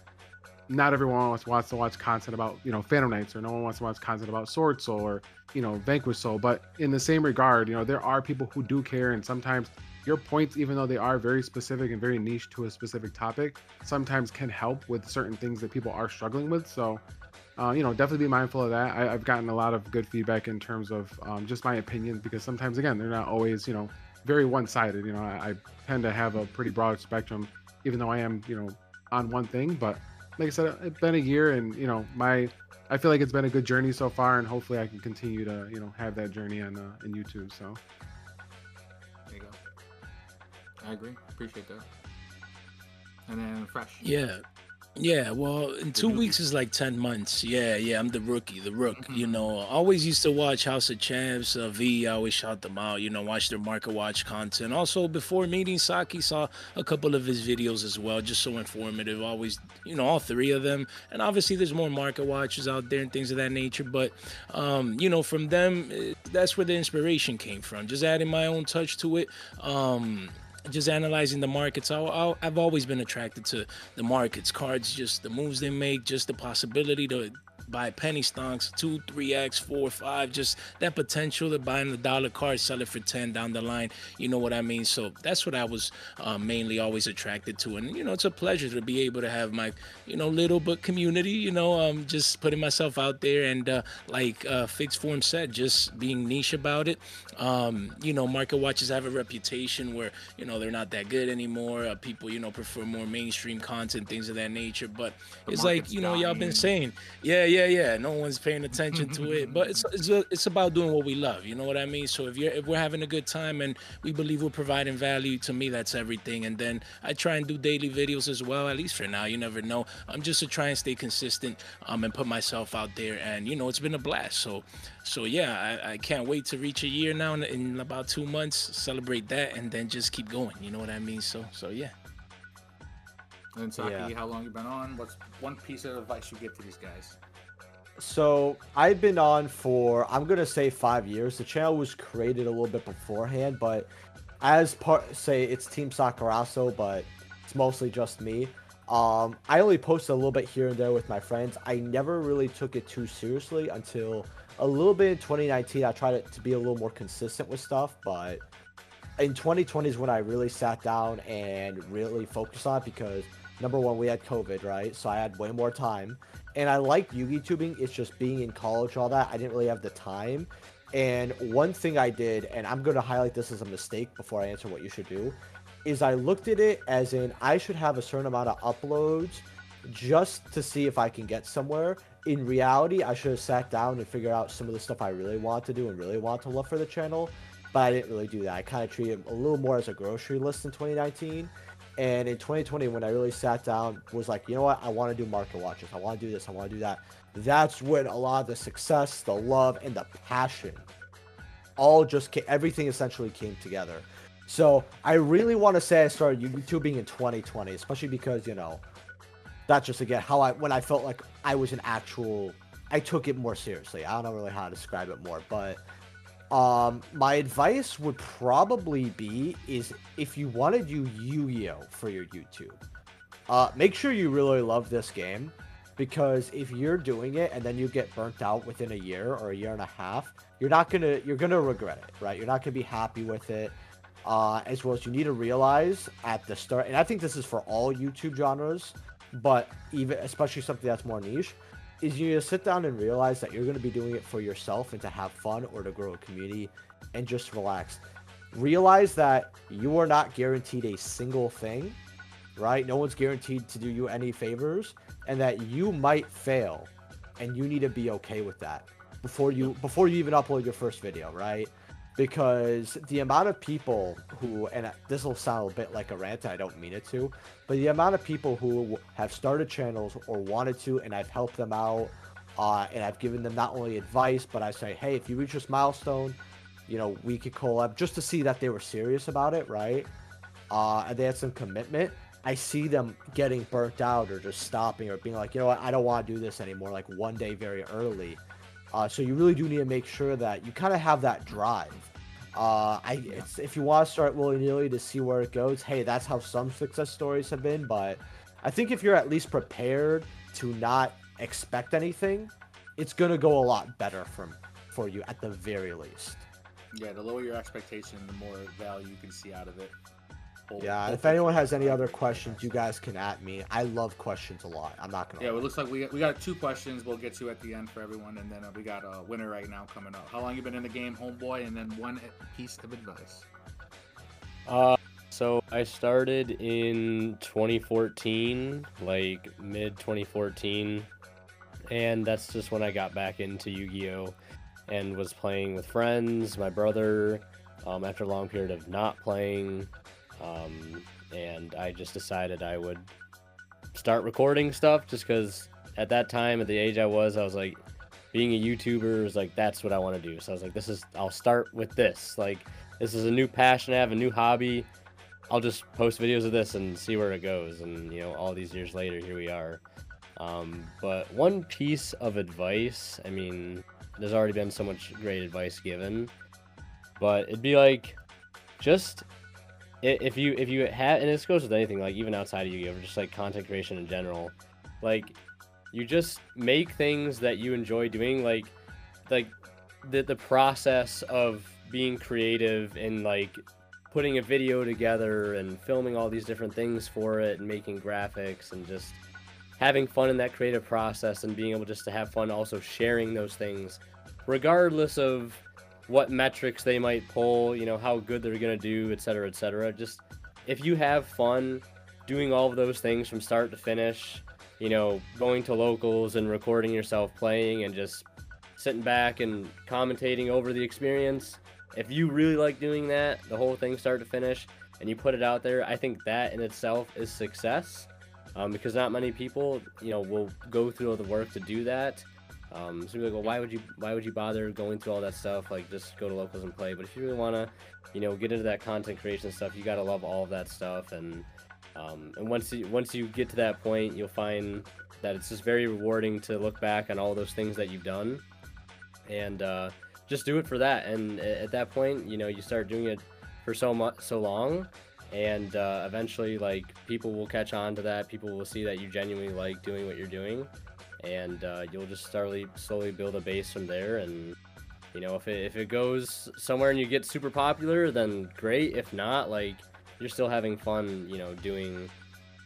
not everyone wants, wants to watch content about you know Phantom Knights or no one wants to watch content about Swordsoul or you know Vanquish Soul. But in the same regard, you know there are people who do care, and sometimes your points, even though they are very specific and very niche to a specific topic, sometimes can help with certain things that people are struggling with. So. Uh, you know, definitely be mindful of that. I, I've gotten a lot of good feedback in terms of um, just my opinions because sometimes, again, they're not always, you know, very one-sided. You know, I, I tend to have a pretty broad spectrum, even though I am, you know, on one thing. But like I said, it's been a year, and you know, my I feel like it's been a good journey so far, and hopefully, I can continue to you know have that journey on uh, in YouTube. So There you go. I agree. Appreciate that. And then fresh. Yeah. Yeah, well, in two weeks is like 10 months. Yeah, yeah, I'm the rookie, the rook. Mm-hmm. You know, I always used to watch House of Champs, uh, V, I always shout them out, you know, watch their market watch content. Also, before meeting Saki, saw a couple of his videos as well, just so informative. Always, you know, all three of them. And obviously, there's more market watchers out there and things of that nature. But, um, you know, from them, eh, that's where the inspiration came from. Just adding my own touch to it. Um, just analyzing the markets. I, I've always been attracted to the markets, cards, just the moves they make, just the possibility to buy penny stocks, two, three X, four, five, just that potential to buying the dollar card, sell it for 10 down the line. You know what I mean? So that's what I was uh, mainly always attracted to. And, you know, it's a pleasure to be able to have my, you know, little but community, you know, um, just putting myself out there and uh, like uh, Figs Form said, just being niche about it. Um, you know, market watches have a reputation where, you know, they're not that good anymore. Uh, people, you know, prefer more mainstream content, things of that nature. But The it's like, you know, y'all been saying, yeah, yeah, yeah. No one's paying attention to it, but it's it's, a, it's about doing what we love. You know what I mean? So if you're if we're having a good time and we believe we're providing value, to me that's everything. And then I try and do daily videos as well. At least for now, you never know. I'm just to try and stay consistent um and put myself out there. And you know, it's been a blast. So so yeah, I, I can't wait to reach a year now in, in about two months. Celebrate that and then just keep going. You know what I mean? So so yeah. And Saki, Yeah. how long you been on? What's one piece of advice you give to these guys? So I've been on for I'm gonna say five years. The channel was created a little bit beforehand, but as part say it's Team Sakurasou, but it's mostly just me. Um, I only posted a little bit here and there with my friends. I never really took it too seriously until a little bit in 2019. I tried to be a little more consistent with stuff, but in 2020 is when I really sat down and really focused on it because number one, we had COVID, right? So I had way more time. And I like YouTubing. It's just being in college, all that. I didn't really have the time. And one thing I did, and I'm going to highlight this as a mistake before I answer what you should do, is I looked at it as in I should have a certain amount of uploads just to see if I can get somewhere. In reality, I should have sat down and figured out some of the stuff I really want to do and really want to love for the channel but I didn't really do that. I kind of treated it a little more as a grocery list in 2019. And in 2020, when I really sat down, was like, you know what? I want to do market watches. I want to do this. I want to do that. That's when a lot of the success, the love, and the passion all just came, everything essentially came together. So I really want to say I started YouTubing in 2020, especially because, you know, that's just again how I, when I felt like I was an actual, I took it more seriously. I don't know really how to describe it more, but um, my advice would probably be is if you want to do Yu-Gi-Oh for your YouTube, uh, make sure you really love this game because if you're doing it and then you get burnt out within a year or a year and a half, you're not gonna you're gonna regret it, right? You're not gonna be happy with it. Uh, as well as you need to realize at the start, and I think this is for all YouTube genres, but even especially something that's more niche, is you need to sit down and realize that you're going to be doing it for yourself and to have fun or to grow a community and just relax. Realize that you are not guaranteed a single thing, right? No one's guaranteed to do you any favors, and that you might fail, and you need to be okay with that before you before you even upload your first video, right? Because the amount of people who and this will sound a bit like a rant i don't mean it to but the amount of people who have started channels or wanted to and i've helped them out uh, and i've given them not only advice but i say hey if you reach this milestone you know we could collab just to see that they were serious about it right? Uh, and they had some commitment. I see them getting burnt out or just stopping or being like you know what? I don't want to do this anymore like one day very early uh, so you really do need to make sure that you kind of have that drive. Uh, I if you want to start willy nilly to see where it goes, hey, that's how some success stories have been. But I think if you're at least prepared to not expect anything, it's gonna go a lot better from for you at the very least. Yeah, the lower your expectation, the more value you can see out of it. Whole- Yeah. whole If anyone has any other questions, you guys can at me. I love questions a lot. I'm not gonna. Yeah, lie. well, it looks like we got, we got two questions we'll get to at the end for everyone, and then uh, we got a winner right now coming up. How long you been in the game, homeboy? And then one piece of advice. Uh, so I started in 2014, like mid 2014, and that's just when I got back into Yu-Gi-Oh, and was playing with friends, my brother. Um, after a long period of not playing, um, and I just decided I would start recording stuff, just because at that time, at the age I was, I was like, being a YouTuber is like that's what I want to do. So I was like, this is I'll start with this. Like this is a new passion I have, a new hobby. I'll just post videos of this and see where it goes. And you know, all these years later, here we are. Um, but one piece of advice, I mean, there's already been so much great advice given, but it'd be like, just if you if you have, and this goes with anything, like even outside of Yu-Gi-Oh, just like content creation in general, like you just make things that you enjoy doing, like like the the process of being creative and like putting a video together and filming all these different things for it and making graphics and just having fun in that creative process and being able just to have fun also sharing those things regardless of what metrics they might pull you know how good they're going to do et cetera et cetera. Just if you have fun doing all of those things from start to finish you know going to locals and recording yourself playing and just sitting back and commentating over the experience if you really like doing that the whole thing start to finish and you put it out there i think that in itself is success um, because not many people you know will go through all the work to do that um, so like well why would you why would you bother going through all that stuff? Like just go to locals and play. But if you really want to you know get into that content creation stuff you got to love all of that stuff. And um, and once you once you get to that point you'll find that it's just very rewarding to look back on all those things that you've done. And uh, just do it for that. And at that point you know you start doing it for so much so long. And uh, eventually like people will catch on to that. People will see that you genuinely like doing what you're doing and uh, you'll just slowly slowly build a base from there and you know if it, if it goes somewhere and you get super popular then great if not like you're still having fun you know doing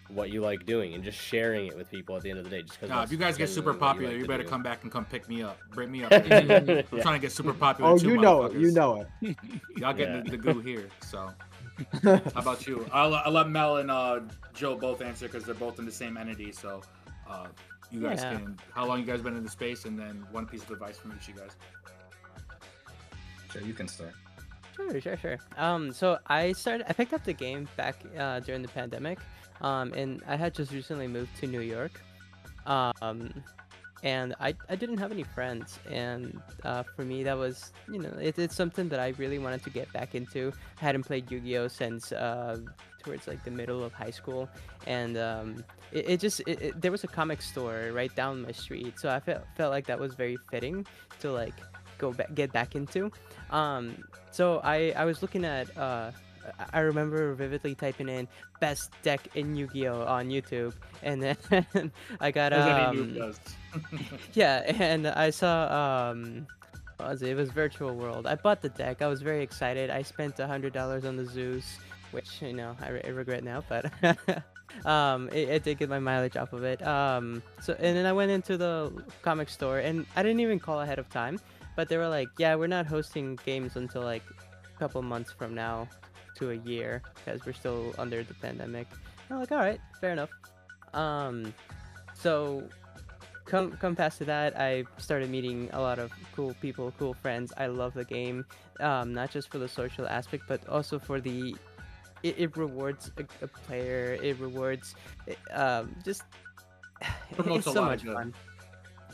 what you like doing and just sharing it with people at the end of the day just because Nah, if you guys get super popular, you better come. come back and come pick me up. Bring me up. I'm Yeah. trying to get super popular. Oh, too, you know it. You know it. Y'all getting Yeah. the, the goo here. So, how about you? I'll, I'll let Mel and uh, Joe both answer because they're both in the same entity. So, uh, you guys Yeah. can. How long you guys been in the space, and then one piece of advice from each of you guys. Joe, you can start. Sure, sure, sure. Um, so I started. I picked up the game back uh, during the pandemic, um, and I had just recently moved to New York, um, and I I didn't have any friends, and uh, for me that was you know it, it's something that I really wanted to get back into. I hadn't played Yu-Gi-Oh since uh, towards like the middle of high school, and um, it, it just it, it, there was a comic store right down my street, so I felt felt like that was very fitting to like go back get back into. Um, so I I was looking at uh I- remember vividly typing in best deck in Yu-Gi-Oh on YouTube, and then I got um yeah, and I saw um was it? It was Virtual World. I bought the deck. I was very excited. I spent a hundred dollars on the Zeus, which you know I, re- I regret now, but um it, it did get my mileage off of it. Um so and then I went into the comic store and I didn't even call ahead of time, but they were like, yeah, we're not hosting games until like a couple months from now to a year because we're still under the pandemic. I'm like, all right, fair enough. Um, so come come past to that, I started meeting a lot of cool people, cool friends. I love the game, um, not just for the social aspect, but also for the it, it rewards a, a player. It rewards, it, um, just Promotes it's a so lot much fun.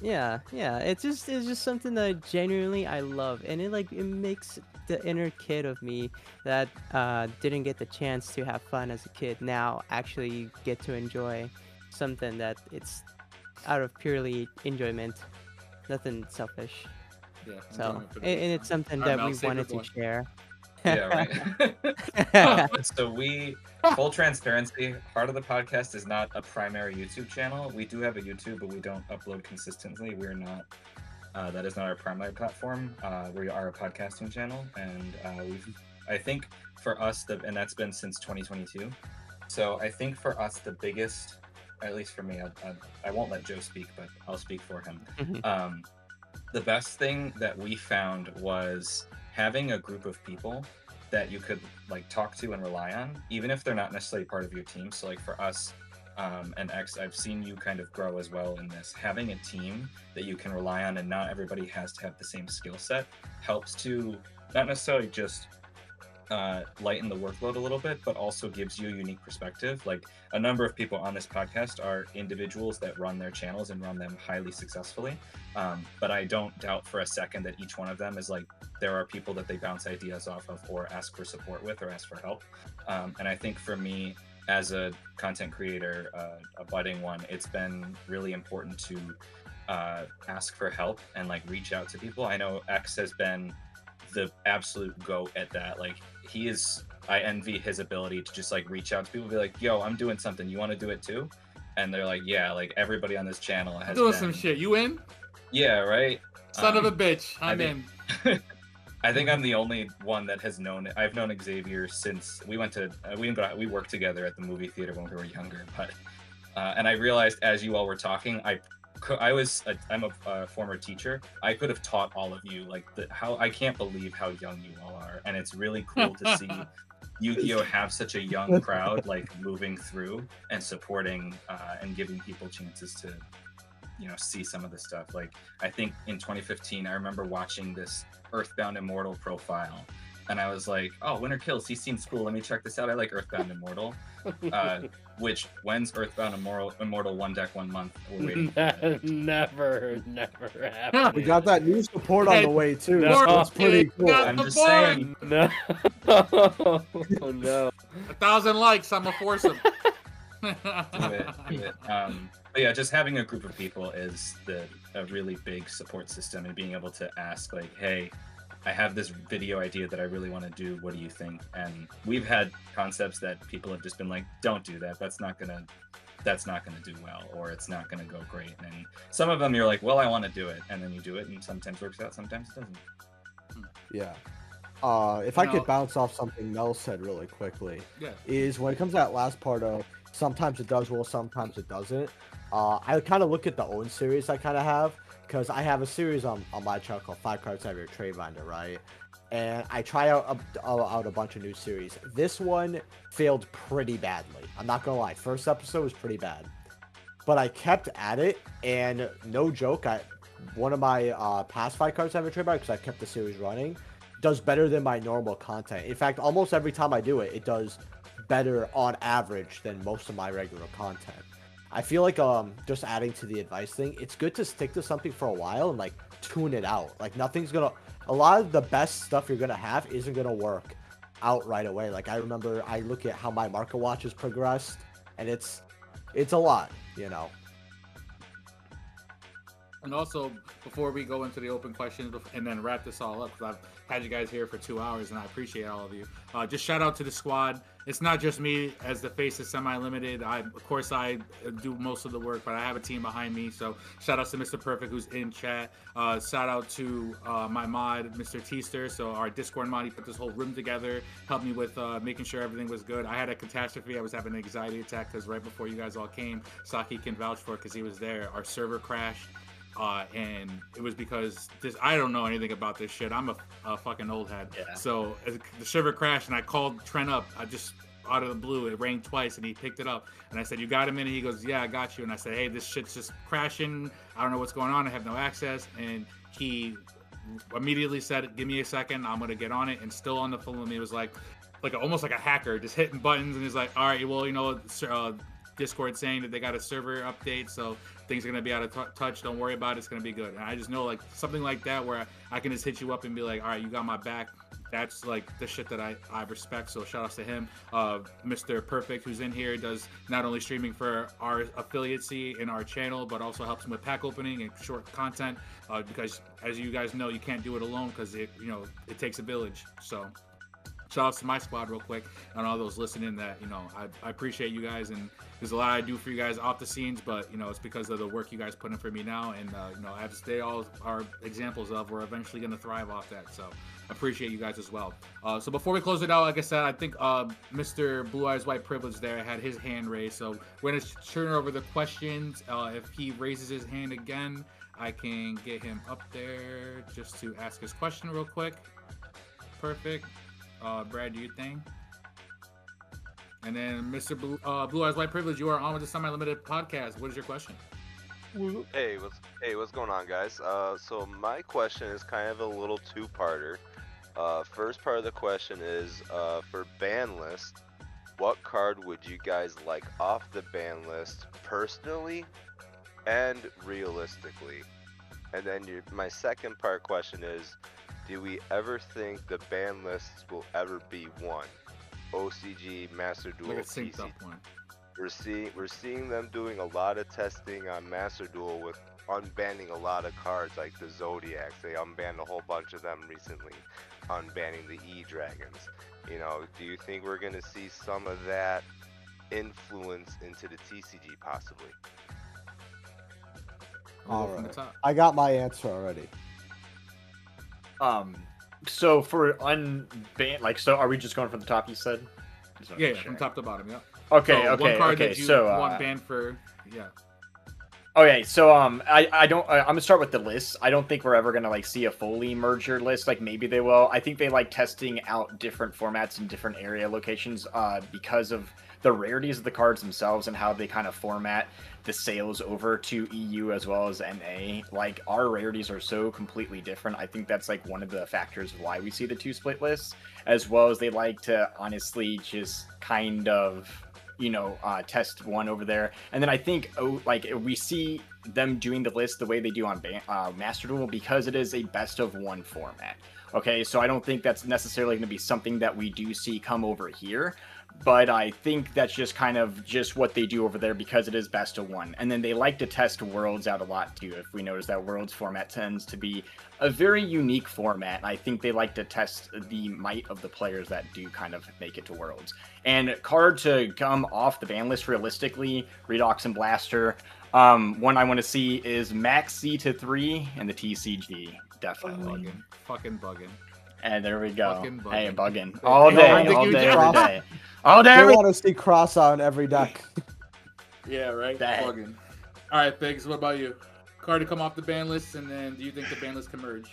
Yeah, yeah. It's just it's just something that genuinely I love, and it like it makes the inner kid of me that uh, didn't get the chance to have fun as a kid now actually get to enjoy something that it's out of purely enjoyment, nothing selfish. Yeah, So enjoyment for and, and it's something that we wanted to share. Yeah, right. So we, full transparency, Heart of the Podcast is not a primary YouTube channel. We do have a YouTube, but we don't upload consistently. We're not. Uh, that is not our primary platform. Uh, we are a podcasting channel, and uh, we've. I think for us, the and that's been since 2022. So I think for us, the biggest, at least for me, I, I, I won't let Joe speak, but I'll speak for him. Mhm. Um, the best thing that we found was having a group of people that you could like talk to and rely on, even if they're not necessarily part of your team. So like for us um, and X, I've seen you kind of grow as well in this. Having a team that you can rely on and not everybody has to have the same skill set helps to not necessarily just uh, lighten the workload a little bit, but also gives you a unique perspective. Like a number of people on this podcast are individuals that run their channels and run them highly successfully. Um, but I don't doubt for a second that each one of them is like there are people that they bounce ideas off of or ask for support with or ask for help. Um, and I think for me, as a content creator, uh, a budding one, it's been really important to uh, ask for help and like reach out to people. I know X has been the absolute goat at that. Like he is, I envy his ability to just like reach out to people, and be like, "Yo, I'm doing something. You want to do it too?" And they're like, "Yeah." Like everybody on this channel has doing been- some shit. You in? Yeah, right. Son of a Um, bitch. I I'm in. I think I'm the only one that has known. I've known Xavier since we went to uh, we got we worked together at the movie theater when we were younger. But uh, and I realized as you all were talking, I I was a, I'm a uh, former teacher. I could have taught all of you like the, how I can't believe how young you all are, and it's really cool to see Yu-Gi-Oh! have such a young crowd like moving through and supporting uh, and giving people chances to you know see some of the stuff. Like i think in 2015 i remember watching this earthbound immortal profile and i was like oh Winter Killz. He seems cool let me check this out. I like earthbound immortal. Uh, which when's earthbound immortal immortal one deck one month we're waiting never, never happened. We got that new support on the way too. No. so it's pretty cool. i'm just saying No. oh no. A thousand likes. I'm a foursome. do it, do it. Um, but yeah, just having a group of people is the a really big support system, and being able to ask like, "Hey, I have this video idea that I really want to do. What do you think?" And we've had concepts that people have just been like, "Don't do that. That's not gonna." That's not going to do well, or it's not going to go great. And some of them you're like, well, I want to do it, and then you do it, and sometimes works out, sometimes it doesn't. Yeah. Uh, if You I know- could bounce off something Mel said really quickly, Yeah. is when it comes to that last part of sometimes it does well, sometimes it doesn't. Uh, I kind of look at the own series I kind of have because I have a series on, on my channel called Five Cards Have Your Trade Binder, right? And I try out a, out a bunch of new series. This one failed pretty badly. I'm not gonna lie. First episode was pretty bad, but I kept at it, and no joke, I one of my uh, past five cards I have a trade binder because I kept the series running does better than my normal content. In fact, almost every time I do it, it does better on average than most of my regular content. I feel like um just adding to the advice thing, it's good to stick to something for a while and like tune it out. Like nothing's gonna a lot of the best stuff you're gonna have isn't gonna work out right away. Like I remember I look at how my market watch has progressed and it's it's a lot, you know. And also, before we go into the open questions and then wrap this all up, because I've had you guys here for two hours and I appreciate all of you. Uh, just shout out to the squad. It's not just me as the face of Semi Limited. I, of course, I do most of the work, but I have a team behind me. So shout out to Mr. Perfect who's in chat. Uh, shout out to uh, my mod, Mr. Teaster. So our Discord mod, he put this whole room together, helped me with uh, making sure everything was good. I had a catastrophe. I was having an anxiety attack because right before you guys all came, Saki can vouch for it because he was there. Our server crashed uh, and it was because this I don't know anything about this shit. I'm a, a fucking old head. Yeah. So the server crashed, and I called Trent up. I just out of the blue. It rang twice, and he picked it up. And I said, "You got a minute?" He goes, "Yeah, I got you." And I said, "Hey, this shit's just crashing. I don't know what's going on. I have no access." And he immediately said, "Give me a second. I'm gonna get on it." And still on the phone with me was like, like almost like a hacker, just hitting buttons. And he's like, "All right, well, you know, uh, Discord saying that they got a server update, so things are gonna be out of t- touch. Don't worry about it. It's gonna be good." And I just know like something like that where I can just hit you up and be like, "All right, you got my back." That's like the shit that I, I respect. So shout outs to him. Uh, Mr. Perfect, who's in here, does not only streaming for our affiliacy in our channel, but also helps him with pack opening and short content. Uh, because as you guys know, you can't do it alone because it you know it takes a village. So shout outs to my squad real quick and all those listening that you know I, I appreciate you guys and there's a lot I do for you guys off the scenes but you know it's because of the work you guys put in for me now and uh, you know as they all are examples of we're eventually going to thrive off that so I appreciate you guys as well. Uh, so before we close it out like I said I think uh, Mr. Blue Eyes White Privilege there had his hand raised so we're going to turn over the questions. Uh, if he raises his hand again I can get him up there just to ask his question real quick. Perfect uh, Brad, do you think? And then Mr. Blue, uh, Blue Eyes White Privilege, you are on with the Semi Limited podcast. What is your question? Hey, what's hey, what's going on, guys? Uh, so my question is kind of a little two-parter. Uh, first part of the question is uh, for ban list. What card would you guys like off the ban list personally and realistically? And then your, my second part question is, do we ever think the ban lists will ever be one? OCG, Master Duel, Like a TCG. up one. We're seeing we're seeing them doing a lot of testing on Master Duel with unbanning a lot of cards like the Zoodiacs. They unbanned a whole bunch of them recently, unbanning the E Dragons. You know, do you think we're gonna see some of that influence into the TCG possibly? All from the right. top. I got my answer already. Um, so for unban, like, so are we just going from the top? You said. Yeah, from top to bottom. Yeah. Okay, So, okay, One card okay. that you so want uh, banned for, yeah. Okay, so um, I I don't I, I'm gonna start with the list. I don't think we're ever gonna like see a fully merger list. Like maybe they will. I think they like testing out different formats in different area locations uh, because of the rarities of the cards themselves and how they kind of format the sales over to EU as well as NA. Like our rarities are so completely different. I think that's like one of the factors why we see the two split lists, as well as they like to honestly just kind of you know uh, test one over there and then i think oh like we see them doing the list the way they do on uh, master duel because it is a best of one format okay so i don't think that's necessarily going to be something that we do see come over here but i think that's just kind of just what they do over there because it is best of one and then they like to test worlds out a lot too if we notice that worlds format tends to be a very unique format i think they like to test the might of the players that do kind of make it to worlds and card to come off the ban list realistically, Redox and Blaster. Um, one I want to see is Max C to three and the TCG, definitely. Bugging. Fucking bugging. And there we go. Fucking Hey, bugging. bugging all day, all day, every day, all day. They Every... want to see cross on every deck. Yeah, right. Dang. All right, Figs. What about you? Card to come off the ban list, and then do you think the ban list can merge?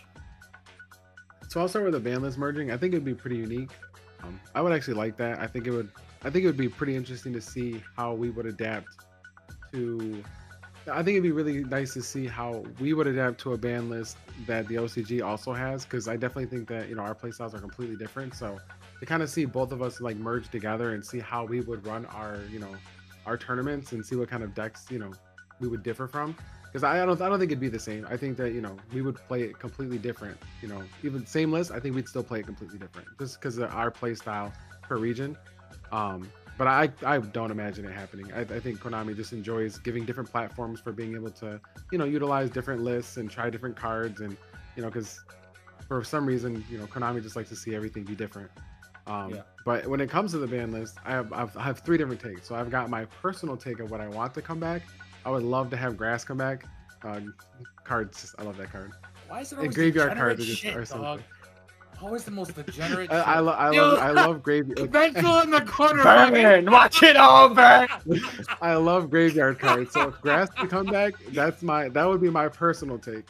So I'll start with the ban list merging. I think it'd be pretty unique. Um, I would actually like that. I think it would. I think it would be pretty interesting to see how we would adapt to. I think it'd be really nice to see how we would adapt to a ban list that the OCG also has, because I definitely think that you know our playstyles are completely different. So to kind of see both of us like merge together and see how we would run our you know our tournaments and see what kind of decks you know we would differ from because I don't I don't think it'd be the same. I think that you know we would play it completely different. You know, even same list, I think we'd still play it completely different just because of our play style per region. Um, but I I don't imagine it happening. I, I think Konami just enjoys giving different platforms for being able to you know utilize different lists and try different cards and you know because for some reason you know Konami just likes to see everything be different. Um, Yeah. But when it comes to the ban list, I have I've, I have three different takes. So I've got my personal take of what I want to come back. I would love to have grass come back. Uh, cards, I love that card. Why is it And graveyard cards are just shit, are so dog? Always the most degenerate. I, I, lo- I Yo, love I love graveyard. Vengeful in the corner. Burn! Watch it all burn! I love graveyard cards. So if grass could come back, that's my that would be my personal take.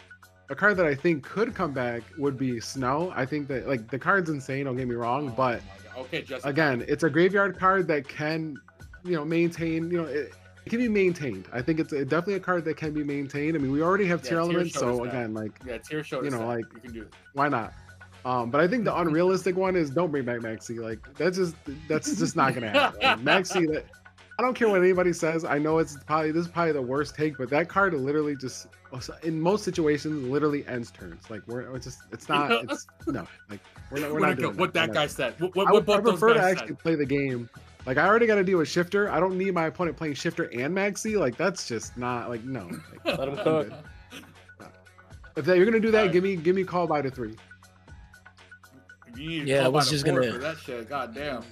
A card that I think could come back would be snow. I think that like the card's insane. Don't get me wrong, but Okay, Jesse. again, it's a graveyard card that can, you know, maintain. You know, it, it can be maintained. I think it's a, definitely a card that can be maintained. I mean, we already have Yeah, Tearlaments, so that. again, like Yeah, tier showed you know, that. like you can do it. why not? Um, but I think the unrealistic one is don't bring back Maxi. Like that's just that's just not gonna happen. Like, Maxi, that don't care what anybody says. I know it's probably this is probably the worst take, but that card literally just in most situations literally ends turns. Like we're it's just it's not it's no like we're not we're What not that- doing what that We're guy said. What, what, I what would I both those prefer to actually said. play the game. Like I already got to deal with shifter. I don't need my opponent playing shifter and Maxi. Like that's just not like no. Like, Let him cook. good. If that, you're gonna do that, uh, give me give me call by the three. You need to Yeah, I was just gonna- for that shit. God damn.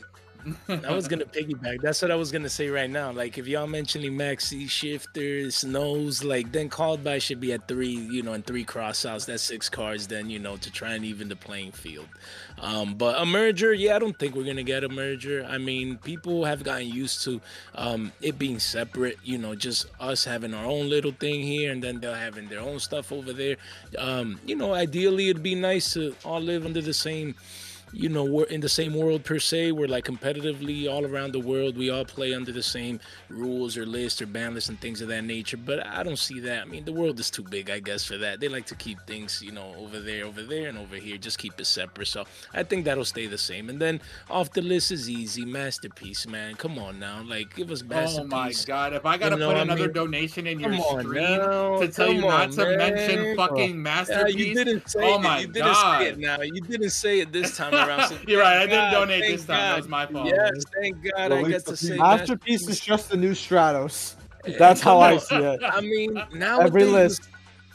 I was gonna piggyback. That's what I was gonna say right now. Like if y'all mentioning maxi shifters, snows, like then called by should be at three, you know, and three cross outs. That's six cards. Then you know to try and even the playing field. Um, but a merger, yeah, I don't think we're gonna get a merger. I mean, people have gotten used to um, it being separate. You know, just us having our own little thing here, and then they're having their own stuff over there. Um, you know, ideally it'd be nice to all live under the same you know we're in the same world per se. We're like competitively all around the world. We all play under the same rules or list or ban list and things of that nature. But i don't see that. I mean the world is too big i guess for that. They like to keep things you know over there over there and over here. Just keep it separate. So i think that'll stay the same. And then off the list is easy. Masterpiece man. Come on now. Like give us masterpiece Oh my god! If I gotta You know, put I another mean, donation in your come on stream now, to tell you come not on, to mention fucking Yeah, masterpiece, you didn't say oh it. my you didn't god! say it now. You didn't say it this time around. so You're right. I didn't God, donate this time. That was my fault. Yes, thank God I Release get the to say masterpiece is just the new Stratos. That's how I see it. I mean, now Every list.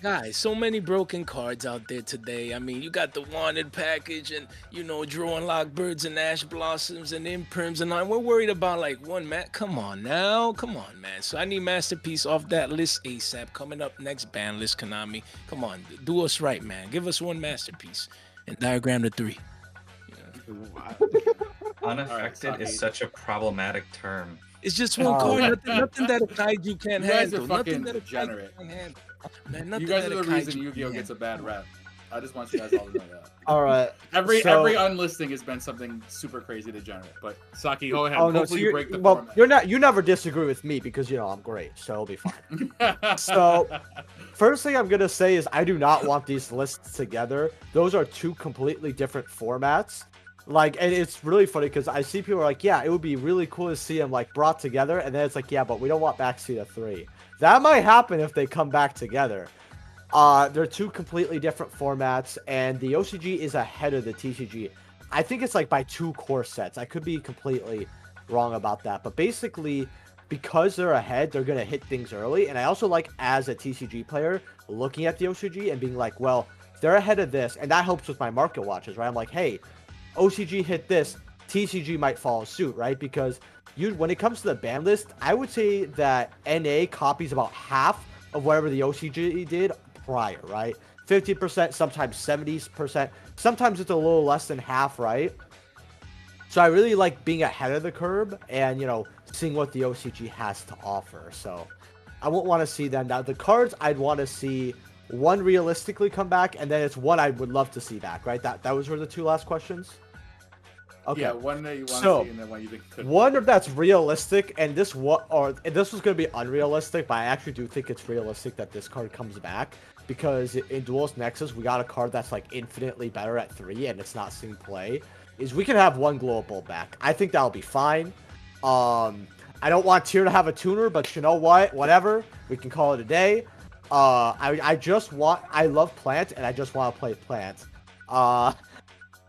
Guys, so many broken cards out there today. I mean, you got the wanted package and, you know, drawing and lock birds and ash blossoms and Imperms and all. We're worried about like one man. Come on now. Come on, man. So I need Masterpiece off that list ASAP. Coming up next ban list, Konami. Come on. Do us right, man. Give us one Masterpiece and diagram the three. Unaffected is such a problematic term. It's just one Oh. card. Nothing, nothing that a kaiju can't You guys are handle. fucking Nothing that a kaiju degenerate. can't handle. Man, You guys that are the reason kaiju Yu-Gi-Oh gets a bad rap. I just want you guys all to know that. All right. Every so- every unlisting has been something super crazy degenerate. But Saki, go ahead. Oh no, so Hopefully you you're, break the well, format. you're not. You never disagree with me because you know I'm great, so it'll be fine. so, first thing I'm gonna say is I do not want these lists together. Those are two completely different formats. Like, and it's really funny because I see people like, yeah, it would be really cool to see them like brought together, and then it's like, yeah, but we don't want backseat of three. That might happen if they come back together. Uh, they're two completely different formats, and the OCG is ahead of the TCG. I think it's like by two core sets. I could be completely wrong about that, but basically, because they're ahead, they're gonna hit things early. And I also like as a TCG player looking at the OCG and being like, well, they're ahead of this, and that helps with my market watches, right? I'm like, hey, OCG hit this, TCG might follow suit, right? Because you, when it comes to the ban list, I would say that NA copies about half of whatever the OCG did prior, right? 50%, sometimes 70%, sometimes it's a little less than half, right? So I really like being ahead of the curve and, you know, seeing what the OCG has to offer. So I won't want to see them. Now, the cards I'd want to see one realistically come back, and then it's one I would love to see back, right? That, that was were the two last questions? Okay. Yeah, one that you want So, to see and then one you think could. One that's realistic, and this what or this was gonna be unrealistic, but I actually do think it's realistic that this card comes back because in Duelist Nexus we got a card that's like infinitely better at three, and it's not seeing play. Is we can have one global back. I think that'll be fine. Um, I don't want Tier to have a tuner, but you know what? Whatever, we can call it a day. Uh, I I just want I love Plant, and I just want to play Plant. Uh,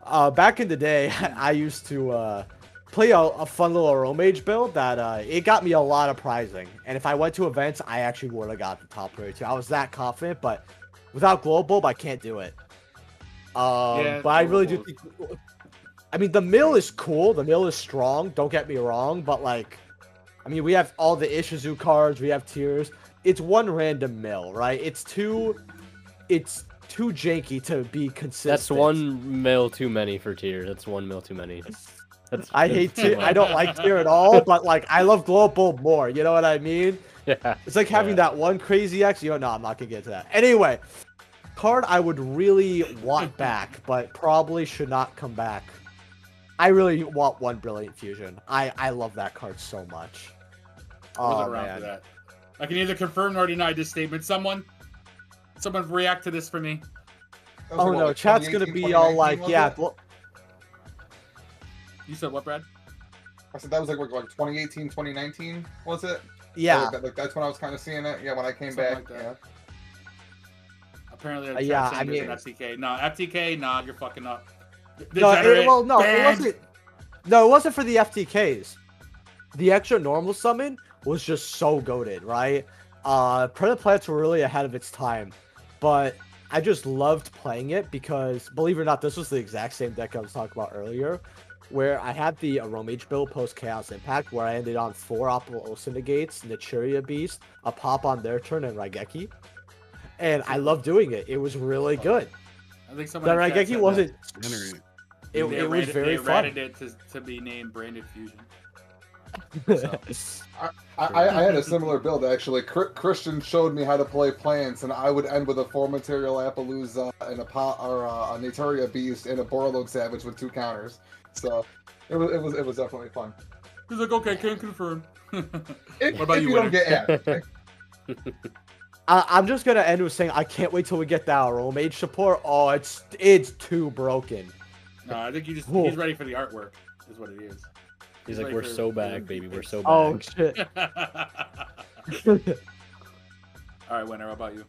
uh, back in the day, I used to uh, play a, a fun little Aromage build that uh, it got me a lot of prizing. And if I went to events, I actually would have got the top player too. I was that confident, but without Global, I can't do it. Um, Yeah, but I really do think. I mean, the mill is cool. The mill is strong. Don't get me wrong, but like, I mean, we have all the Ishizu cards. We have tiers. It's one random mill, right? It's two. It's too janky to be consistent. That's one mil too many for tier. That's one mil too many. That's, I hate tier. I don't like tier at all, but like I love global more. You know what I mean? Yeah. It's like having that one crazy X. You know, no, I'm not gonna get to that. Anyway, card I would really want back, but probably should not come back. I really want one Brilliant Fusion. I I love that card so much. I Oh man. that. I can either confirm or deny this statement. Someone, someone react to this for me. Oh no, like chat's gonna be all like, yeah. it? You said what, Brad? I said that was like what, like 2018, 2019, was it? Yeah. Like, like, that's when I was kind of seeing it. Yeah, when I came Something back. like yeah. Apparently, Uh, yeah, yeah, I mean- FTK. No, FTK. Nah, you're fucking up. No, it, well, no, it wasn't. No, it wasn't for the FTKs. The extra normal summon was just so goaded, right? Uh, Predator Plants were really ahead of its time, but I just loved playing it because, believe it or not, this was the exact same deck I was talking about earlier, where I had the Aromage build post Chaos Impact, where I ended on four Opal Negates, Naturia Beast, a pop on their turn, and Raigeki. And I loved doing it. It was really oh. good. I think The someone. in chat Raigeki wasn't. that. It, They it was ratted- very they fun. ratted it to, to be named Branded Fusion. I, I, I had a similar build actually. Chr- Christian showed me how to play plants, and I would end with a four material Appollousa and a pot or uh, a Naturia Beast and a Borreload Savage with two counters. So it was it was it was definitely fun. He's like, okay, can't confirm. If, what about if you, you don't Winner? get yeah. I, I'm just gonna end with saying I can't wait till we get that Aromage support. Oh, it's it's too broken. No, I think you just Whoa. he's ready for the artwork. Is what it is. He's like, ready we're so back, baby. We're so back. Oh shit. All right, winner. How about you?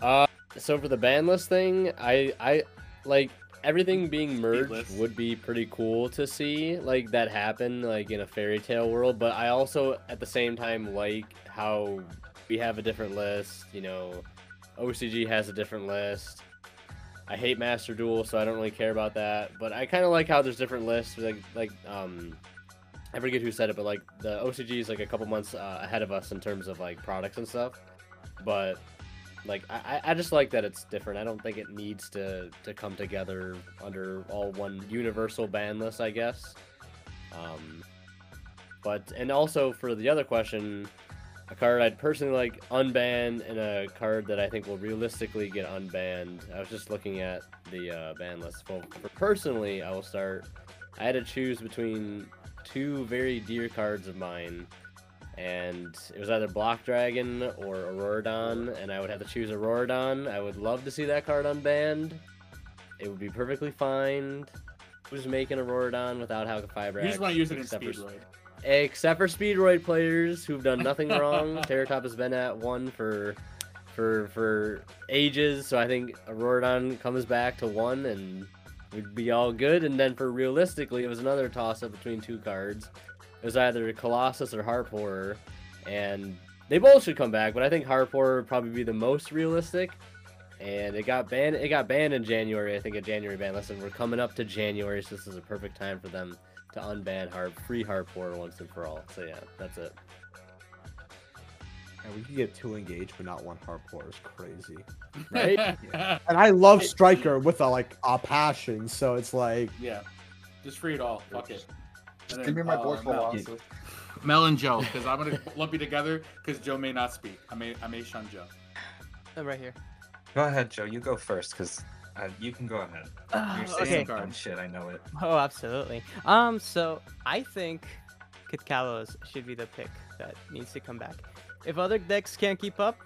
Uh, so for the ban list thing, I I like everything being merged list. would be pretty cool to see like that happen like in a fairy tale world. But I also at the same time like how we have a different list. You know, OCG has a different list. I hate Master Duel, so I don't really care about that. But I kind of like how there's different lists. Like like um, I forget who said it, but like the OCG is like a couple months uh, ahead of us in terms of like products and stuff. But like I, I- just like that it's different. I don't think it needs to to come together under all one universal ban list, I guess. Um, but and also for the other question, a card I'd personally like unban and a card that I think will realistically get unbanned. I was just looking at the uh, ban list. Well, personally, I will start. I had to choose between two very dear cards of mine and it was either Block Dragon or Auroradon, and I would have to choose Auroradon. I would love to see that card unbanned. It would be perfectly fine. Just making Auroradon without Halqifibrax. You just want to use it in Speedroid. Except for Speedroid players who've done nothing wrong. Terrortop has been at one for for for ages, so I think Auroradon comes back to one and we'd be all good. And then for realistically, it was another toss up between two cards. It was either Colossus or Harp Horror, and they both should come back. But I think Harp Horror would probably be the most realistic. And it got banned. It got banned in January. I think a January ban Listen, we're coming up to January, so this is a perfect time for them to unban Harp, free Harp Horror once and for all. So yeah, that's it. And we can get two engaged, but not one harp war is crazy. Right? And I love Striker with a like a passion, so it's like Yeah, just free it all. Fuck it. And Give me my boy uh, Mel- Colossus. Mel and Joe, because I'm gonna lump you together because Joe may not speak. I may I may shun Joe. I'm right here. Go ahead, Joe. You go first, cause uh, you can go ahead. Uh, You're okay. saying dumb shit. I know it. Oh, absolutely. Um, so I think Kitkallos should be the pick that needs to come back. If other decks can't keep up,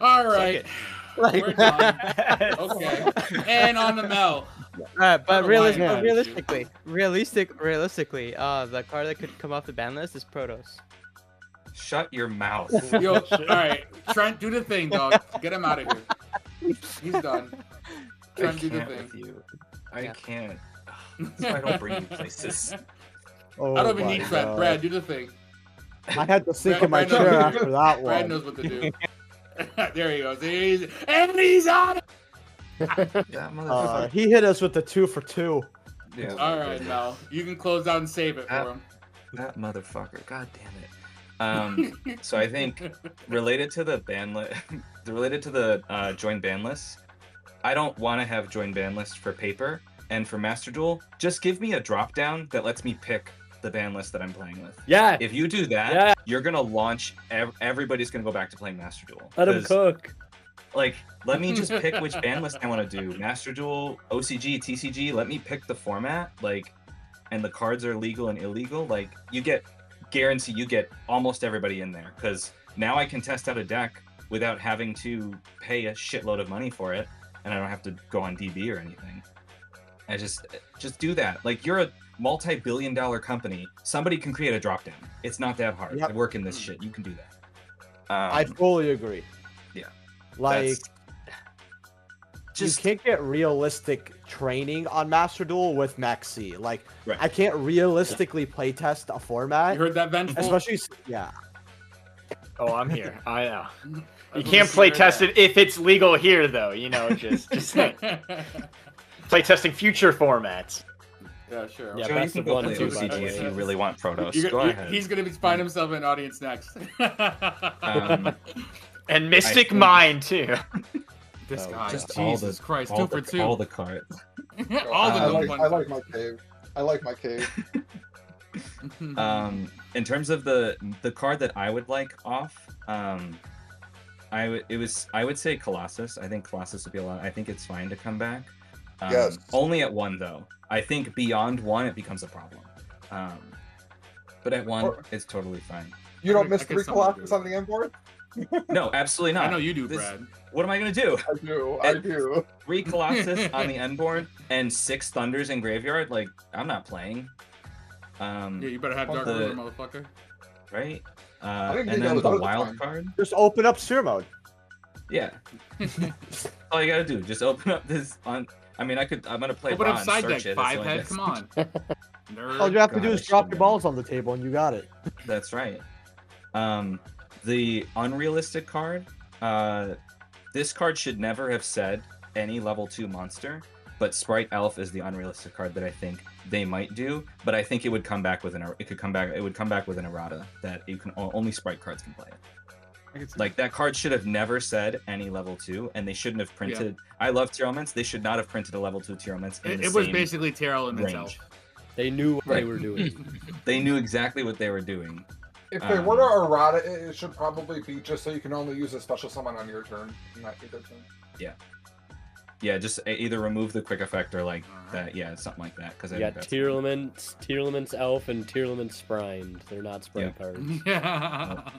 all right. suck right, we're done. okay, and on the Mel. Alright, but, Never realis- mind. but realistically, realistic, realistically, uh, the card that could come off the ban list is Protos. Shut your mouth. Yo, all right, Trent, do the thing, dog. Get him out of here. He's done. I Trent, do the can't thing. with you. I Yeah. can't. That's why I don't bring you places. oh I don't even need Trent. God. Brad, do the thing. I had to sink Brad- in my Brad chair what after that one. Brad one. knows what to do. there he goes. He's and he's on it. Uh, he hit us with the two for two. Yeah, All right, Mel, you can close out and save it Uh, for him. That motherfucker. God damn it. Um, so I think related to the ban list, related to the uh, join ban list, I don't want to have join ban list for paper and for Master Duel. Just give me a drop down that lets me pick the ban list that I'm playing with. Yeah. If you do that, Yeah. you're gonna launch. Ev- everybody's gonna go back to playing Master Duel. Let him 'Cause, cook. Like, let me just pick which ban list I want to do. Master Duel, OCG, TCG. Let me pick the format. Like, and the cards are legal and illegal, like you get guarantee you get almost everybody in there because now I can test out a deck without having to pay a shitload of money for it, and I don't have to go on DB or anything. I just just do that. Like you're a multi-billion dollar company. Somebody can create a drop down. It's not that hard. Yep. I work in this shit. You can do that. I Um, fully agree. yeah. Like, just you can't get realistic training on Master Duel with Maxx C. Like, Right. I can't realistically playtest a format. You heard that, Vengeful? Especially, yeah. Oh, I'm here. I know. You That's can't what play we see test it if it's legal here, though. You know, just just play testing future formats. Yeah, sure. Joe, you can go play OCG if you really want Protoss. You're Go gonna- ahead. He's gonna be find himself an audience next. Um, and Mystic think- Mind too. This Oh, guy, just Jesus all the, Christ, all two the, for two. All the cards. All the I no like, fun I like my cave. I like my cave. um, in terms of the the card that I would like off, um, I would it was I would say Colossus. I think Colossus would be a lot. I think it's fine to come back. Um, Yes. Only at one though. I think beyond one it becomes a problem. Um, but at one Or- it's totally fine. You don't I miss guess three someone Colossus on the end board? No, absolutely not. I know you do, This- Brad. What am I gonna do? I do. I And do. Three Colossus on the end board and six Thunders in graveyard. Like I'm not playing. Um, Yeah, you better have Dark the- Ruler, motherfucker. right? Uh, and then was the the wild time. card. Just open up Seer mode. Yeah. All you gotta do, just open up this on. I mean, I could. I'm gonna play. Open Raw up side deck, it, five the only head. Come on. Nerd. All you have to do is drop should your balls on the table and you got it. That's right. Um, the unrealistic card. Uh, this card should never have said any level two monster, but Sprite Elf is the unrealistic card that I think they might do. But I think it would come back with an. It could come back. It would come back with an errata that you can only Sprite cards can play it. I can see Like that card should have never said any level two, and they shouldn't have printed. I love Tearlaments. They should not have printed a level two Tearlaments. In It, the it was basically Tier Elements range. Elf. They knew what they were doing. They knew exactly what they were doing. If they Um, were to errata it, it should probably be just so you can only use a special summon on your turn, not your turn. Yeah, Yeah, just either remove the quick effect or like that. Yeah, something like that. Because I You think Tearlaments, Tier Elements Elf, and Tearlaments Sprined. They're not sprite Yeah. cards. Yeah.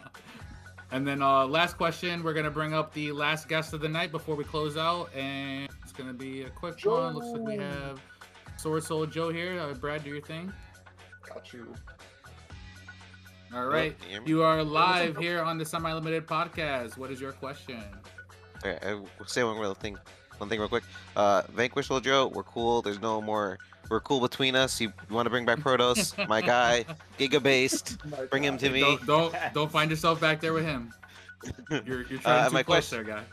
And then uh, last question, we're gonna bring up the last guest of the night before we close out, and it's gonna be a quick one. Looks like we have Swordsoul Joe here. Uh, Brad, do your thing. Got you. All right, can you hear me? you are live here on the Semi Limited podcast. What is your question? Okay, I will say one real thing, one thing real quick. Uh, Vanquish Little Joe, we're cool. There's no more. We're cool between us. You, you want to bring back Protos, my guy, Giga based. My Bring him to me. Don't don't don't find yourself back there with him. You're you're trying Uh, too my close question- there, guy.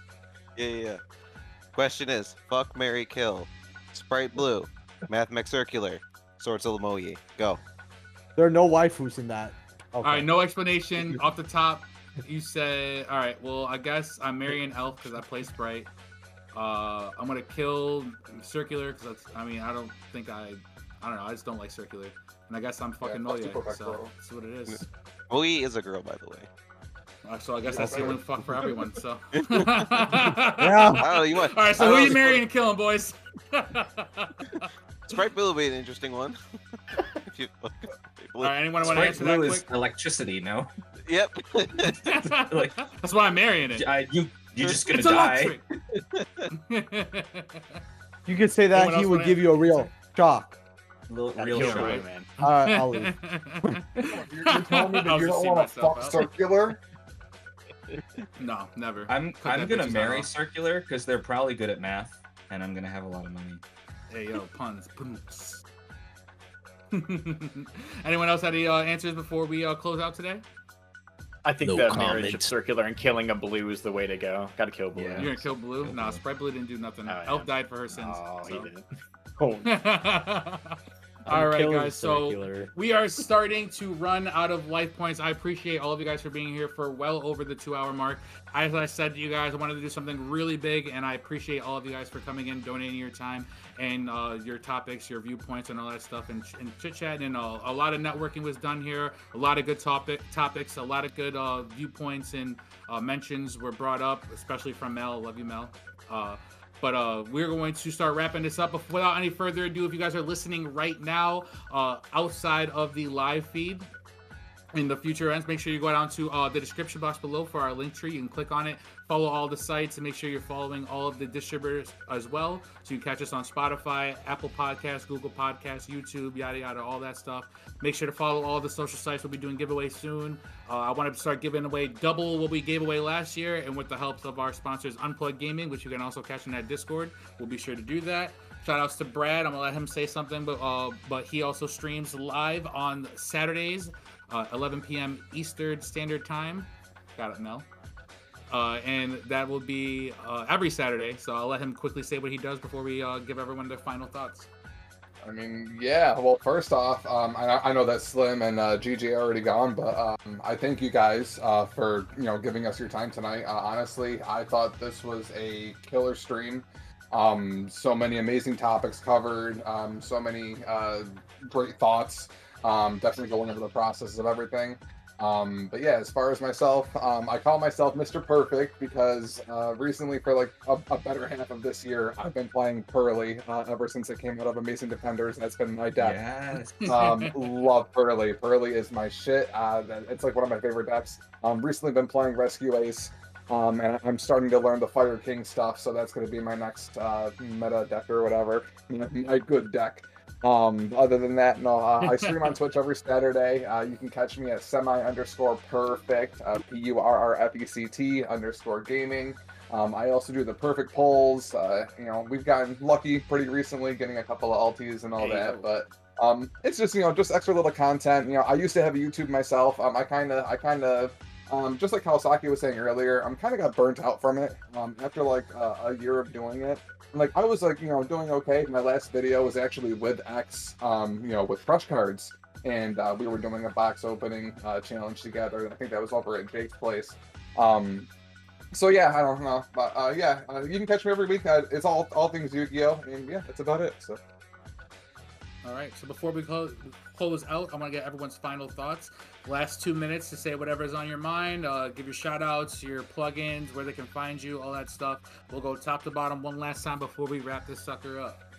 Yeah, yeah, yeah. Question is, fuck Mary Kill, Sprite Blue, Mathmech Circular, Swords of Lamoyi. Go. There are no waifus in that. Okay. All right, no explanation off the top. You say, all right. Well, I guess I'm marrying Elf because I play Sprite. Uh, I'm gonna kill Circular because that's. I mean, I don't think I. I don't know. I just don't like Circular, and I guess I'm fucking fuck Moya. So Pro. that's what it is. Moyi is a girl, by the way. Uh, so I guess that's the only fuck for everyone. So. Yeah. I don't know. You want? All right. So who don't you marrying and killing, boys? Sprite Blue would be an interesting one. if you, All right. Anyone want to Sprite answer that Blue quick? is electricity. No, Yep. like That's why I'm marrying it. I, you you're just gonna it's die. You could say that Anyone he would wanna give you a real shock. Real, Gotta real shock. Ray, man. All right, I'll leave. You're, you're telling me that you don't want to fuck out. circular? no, never. I'm Cut I'm gonna marry off. circular because they're probably good at math, and I'm gonna have a lot of money. Hey yo, puns. puns. Anyone else had any uh, answers before we uh, close out today? I think No the marriage of circular and killing a blue is the way to go. Gotta kill blue. Yeah. You're gonna kill Blue? Kill Nah, Blue. Sprite Blue didn't do nothing. Oh, yeah. Elf died for her sins. Oh, he didn't. Oh, All right, killing guys. So we are starting to run out of life points. I appreciate all of you guys for being here for well over the two-hour mark. As I said to you guys, I wanted to do something really big, and I appreciate all of you guys for coming in, donating your time and uh, your topics, your viewpoints, and all that stuff, and, and chit chat. And uh, a lot of networking was done here. A lot of good topic topics, a lot of good uh, viewpoints and uh, mentions were brought up, especially from Mel. Love you, Mel. Uh, But uh, we're going to start wrapping this up. Without any further ado, if you guys are listening right now, outside of the live feed, in the future ends, make sure you go down to uh, the description box below for our link tree. You can click on it, follow all the sites, and make sure you're following all of the distributors as well. So you can catch us on Spotify, Apple Podcasts, Google Podcasts, YouTube, yada yada, all that stuff. Make sure to follow all the social sites. We'll be doing giveaways soon. Uh, I want to start giving away double what we gave away last year, and with the help of our sponsors, Unplugged Gaming, which you can also catch in that Discord. We'll be sure to do that. Shout outs to Brad. I'm gonna let him say something, but uh, but he also streams live on Saturdays uh, 11 p.m. Eastern Standard Time. Got it, Mel. Uh, and that will be uh, every Saturday. So I'll let him quickly say what he does before we uh, give everyone their final thoughts. I mean, yeah. Well, first off, um, I, I know that Slim and uh, are already gone, but um, I thank you guys uh, for you know giving us your time tonight. Uh, honestly, I thought this was a killer stream. Um, so many amazing topics covered. Um, so many uh, great thoughts. Um, definitely going over the processes of everything. Um, but yeah, as far as myself, um, I call myself Mr. Perfect because uh, recently, for like a, a, better half of this year, I've been playing Purrely uh, ever since it came out of Amazing Defenders. That's been my deck. Yes. um, love Purrely. Purrely is my shit. Uh, it's like one of my favorite decks. Um, recently been playing Rescue Ace. Um, and I'm starting to learn the Fire King stuff, so that's going to be my next uh, meta deck or whatever. My good deck. Um, other than that, no, uh, I stream on Twitch every Saturday. Uh, you can catch me at semi underscore perfect, uh, P U R R F E C T underscore gaming. Um, I also do the perfect polls. Uh, you know, we've gotten lucky pretty recently getting a couple of alties and all that, but um, it's just you know just extra little content. You know, I used to have a YouTube myself. Um, I kind of, I kind of, um, just like Kawasaki was saying earlier, I'm kind of got burnt out from it. Um, after like uh, a year of doing it, like I was like you know doing okay. My last video was actually with X, um, you know, with crush cards, and uh, we were doing a box opening uh, challenge together. I think that was over at Jake's place. Um, so yeah, I don't know, but uh, yeah, uh, you can catch me every week. Uh, it's all all things Yu-Gi-Oh, and yeah, that's about it. So. All right. So before we close, close out, I want to get everyone's final thoughts. Last two minutes to say whatever's on your mind. Uh, give your shout outs, your plugins, where they can find you, all that stuff. We'll go top to bottom one last time before we wrap this sucker up.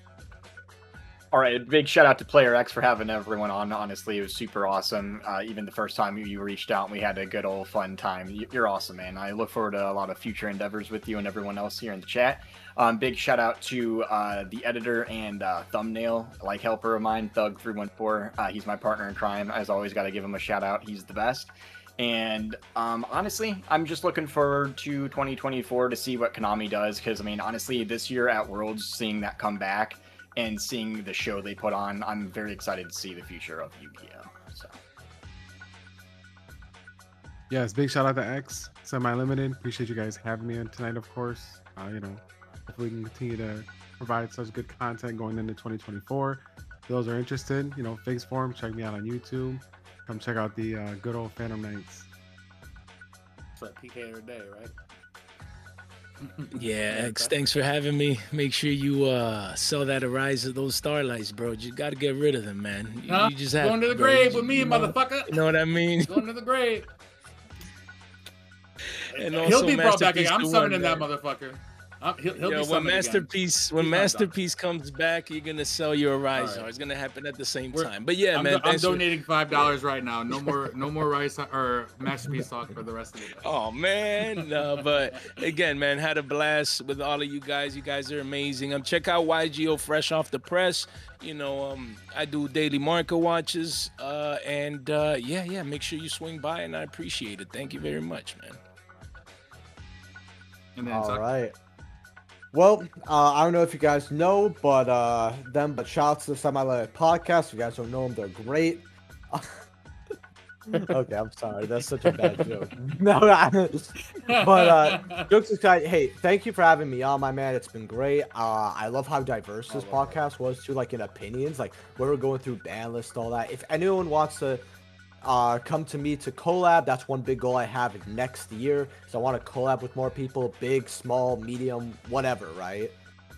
All right, big shout out to Player X for having everyone on. Honestly, it was super awesome. Uh, even the first time you reached out, we had a good old fun time. You're awesome, man. I look forward to a lot of future endeavors with you and everyone else here in the chat. Um, big shout out to uh, the editor and uh, thumbnail like helper of mine, Thug314. Uh, he's my partner in crime. As always, got to give him a shout out. He's the best. And um, honestly, I'm just looking forward to 2024 to see what Konami does. Because I mean, honestly, this year at Worlds, seeing that come back and seeing the show they put on, I'm very excited to see the future of Yu-Gi-Oh. So. Yes, big shout out to X Semi Limited. Appreciate you guys having me on tonight, of course. Uh, you know, hopefully we can continue to provide such good content going into 2024. For those are interested, you know, Figs Form, check me out on YouTube. Come check out the uh, good old Phantom Knights. It's like PK every day, right? yeah, X, thanks for having me. Make sure you uh sell that Arise of those starlights, bro. You got to get rid of them, man. You, Huh? you just have Going to the bro. grave with me, you know- motherfucker. You know what I mean? Going to the grave. And he'll be brought back again. I'm summoning that motherfucker. I'm, he'll, he'll Yo, be when summoned again. masterpiece when He's masterpiece comes back, you're gonna sell your Arise. All right. It's gonna happen at the same We're- time. But yeah, I'm, man, do- I'm thanks for- donating five dollars right now. No more, no more rice or masterpiece talk for the rest of the day. Oh man, no, but again, man, had a blast with all of you guys. You guys are amazing. Um, check out YGO Fresh Off the Press. You know, um, I do daily market watches. Uh, and uh, yeah, yeah, make sure you swing by, and I appreciate it. Thank you very much, man. And then All Zuck- right. Well, uh, I don't know if you guys know, but uh, them, but shout out to the Semi Limited podcast. If you guys don't know them, they're great. okay, I'm sorry. That's such a bad joke. No, but uh, jokes aside, hey, thank you for having me on, my man. It's been great. Uh, I love how diverse this podcast was too, like in opinions, like where we're going through ban list, all that. If anyone wants to uh, come to me to collab, that's one big goal I have next year. So I want to collab with more people, big, small, medium, whatever, right?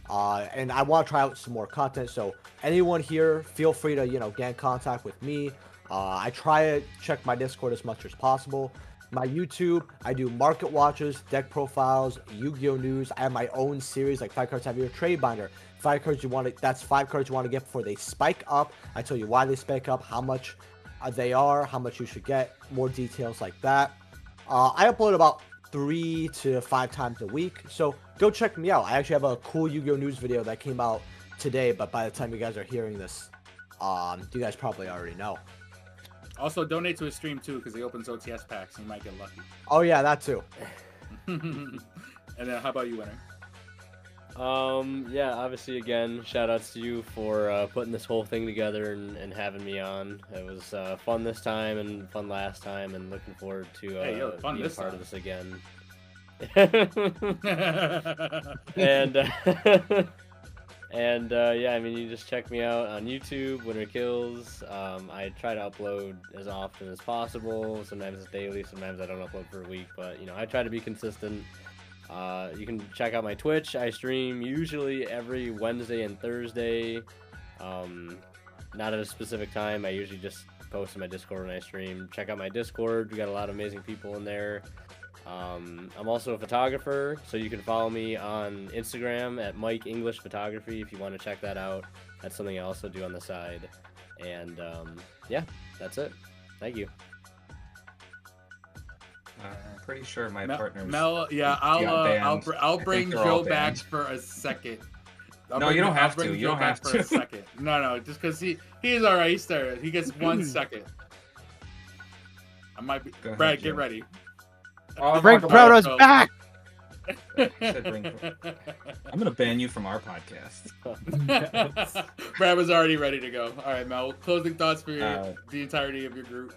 Uh, and I want to try out some more content. So anyone here, feel free to you know get in contact with me. Uh, I try to check my Discord as much as possible. my YouTube, I do market watches, deck profiles, Yu-Gi-Oh news. I have my own series like five cards have your trade binder. Five cards you want to that's five cards you want to get before they spike up. I tell you why they spike up, how much they are, how much you should get, more details like that. Uh, I upload about three to five times a week, so go check me out. I actually have a cool Yu-Gi-Oh news video that came out today, but by the time you guys are hearing this, um, you guys probably already know. Also, donate to his stream too because he opens OTS packs. And You might get lucky. Oh yeah, that too. and then, how about you, winner? Um, yeah, obviously, again, shout outs to you for uh, putting this whole thing together and, and having me on. It was uh, fun this time and fun last time, and looking forward to uh, Hey, yo, fun being this part time. of this again. and uh, and uh, yeah, I mean, you just check me out on YouTube, Winter Killz. Um, I try to upload as often as possible. Sometimes it's daily, sometimes I don't upload for a week, but you know, I try to be consistent. Uh, you can check out my Twitch. I stream usually every Wednesday and Thursday. Um, not at a specific time. I usually just post in my Discord when I stream. Check out my Discord. We got a lot of amazing people in there. Um, I'm also a photographer, so you can follow me on Instagram at Mike English Photography if you want to check that out. That's something I also do on the side. And um, yeah, that's it. Thank you. Uh, I'm pretty sure my Mel, partner's Mel yeah, I'll uh, I'll, br- I I'll bring Joe back for a second. I'll No, bring- you don't I'll have to. You Joe don't back have for to. a second. No, no, just because he he's all right. He's started. He gets one second. I might be. Go ahead, Brad, get Joe. ready. Oh, Frank Marco Proto's Marco. back. Bring- I'm gonna ban you from our podcast. Brad was already ready to go. All right, Mel. Closing thoughts for your, Uh, the entirety of your group.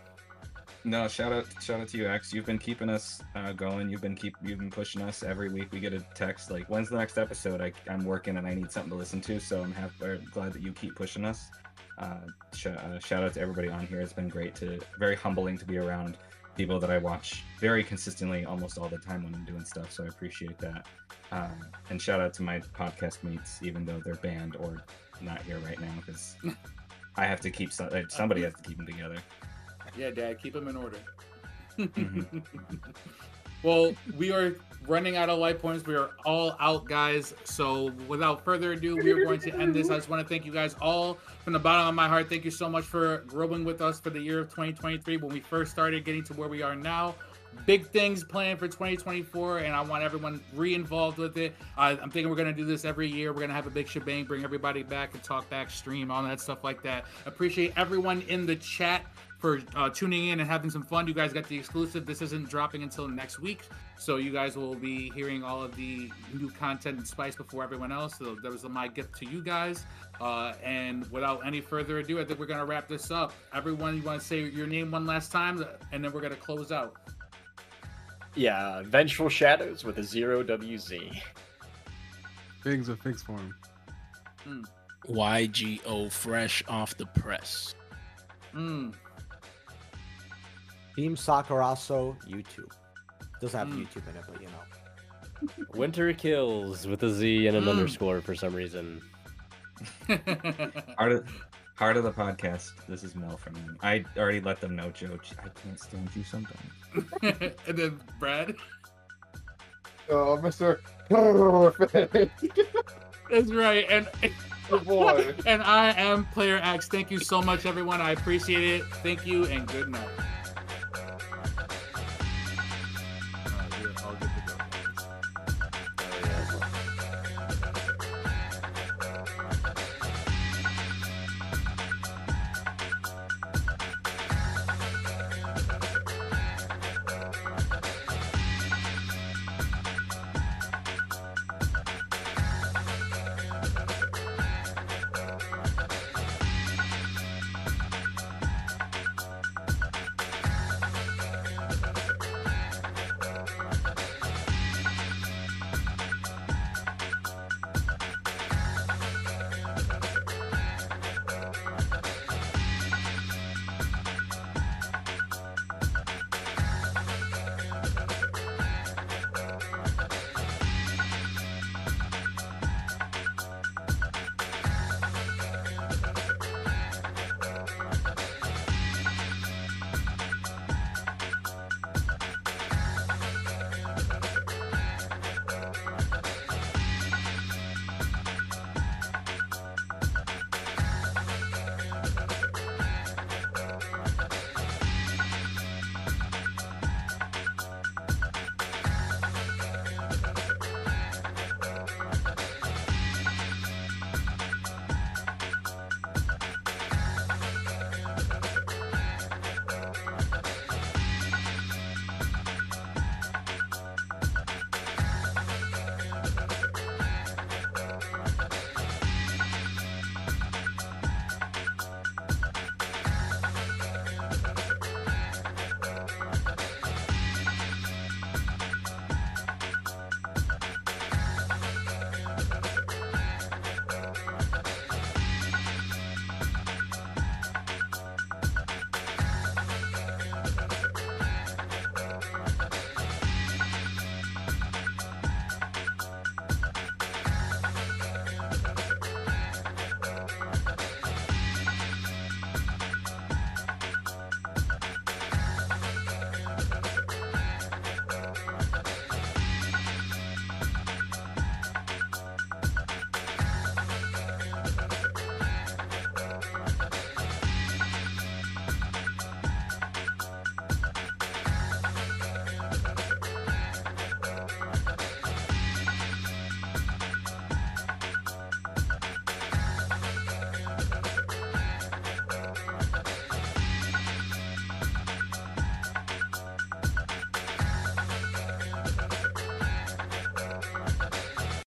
No, shout out, shout out to you, X. You've been keeping us uh, going. You've been keep, you've been pushing us every week. We get a text like, "When's the next episode?" I, I'm working and I need something to listen to, so I'm happy, or glad that you keep pushing us. Uh, sh- uh, shout out to everybody on here. It's been great to, very humbling to be around people that I watch very consistently, almost all the time when I'm doing stuff. So I appreciate that. Um, and shout out to my podcast mates, even though they're banned or not here right now, because I have to keep so- somebody has to keep them together. Yeah, Dad, keep them in order. Mhm. well, we are running out of light points. We are all out, guys. So, without further ado, we are going to end this. I just want to thank you guys all from the bottom of my heart. Thank you so much for growing with us for the year of 2023 when we first started getting to where we are now. Big things planned for 2024, and I want everyone re-involved with it. I, I'm thinking we're gonna do this every year. We're gonna have a big shebang, bring everybody back and talk back, stream, all that stuff like that. Appreciate everyone in the chat for uh, tuning in and having some fun. You guys got the exclusive. This isn't dropping until next week, so you guys will be hearing all of the new content and spice before everyone else. So that was my gift to you guys. Uh, and without any further ado, I think we're gonna wrap this up. Everyone, you want to say your name one last time, and then we're gonna close out. Yeah, Vengeful Shadows with a zero WZ. Things Figs with figs form. YGO fresh off the press. Mm. Team Sakurasou YouTube. Doesn't have Mm. YouTube in it, but you know. Winter Killz with a Z and an Mm. underscore for some reason. Part of, heart of the podcast. This is Mel from. Him. I already let them know, Joe. I can't stand you sometimes. and then Brad. Oh, Mr. That's right. And Good boy. and I am Player X. Thank you so much, everyone. I appreciate it. Thank you and good night.